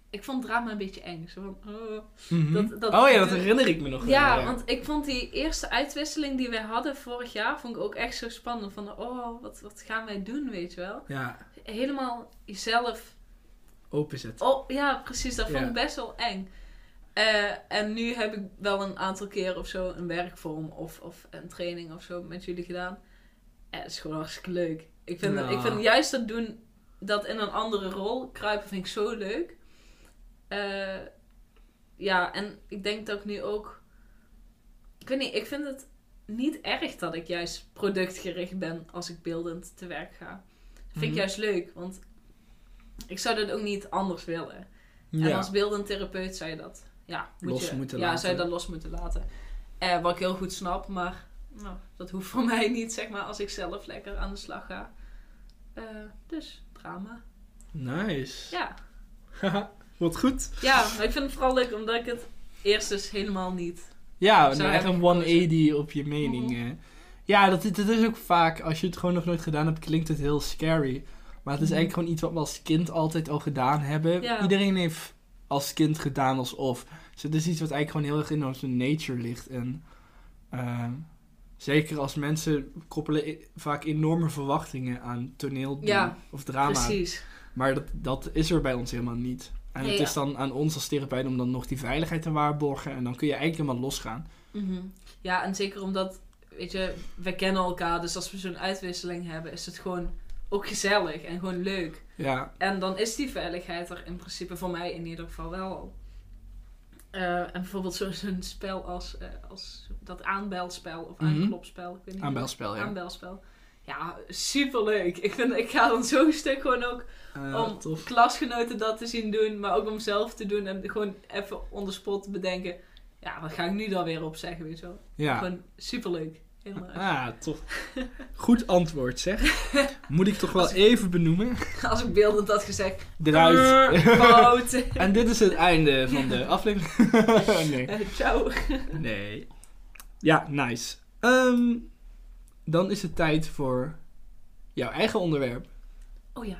ik vond drama een beetje eng. Zo van, oh. Mhm. Dat- dat- oh ja, dat herinner ik me nog. Ja, want ik vond die eerste uitwisseling die wij hadden vorig jaar, vond ik ook echt zo spannend. Van, oh, wat, wat gaan wij doen, weet je wel. Ja, Helemaal jezelf openzetten. Oh, ja, precies. Dat vond Ja. ik best wel eng. Eh, en nu heb ik wel een aantal keer of zo een werkvorm of, of een training of zo met jullie gedaan. En het is gewoon hartstikke leuk. Ik vind, Ja. ik vind juist dat doen, dat in een andere rol kruipen, vind ik zo leuk. Eh, ja, en ik denk dat ik nu ook... Ik weet niet, ik vind het niet erg dat ik juist productgericht ben als ik beeldend te werk ga. Dat vind ik Mhm. juist leuk, want ik zou dat ook niet anders willen. En Ja. als beeldend therapeut zou je dat, ja, moet Los je, moeten ja, laten. zou je dat los moeten laten. Eh, wat ik heel goed snap, maar nou, dat hoeft voor mij niet, zeg maar, als ik zelf lekker aan de slag ga. Eh, dus, drama. Nice. Ja. Wat goed. ja, maar ik vind het vooral leuk omdat ik het eerst dus helemaal niet... Ja, nou, echt een gekozen. 180 op je mening. Mhm. Ja, dat, dat is ook vaak, als je het gewoon nog nooit gedaan hebt, klinkt het heel scary. Maar het is Mhm. eigenlijk gewoon iets wat we als kind altijd al gedaan hebben. Ja. Iedereen heeft als kind gedaan alsof. Dus het is iets wat eigenlijk gewoon heel erg in onze nature ligt. En eh, zeker als mensen koppelen vaak enorme verwachtingen aan toneel Ja, of drama. Precies. Maar dat, dat is er bij ons helemaal niet. En Nee, het ja. is dan aan ons als therapeut om dan nog die veiligheid te waarborgen. En dan kun je eigenlijk helemaal losgaan. Mhm. Ja, en zeker omdat, weet je, we kennen elkaar, dus als we zo'n uitwisseling hebben, is het gewoon ook gezellig en gewoon leuk. Ja, En dan is die veiligheid er in principe voor mij in ieder geval wel Eh, en bijvoorbeeld zo- zo'n spel als, eh, als dat aanbelspel of Mhm. aanklopspel. Ik weet niet hoe- aanbelspel, ja. Aanbelspel. Ja, superleuk. Ik, vind, ik ga dan zo'n stuk gewoon ook Eh, om tof. klasgenoten dat te zien doen, maar ook om zelf te doen en gewoon even on the spot te bedenken. Ja, wat ga ik nu dan weer op zeggen, weet je wel. Ja. Gewoon superleuk. Helemaal. Ah, tof. Goed antwoord, zeg. Moet ik toch wel ik- even benoemen. Als ik beeldend had gezegd. Eruit. "Brrr, Fout. en dit is het einde van de aflevering. nee. Eh, Ciao. Nee. Ja, nice. Ehm, dan is het tijd voor jouw eigen onderwerp. Oh ja,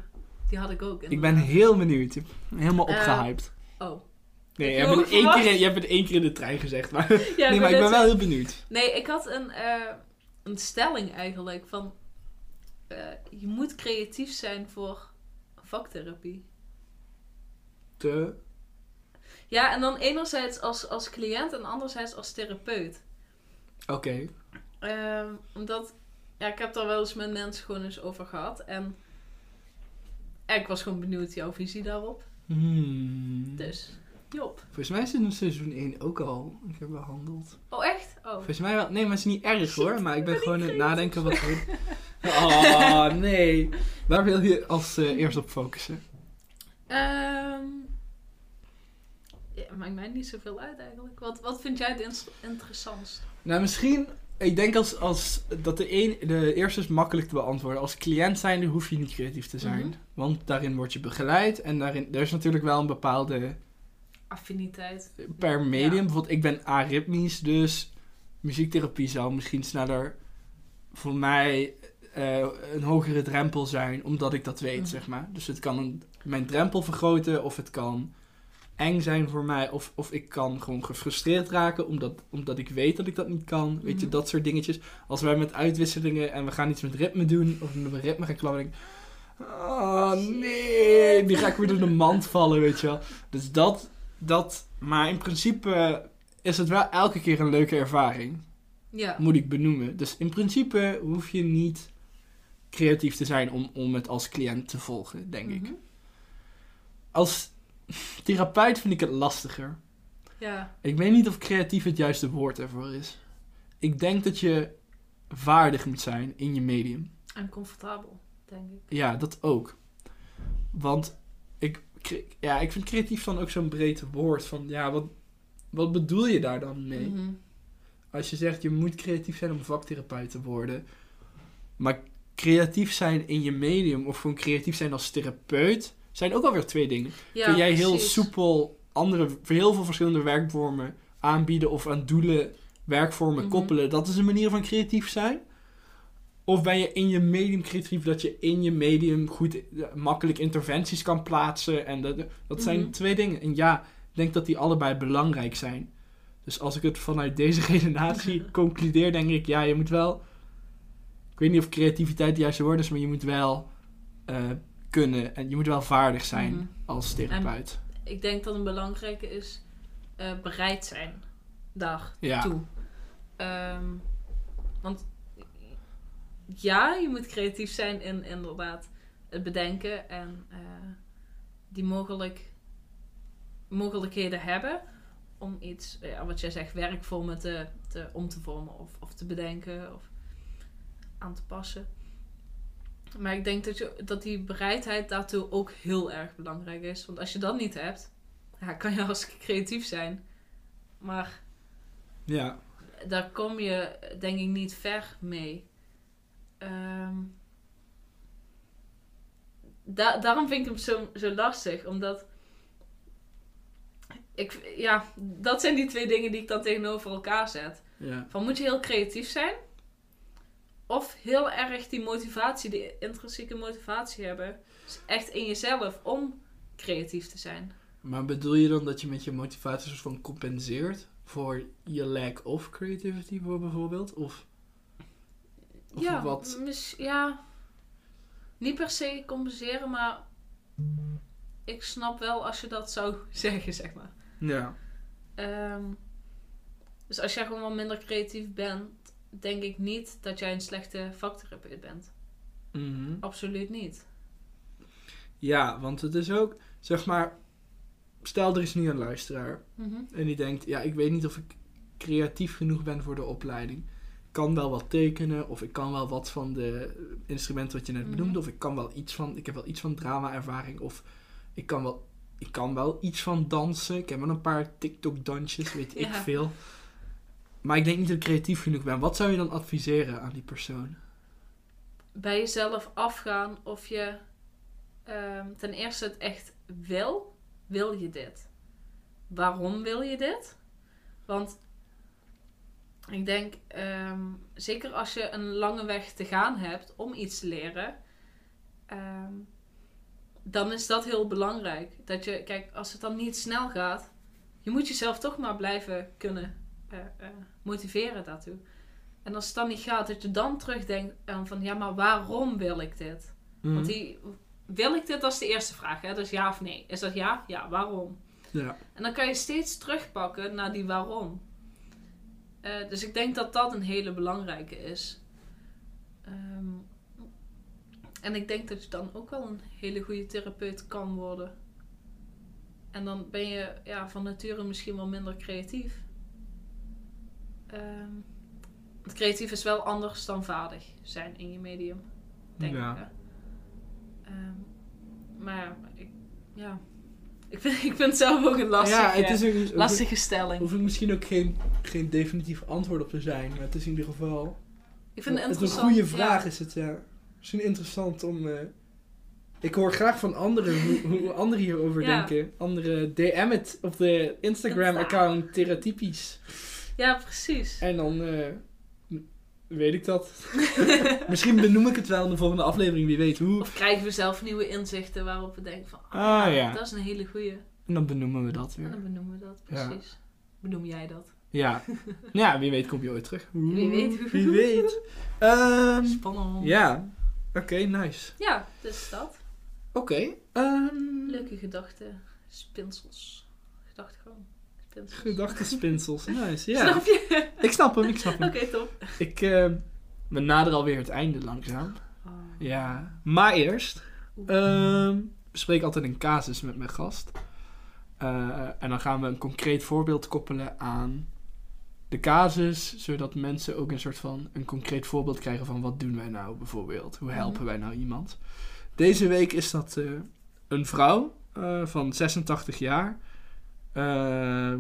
die had ik ook. Ik ben heel benieuwd. Helemaal Eh, opgehyped. Oh. Nee, je heb hebt, één keer, één keer in de trein gezegd. Maar, Ja, nee, maar ik ben wel heel benieuwd. Nee, ik had een, eh, een stelling eigenlijk van... eh, je moet creatief zijn voor vaktherapie. Te... Ja, en dan enerzijds als, als cliënt en anderzijds als therapeut. Oké. Ehm, omdat, ja, ik heb daar wel eens met mensen gewoon eens over gehad. En ik was gewoon benieuwd jouw visie daarop. Hmm. Dus, Job. Volgens mij is het in seizoen 1 ook al een keer behandeld. Oh, echt? Oh. Volgens mij wel. Nee, maar het is niet erg hoor. Maar ik ben gewoon aan het nadenken wat er... Oh, nee. Waar wil je als eh, eerst op focussen? Ehm ja, maakt mij niet zoveel uit eigenlijk. Wat, wat vind jij het ins- interessantst? Nou, misschien... Ik denk als, als dat de, een, de eerste is makkelijk te beantwoorden. Als cliënt zijnde hoef je niet creatief te zijn. Mhm. Want daarin word je begeleid. En daarin, er is natuurlijk wel een bepaalde... Affiniteit. Per medium. Ja. Bijvoorbeeld, ik ben aritmisch. Dus muziektherapie zou misschien sneller... Voor mij eh, een hogere drempel zijn. Omdat ik dat weet, Mhm. zeg maar. Dus het kan een, mijn drempel vergroten. Of het kan eng zijn voor mij. Of, of ik kan gewoon gefrustreerd raken. Omdat, omdat ik weet dat ik dat niet kan. Weet je, Mhm. dat soort dingetjes. Als wij met uitwisselingen en we gaan iets met ritme doen. Of met ritme gaan klappen. denk ik, Oh nee, die ga ik weer door de mand vallen, weet je wel. Dus dat, dat, maar in principe is het wel elke keer een leuke ervaring, Ja. moet ik benoemen. Dus in principe hoef je niet creatief te zijn om, om het als cliënt te volgen, denk ik. Mhm. Als therapeut vind ik het lastiger. Ja. Ik weet niet of creatief het juiste woord ervoor is. Ik denk dat je vaardig moet zijn in je medium. En comfortabel, denk ik. Ja, dat ook. Want ik, ja, ik vind creatief dan ook zo'n breed woord. Van ja, wat, wat bedoel je daar dan mee? Mhm. Als je zegt je moet creatief zijn om vaktherapeut te worden. Maar creatief zijn in je medium of gewoon creatief zijn als therapeut zijn ook alweer twee dingen. Ja, Kun jij heel precies. soepel andere, heel veel verschillende werkvormen aanbieden of aan doelen werkvormen Mhm. koppelen. Dat is een manier van creatief zijn. Of ben je in je medium creatief dat je in je medium goed, eh, makkelijk interventies kan plaatsen. En dat, dat zijn Mhm. twee dingen. En ja, ik denk dat die allebei belangrijk zijn. Dus als ik het vanuit deze redenatie concludeer, denk ik, ja, je moet wel. Ik weet niet of creativiteit het juiste woord is, maar je moet wel eh, kunnen en je moet wel vaardig zijn Mhm. als therapeut. Ik denk dat een belangrijke is eh, bereid zijn daartoe. Ja. Ehm, want ja, je moet creatief zijn in inderdaad het bedenken en eh, die mogelijk, mogelijkheden hebben om iets, ja, wat jij zegt, werkvormen te, te, om te vormen of, of te bedenken of aan te passen. Maar ik denk dat, je, dat die bereidheid daartoe ook heel erg belangrijk is. Want als je dat niet hebt, ja, kan je hartstikke creatief zijn. Maar Ja. daar kom je denk ik niet ver mee. Ehm, da- daarom vind ik hem zo, zo lastig, omdat ik, ja, dat zijn die twee dingen die ik dan tegenover elkaar zet. ja. Van moet je heel creatief zijn, of heel erg die motivatie, die intrinsieke motivatie hebben, dus echt in jezelf om creatief te zijn. Maar bedoel je dan dat je met je motivatie soort van compenseert voor je lack of creativity voor bijvoorbeeld? Of, of ja, wat? mis- ja, niet per se compenseren, maar ik snap wel als je dat zou zeggen, zeg maar. Ja. Ehm, dus als jij gewoon wat minder creatief bent, denk ik niet dat jij een slechte vaktherapeut bent. Mhm. Absoluut niet. Ja, want het is ook, zeg maar, stel er is nu een luisteraar Mhm. en die denkt, ja, ik weet niet of ik creatief genoeg ben voor de opleiding. Ik kan wel wat tekenen, of ik kan wel wat van de instrumenten wat je net Mhm. benoemde, of ik kan wel iets van, ik heb wel iets van drama-ervaring, of ik kan wel, ik kan wel iets van dansen. Ik heb wel een paar TikTok-dansjes, weet ik veel. Maar ik denk niet dat ik creatief genoeg ben. Wat zou je dan adviseren aan die persoon? Bij jezelf afgaan of je ehm, ten eerste het echt wil. Wil je dit? Waarom wil je dit? Want ik denk, ehm, zeker als je een lange weg te gaan hebt om iets te leren, ehm, dan is dat heel belangrijk. Dat je, kijk, als het dan niet snel gaat, je moet jezelf toch maar blijven kunnen eh, eh, motiveren daartoe. En als het dan niet gaat, dat je dan terugdenkt van, ja, maar waarom wil ik dit? Want Mhm. die, wil ik dit, dat is de eerste vraag, hè? Dus ja of nee. Is dat ja? Ja, waarom? Ja. En dan kan je steeds terugpakken naar die waarom. Eh, dus ik denk dat dat een hele belangrijke is. Ehm, en ik denk dat je dan ook wel een hele goede therapeut kan worden. En dan ben je ja, van nature misschien wel minder creatief. Want creatief is wel anders dan vaardig zijn in je medium. Denk Ja. ik. Ehm, maar ja, ik, ja. Ik, vind, ik vind het zelf ook een lastige, ja, het is niet, lastige stelling. hoef ik misschien ook geen, geen definitief antwoord op te zijn. Maar het is in ieder geval... Ik vind het het is een goede vraag, ja. is het, ja. Misschien interessant om... eh, ik hoor graag van anderen hoe, hoe anderen hierover Ja. denken. Anderen DM het op de Instagram-account Theratypisch. Ja, precies. En dan eh, weet ik dat. Misschien benoem ik het wel in de volgende aflevering, wie weet hoe. Of krijgen we zelf nieuwe inzichten waarop we denken van... Ah, Ah, ja. Dat is een hele goeie. En dan benoemen we dat En weer. dan benoemen we dat, Ja. precies. Benoem jij dat? Ja. ja, wie weet kom je ooit terug. Wie weet. Wie weet. Ehm, Spannend. ja. Oké, nice. Ja, dus dat. Oké. ehm, Leuke gedachten. Spinsels. Gedachtegang. Spinsels. Gedachtenspinsels. Nice, ja. Snap je? Ik snap hem, ik snap Oké, hem. top. Ik, eh, we naderen alweer het einde langzaam. Oh. Ja. Maar eerst, ehm bespreek altijd een casus met mijn gast. Eh, en dan gaan we een concreet voorbeeld koppelen aan de casus, zodat mensen ook een soort van een concreet voorbeeld krijgen van wat doen wij nou bijvoorbeeld. Hoe helpen Mhm. wij nou iemand? Deze week is dat eh, een vrouw eh, van 86 jaar. Ehm,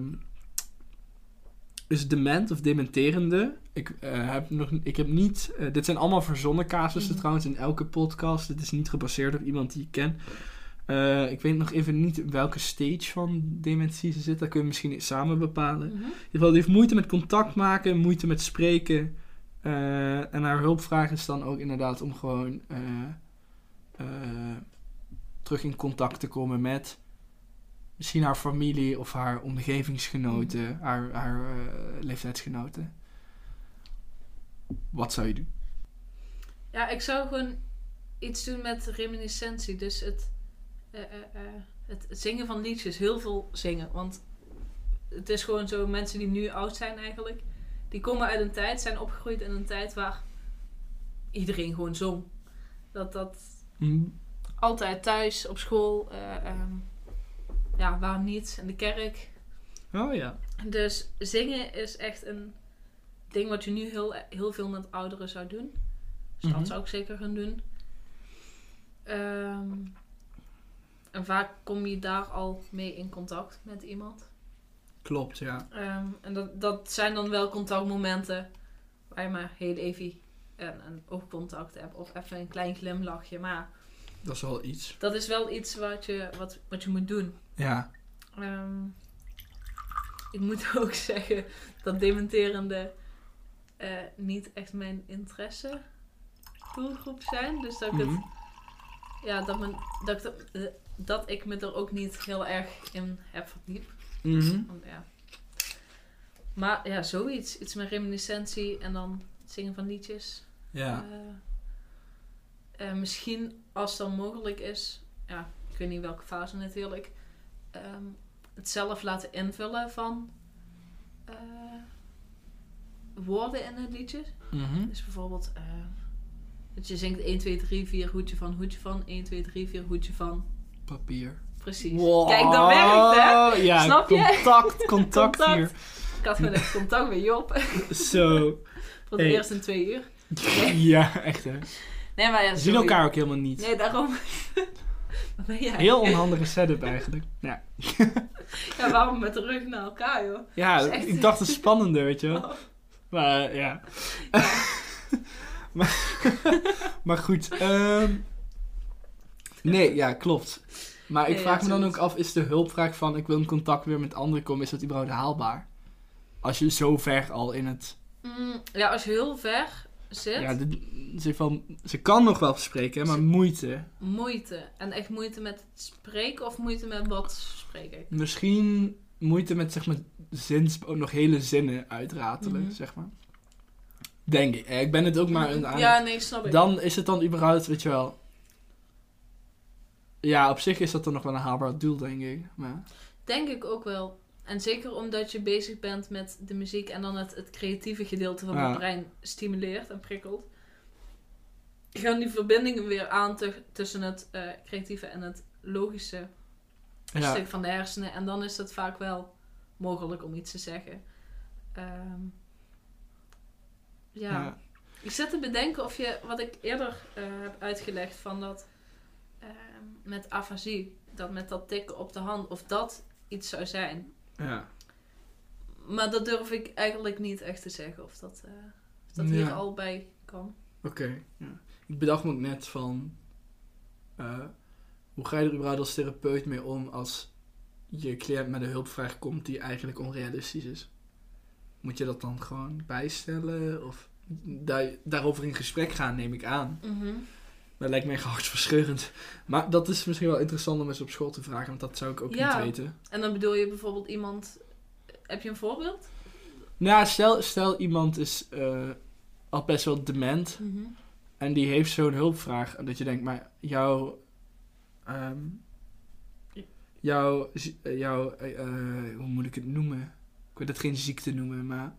is dement of dementerende. Ik, eh, heb, nog, ik heb niet... eh, dit zijn allemaal verzonnen casussen Mhm. trouwens in elke podcast. Het is niet gebaseerd op iemand die ik ken. Eh, ik weet nog even niet welke stage van dementie ze zit. Dat kunnen we misschien samen bepalen. Mhm. In ieder geval, die heeft moeite met contact maken, moeite met spreken. En haar hulpvraag is dan ook inderdaad om gewoon terug in contact te komen met misschien haar familie of haar omgevingsgenoten, haar, haar eh, leeftijdsgenoten. Wat zou je doen? Ja, ik zou gewoon iets doen met reminiscentie. Dus het, eh, eh, eh, het, het zingen van liedjes. Heel veel zingen. Want het is gewoon zo, mensen die nu oud zijn eigenlijk. Die komen uit een tijd, zijn opgegroeid in een tijd waar iedereen gewoon zong. Dat dat Hm, altijd thuis, op school, eh, ehm, ja, waarom niet, in de kerk. Oh ja. Dus zingen is echt een ding wat je nu heel, heel veel met ouderen zou doen. Dus Mhm. dat zou ik zeker gaan doen. Ehm, en vaak kom je daar al mee in contact met iemand. Klopt, ja. Ehm, en dat, dat zijn dan wel contactmomenten waar je maar heel even een, een oogcontact hebt of even een klein glimlachje. Maar Dat is wel iets. dat is wel iets wat je, wat, wat je moet doen. Ja. Ehm, ik moet ook zeggen dat dementerende eh, niet echt mijn interesse doelgroep zijn. Dus dat ik, het, Mhm. ja, dat, men, dat, ik dat, eh, dat ik me er ook niet heel erg in heb verdiept. Want, ja. Maar ja, zoiets. Iets met reminiscentie en dan het zingen van liedjes. Ja. Eh, misschien als dan mogelijk is, ja, ik weet niet welke fase natuurlijk, ehm, het zelf laten invullen van eh, woorden in het liedje. Mhm. Dus bijvoorbeeld, eh, dat je zingt 1, 2, 3, 4, hoedje van, hoedje van, 1, 2, 3, 4, hoedje van. Papier. Precies. Kijk, dat werkt hè? Ja, Snap je? contact, contact, hier. Ik had gewoon even contact met Job Zo. voor het Hey. eerst in twee uur. Ja, echt hè. Nee, maar ja, We zien elkaar ook helemaal niet. Nee, daarom. Wat ben jij? Heel onhandige setup eigenlijk. Ja, Ja, waarom met de rug naar elkaar, joh? ja echt- ik dacht het is spannender, weet je wel. Oh. Maar ja. maar, maar goed. ehm, nee, ja, klopt. Maar ik Nee, vraag ja, me dan ook af, is de hulpvraag van ik wil in contact weer met anderen komen, is dat überhaupt haalbaar? Als je zo ver al in het... Mm, ja, als je heel ver zit, Ja, de, ze, wel- ze kan nog wel spreken, maar moeite. moeite. En echt moeite met het spreken of moeite met wat spreken? Misschien moeite met zeg maar zins, ook nog hele zinnen uitratelen, Mhm. zeg maar. Denk ik. Eh, Ik ben het ook maar een aan Ja, nee, snap ik. Dan is het dan überhaupt, weet je wel. Ja, op zich is dat dan nog wel een haalbaar doel, denk ik. Maar, Denk ik ook wel. En zeker omdat je bezig bent met de muziek en dan het, het creatieve gedeelte van Ja. het brein stimuleert en prikkelt. Gaan die verbindingen weer aan te- tussen het eh, creatieve en het logische ja, stuk van de hersenen. En dan is het vaak wel mogelijk om iets te zeggen. Ehm, ja. ja. Ik zit te bedenken of je, wat ik eerder eh, heb uitgelegd van dat ehm, met afasie, dat met dat tikken op de hand, of dat iets zou zijn. Ja. Maar dat durf ik eigenlijk niet echt te zeggen of dat, eh, of dat hier al bij kan. Oké. ja. Ik bedacht me ook net van... eh, hoe ga je er überhaupt als therapeut mee om als je cliënt met een hulpvraag komt die eigenlijk onrealistisch is? Moet je dat dan gewoon bijstellen? Of daar, daarover in gesprek gaan, neem ik aan. Dat lijkt me echt hartverscheurend. Maar dat is misschien wel interessant om eens op school te vragen, want dat zou ik ook Ja. niet weten. En dan bedoel je bijvoorbeeld iemand. Heb je een voorbeeld? Nou, stel, stel iemand is eh, al best wel dement en die heeft zo'n hulpvraag. En dat je denkt, maar jouw. ehm, jouw. jouw eh, eh, hoe moet ik het noemen? Ik wil het geen ziekte noemen, maar.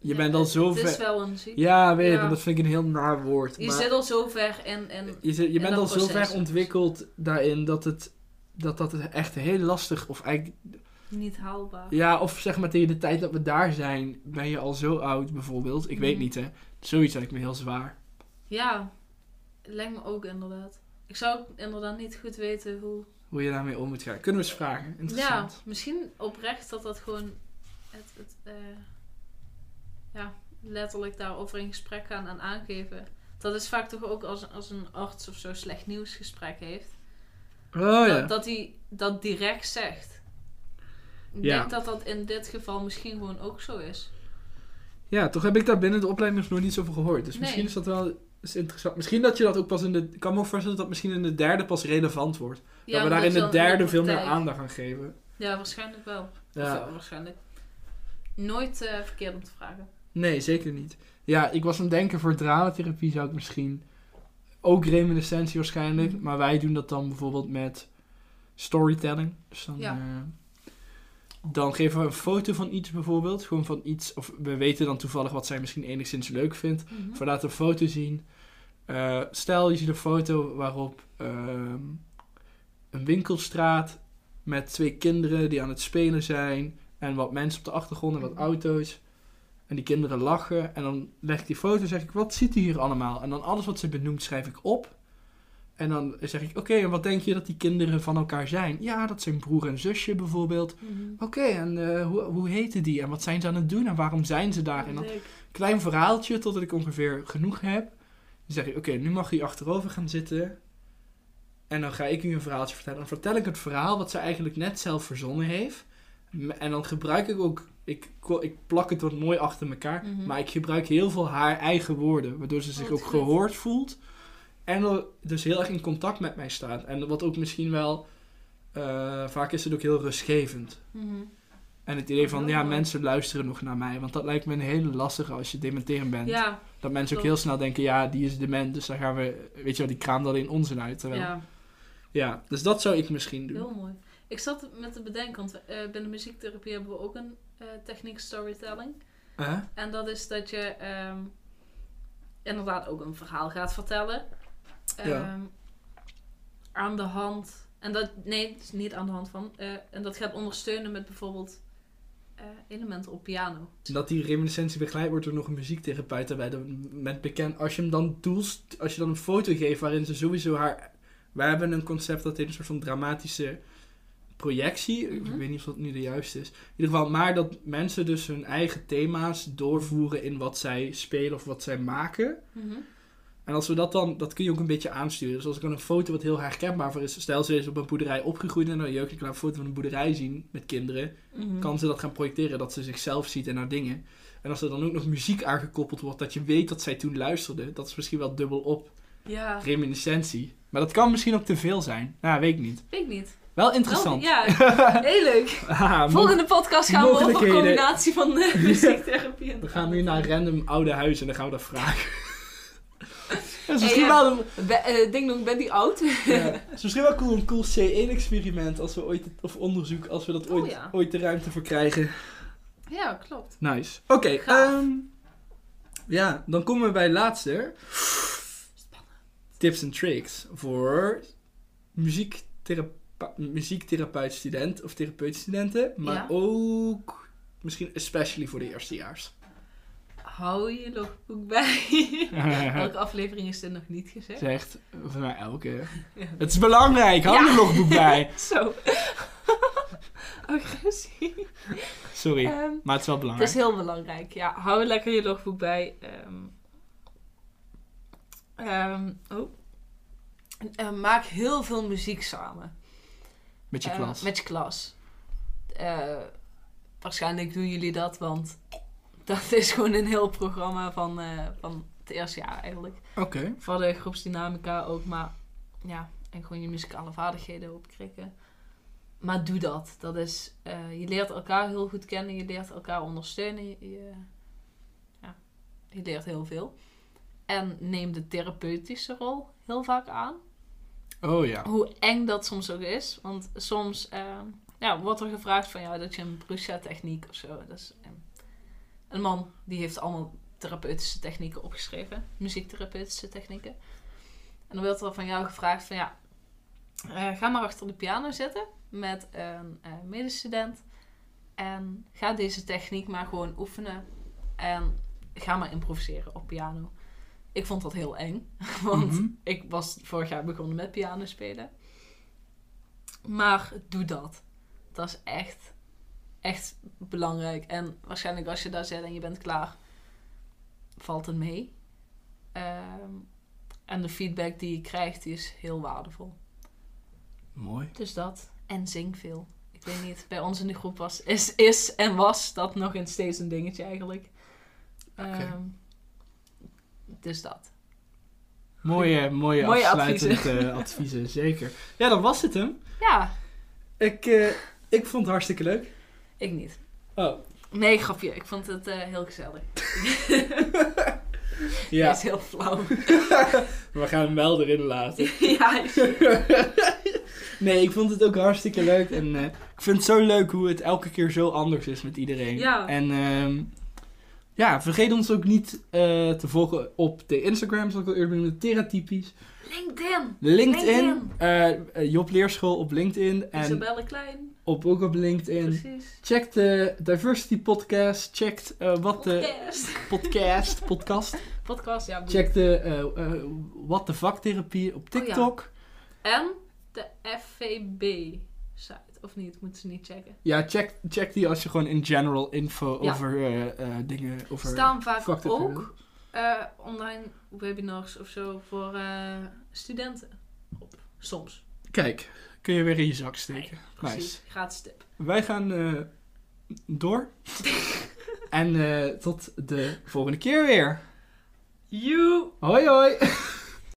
Je Ja, bent al zo Het is ver. wel een ziekte. Ja, weet Ja. dat vind ik een heel naar woord. Je maar zit al zo ver in. in je, zit- je in bent al zo proces. ver ontwikkeld daarin dat het. Dat dat echt heel lastig, of eigenlijk niet haalbaar. Ja, of zeg maar tegen de tijd dat we daar zijn, ben je al zo oud bijvoorbeeld. Ik weet Mhm. niet hè. Zoiets lijkt me heel zwaar. Ja, lijkt me ook inderdaad. Ik zou inderdaad niet goed weten hoe. Hoe je daarmee om moet gaan. Kunnen we eens vragen? Ja, Interessant. misschien oprecht dat dat gewoon het, het eh, ja, letterlijk daarover in gesprek gaan en aangeven. Dat is vaak toch ook als, als een arts of zo slecht nieuwsgesprek heeft. Oh ja. dat, dat hij dat direct zegt. Ik Ja. denk dat dat in dit geval misschien gewoon ook zo is. Ja, toch heb ik daar binnen de opleiding nog nooit iets over gehoord. Dus Nee. misschien is dat wel is interessant. Misschien dat je dat ook pas in de... Ik kan me ook voorstellen dat dat misschien in de derde pas relevant wordt. dat we daar in de derde veel meer aandacht aan geven. Ja, waarschijnlijk wel. Ja. Of, waarschijnlijk. Nooit eh, verkeerd om te vragen. Nee, zeker niet. Ja, ik was aan het denken voor dramatherapie zou ik misschien ook reminiscentie waarschijnlijk. Mhm. Maar wij doen dat dan bijvoorbeeld met storytelling. Dus dan, Ja. eh, dan geven we een foto van iets bijvoorbeeld. Gewoon van iets. Of we weten dan toevallig wat zij misschien enigszins leuk vindt. Mhm. We laten een foto zien. Eh, stel, je ziet een foto waarop ehm, een winkelstraat met twee kinderen die aan het spelen zijn. En wat mensen op de achtergrond en wat Mhm. auto's. En die kinderen lachen. En dan leg ik die foto en zeg ik, wat ziet u hier allemaal? En dan alles wat ze benoemt schrijf ik op. En dan zeg ik, oké, en wat denk je dat die kinderen van elkaar zijn? Ja, dat zijn broer en zusje bijvoorbeeld. Mhm. Oké, en eh, hoe, hoe heten die? En wat zijn ze aan het doen? En waarom zijn ze daar? En dan Leuk. klein verhaaltje totdat ik ongeveer genoeg heb. Dan zeg ik, oké, nu mag u achterover gaan zitten. En dan ga ik u een verhaaltje vertellen. Dan vertel ik het verhaal wat ze eigenlijk net zelf verzonnen heeft. En dan gebruik ik ook, ik, ik plak het wat mooi achter elkaar. Mhm. Maar ik gebruik heel veel haar eigen woorden. Waardoor ze zich Wat ook goed. gehoord voelt. En dus heel erg in contact met mij staat. En wat ook misschien wel, eh, vaak is het ook heel rustgevend. Mhm. En het idee van, ja, mooi. mensen luisteren nog naar mij. Want dat lijkt me een hele lastige als je dementerend bent. Ja, Dat mensen ook heel snel denken, ja, die is dement, dus dan gaan we, weet je wel, die kraamt alleen onzin uit. Terwijl, ja. ja, dus dat zou ik misschien doen. heel mooi. Ik zat met te bedenken, want eh, binnen de muziektherapie hebben we ook een eh, techniek storytelling. Huh? En dat is dat je ehm, inderdaad ook een verhaal gaat vertellen. Ehm, Ja. Aan de hand. En dat, nee, het is niet aan de hand van. eh, en dat gaat ondersteunen met bijvoorbeeld eh, elementen op piano. Dat die reminiscentie begeleid wordt door nog een muziektherapeut. Dan met bekend, als je hem dan doelst, als je dan een foto geeft waarin ze sowieso haar... Wij hebben een concept dat heet een soort van dramatische projectie. Ik Mhm. weet niet of dat nu de juiste is. In ieder geval, maar dat mensen dus hun eigen thema's doorvoeren in wat zij spelen of wat zij maken. En als we dat dan, dat kun je ook een beetje aansturen. Dus als ik dan een foto wat heel herkenbaar voor is, stel ze is op een boerderij opgegroeid en dan jeugd, ik laat een foto van een boerderij zien met kinderen, Mhm. kan ze dat gaan projecteren, dat ze zichzelf ziet en haar dingen. En als er dan ook nog muziek aangekoppeld wordt, dat je weet dat zij toen luisterde, dat is misschien wel dubbel op Ja, reminiscentie. Maar dat kan misschien ook te veel zijn. Nou, weet ik niet. weet ik niet. Wel interessant. Wel, ja, heel leuk. Mo- Volgende podcast gaan we over combinatie van eh, muziektherapie en we gaan nu naar random oude huizen en dan gaan we dat vragen. dat is Hey, misschien ja. wel een, Be eh, ding dong, ben die oud? Ja, het is misschien wel cool, een cool C1-experiment als we ooit, of onderzoek, als we dat Oh, ooit, ja. ooit de ruimte voor krijgen. ja, klopt. Nice. Oké, Gaaf. ehm, ja, dan komen we bij laatste. Tips en tricks voor muziektherape- muziektherapeut-student of therapeut-studenten, maar Ja. ook misschien especially voor de eerstejaars. Hou je logboek bij. Welke aflevering is dit nog niet gezegd? Zegt voor mij elke. Ja. Het is belangrijk, hou Ja. je logboek bij. Zo. Agressie. Sorry, Ehm, maar het is wel het belangrijk. is heel belangrijk. Ja, hou lekker je logboek bij. Ehm, ehm, oh. Eh, maak heel veel muziek samen. Met je Eh, klas. met je klas. Eh, waarschijnlijk doen jullie dat, want dat is gewoon een heel programma van, eh, van het eerste jaar eigenlijk. Oké. Voor de groepsdynamica ook, maar ja, en gewoon je muzikale vaardigheden opkrikken. Maar doe dat. dat is, je leert elkaar heel goed kennen, je leert elkaar ondersteunen. Je, je- ja, je leert heel veel. En neem de therapeutische rol heel vaak aan. Oh ja. Hoe eng dat soms ook is. Want soms eh, ja, wordt er gevraagd van ja, dat je een Brucia-techniek of zo. Dat is, eh, een man die heeft allemaal therapeutische technieken opgeschreven. Muziektherapeutische technieken. En dan wordt er van jou gevraagd van ja, eh, ga maar achter de piano zitten met een eh, medestudent. En ga deze techniek maar gewoon oefenen. En ga maar improviseren op piano. Ik vond dat heel eng. Want Mhm. ik was vorig jaar begonnen met piano spelen. Maar doe dat. Dat is echt, echt belangrijk. En waarschijnlijk als je daar zit en je bent klaar, valt het mee. Ehm, en de feedback die je krijgt, die is heel waardevol. Mooi. Dus dat. En zing veel. Ik weet niet, bij ons in de groep was, is, is en was dat nog een steeds een dingetje eigenlijk. Ehm, dus dat. Mooie, mooie, Mooie afsluitende adviezen. adviezen, zeker. Ja, dat was het hem. Ja, Ik, eh, ik vond het hartstikke leuk. ik niet. Oh, Nee, grapje. Ik vond het eh, heel gezellig. Ja, is heel flauw. we gaan hem wel erin laten. ja, nee, ik vond het ook hartstikke leuk. En eh, ik vind het zo leuk hoe het elke keer zo anders is met iedereen. Ja. En ehm, ja, vergeet ons ook niet eh, te volgen op de Instagram, zoals ik al eerder noemde, Theratypisch. LinkedIn. LinkedIn, LinkedIn. eh, Job Leerschool op LinkedIn en Isabelle Klein. op, ook op LinkedIn. Precies. Check de Diversity Podcast, check eh, wat de Podcast. podcast, podcast. Ja. Check de What the Fuck therapie op Oh ja. TikTok. En de Of niet? Moeten ze niet checken. Ja, check, check die als je gewoon in general info Ja. over eh, dingen over. staan vaak ook eh, online webinars of zo voor studenten op. Soms. Kijk, kun je weer in je zak steken. Precies. Nice. Gratis tip. Wij gaan door. en tot de volgende keer weer. You! Hoi hoi!